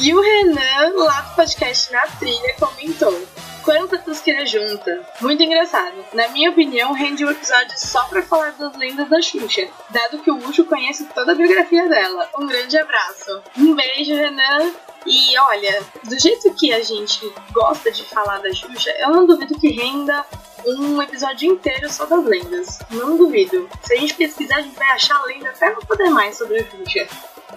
E o Renan, lá do podcast Na Trilha, comentou. Quanta tosqueira junta. Muito engraçado. Na minha opinião, rende um episódio só pra falar das lendas da Xuxa, dado que o Ucho conhece toda a biografia dela. Um grande abraço. Um beijo, Renan. E olha, do jeito que a gente gosta de falar da Xuxa, eu não duvido que renda um episódio inteiro só das lendas. Não duvido. Se a gente pesquisar, a gente vai achar lenda até não poder mais sobre a Xuxa.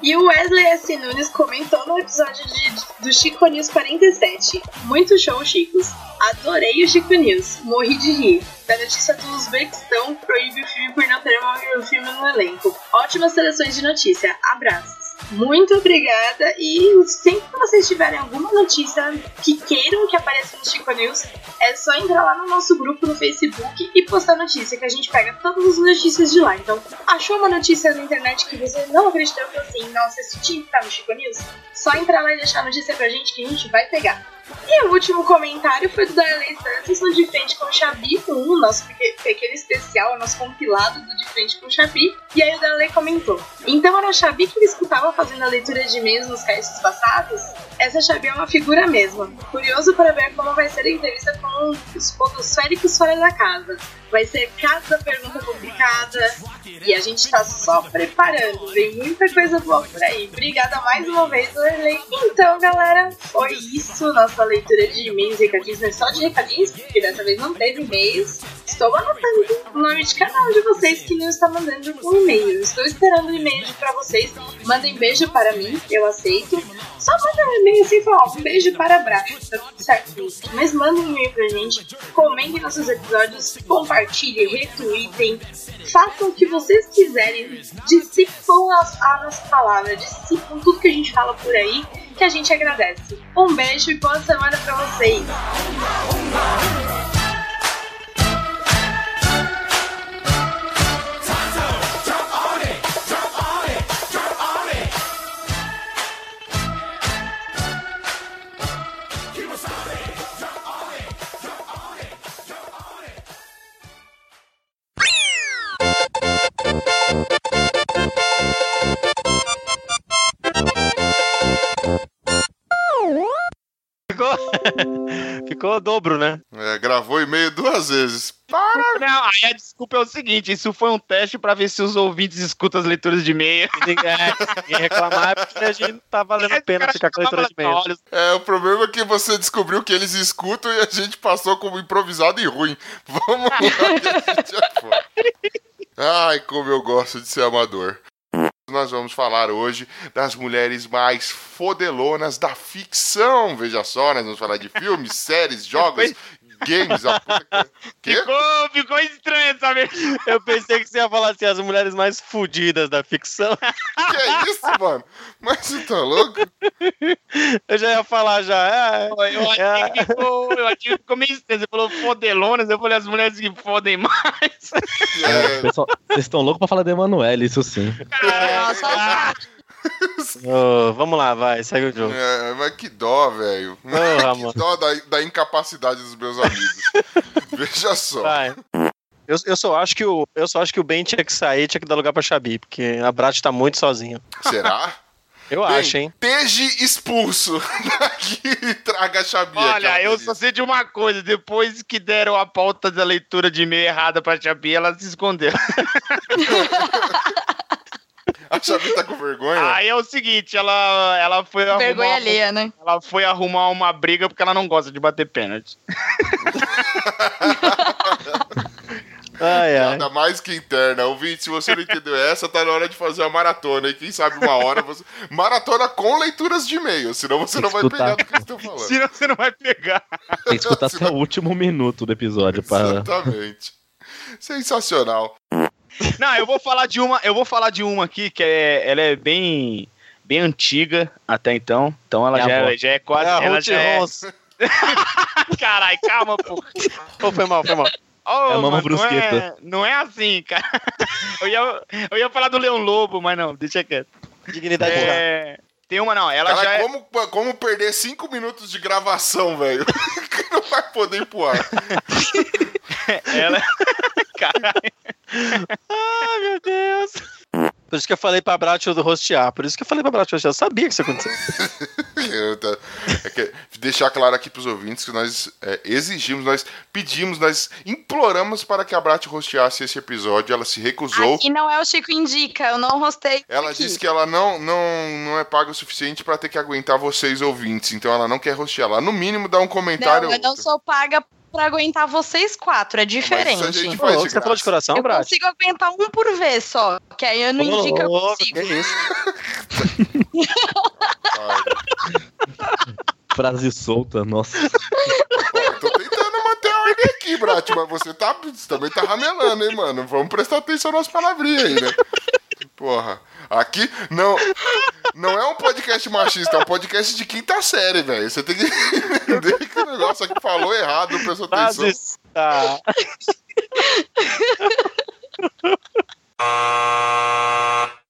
E o Wesley S. Nunes comentou no episódio de, do Chico News 47. Muito show, Chicos. Adorei o Chico News. Morri de rir. Da notícia do Uzbequistão proíbe o filme por não ter um filme no elenco. Ótimas seleções de notícia. Abraços. Muito obrigada e sempre que vocês tiverem alguma notícia que queiram que apareça no Chico News, é só entrar lá no nosso grupo no Facebook e postar notícia, que a gente pega todas as notícias de lá. Então, achou uma notícia na internet que você não acreditou que assim, nossa, esse que estar no Chico News? Só entrar lá e deixar a notícia pra gente que a gente vai pegar. E o último comentário foi do Darley Santos no De Frente com o Xabi, um nosso peque- pequeno especial, nosso compilado do De Frente com o Xabi. E aí o Darley comentou: Então era o Xabi que me escutava fazendo a leitura de e-mails nos caixas passados? Essa Xabi é uma figura mesmo. Curioso para ver como vai ser a entrevista com os podosféricos fora da casa. Vai ser cada pergunta complicada e a gente tá só preparando. Vem muita coisa boa por aí. Obrigada mais uma vez, Darley. Então, galera, foi isso. Nossa leitura de e-mails e recadinhos, é só de recadinhos, porque dessa vez não teve e-mails. Estou anotando o nome de cada um de vocês que não está mandando um e-mail. Estou esperando o e-mail para vocês. Mandem beijo para mim, eu aceito. Só manda um e-mail assim, fala, ó, um beijo para abraço, tá tudo certo. Mas mandem um e-mail pra gente, comentem nossos episódios, compartilhem, retweetem, façam o que vocês quiserem, dissipam a, a nossa palavra, dissipam tudo que a gente fala por aí, que a gente agradece. Um beijo e boa semana pra vocês. Ficou, ficou dobro, né? É, gravou e-mail duas vezes. Não, aí a desculpa é o seguinte: isso foi um teste pra ver se os ouvintes escutam as leituras de e-mail. Ninguém reclamar é porque a gente não tá valendo a pena ficar com a leitura de e-mail. É, o problema é que você descobriu que eles escutam e a gente passou como improvisado e ruim. Vamos lá, que a gente já foi. Ai, como eu gosto de ser amador. Nós vamos falar hoje das mulheres mais fodelonas da ficção. Veja só, nós vamos falar de filmes, séries, jogos, Games, a puta que... Ficou, ficou estranho versão. Eu pensei que você ia falar assim, as mulheres mais fodidas da ficção. Que é isso, mano? Mas você tá louco? Eu já ia falar já. É, Eu achei que ficou, eu achei que ficou meio estranho. Você falou fodelonas, eu falei as mulheres que fodem mais. É, pessoal, vocês estão loucos pra falar de Emanuele, isso sim. Ah, Ô, vamos lá, vai, segue o jogo. É, mas que dó, velho. Porra, que dó da, da incapacidade dos meus amigos. Veja só. Vai. Eu, eu, só acho que o, eu só acho que o Ben tinha que sair, tinha que dar lugar pra Xabi, porque a Brat tá muito sozinho. Será? Eu Bem, acho, hein? Esteja expulso daqui e traga a Xabi. Olha, eu só sei de uma coisa. Depois que deram a pauta da leitura de e-mail errada pra Xabi, ela se escondeu. A Xabi tá com vergonha? Aí é o seguinte, ela, ela foi arrumar... Vergonha alheia, né? Ela foi arrumar uma briga porque ela não gosta de bater pênalti. Ai, ai. Nada mais que interna. Ouvinte, se você não entendeu essa, tá na hora de fazer uma maratona. E quem sabe uma hora você. Maratona com leituras de e-mail, senão você não vai escutar. pegar do que eu estou falando. Senão você não vai pegar. Tem que escutar até o último minuto do episódio para. Exatamente. Sensacional. Não, eu vou falar de uma, eu vou falar de uma aqui que é, ela é bem, bem antiga até então. Então ela É já, é, já é quase. É ela já é... Caralho, calma, pô. Ô, foi mal, foi mal. Ô, É mano, não, é, Brusqueta. não é assim, cara. Eu ia, eu ia falar do Leão Lobo, mas não, deixa quieto. Dignidade É, tem uma não, ela Cara, já é. como, como perder cinco minutos de gravação, velho? que não vai poder ir pro ar. Ela... Caralho. Ai, meu Deus. Por isso que eu falei pra Brat do rostear. Por isso que eu falei pra Brat rostear. Eu sabia que isso ia acontecer. É que- deixar claro aqui pros ouvintes que nós é, exigimos, nós pedimos, nós imploramos para que a Brat rosteasse esse episódio. Ela se recusou. Aqui não é o Chico Indica, eu não rostei. Ela aqui. disse que ela não, não, não é paga o suficiente para ter que aguentar vocês ouvintes, então ela não quer rostear. Ela, no mínimo, dá um comentário. Não, eu não sou paga pra aguentar vocês quatro, é diferente. Mas gente Ô, você falou de coração, eu Brat? consigo aguentar um por vez só, que aí eu não Ô, indico eu louco, consigo. que isso? Frase solta, nossa. Eu tô tentando manter a ordem aqui, Brat, mas você, tá, você também tá ramelando, hein, mano? Vamos prestar atenção nas palavrinhas aí, né? Porra. Aqui não, não é um podcast machista, é um podcast de quinta série, velho. Você tem que entender que o negócio aqui falou errado, não prestou atenção. Está. Ah.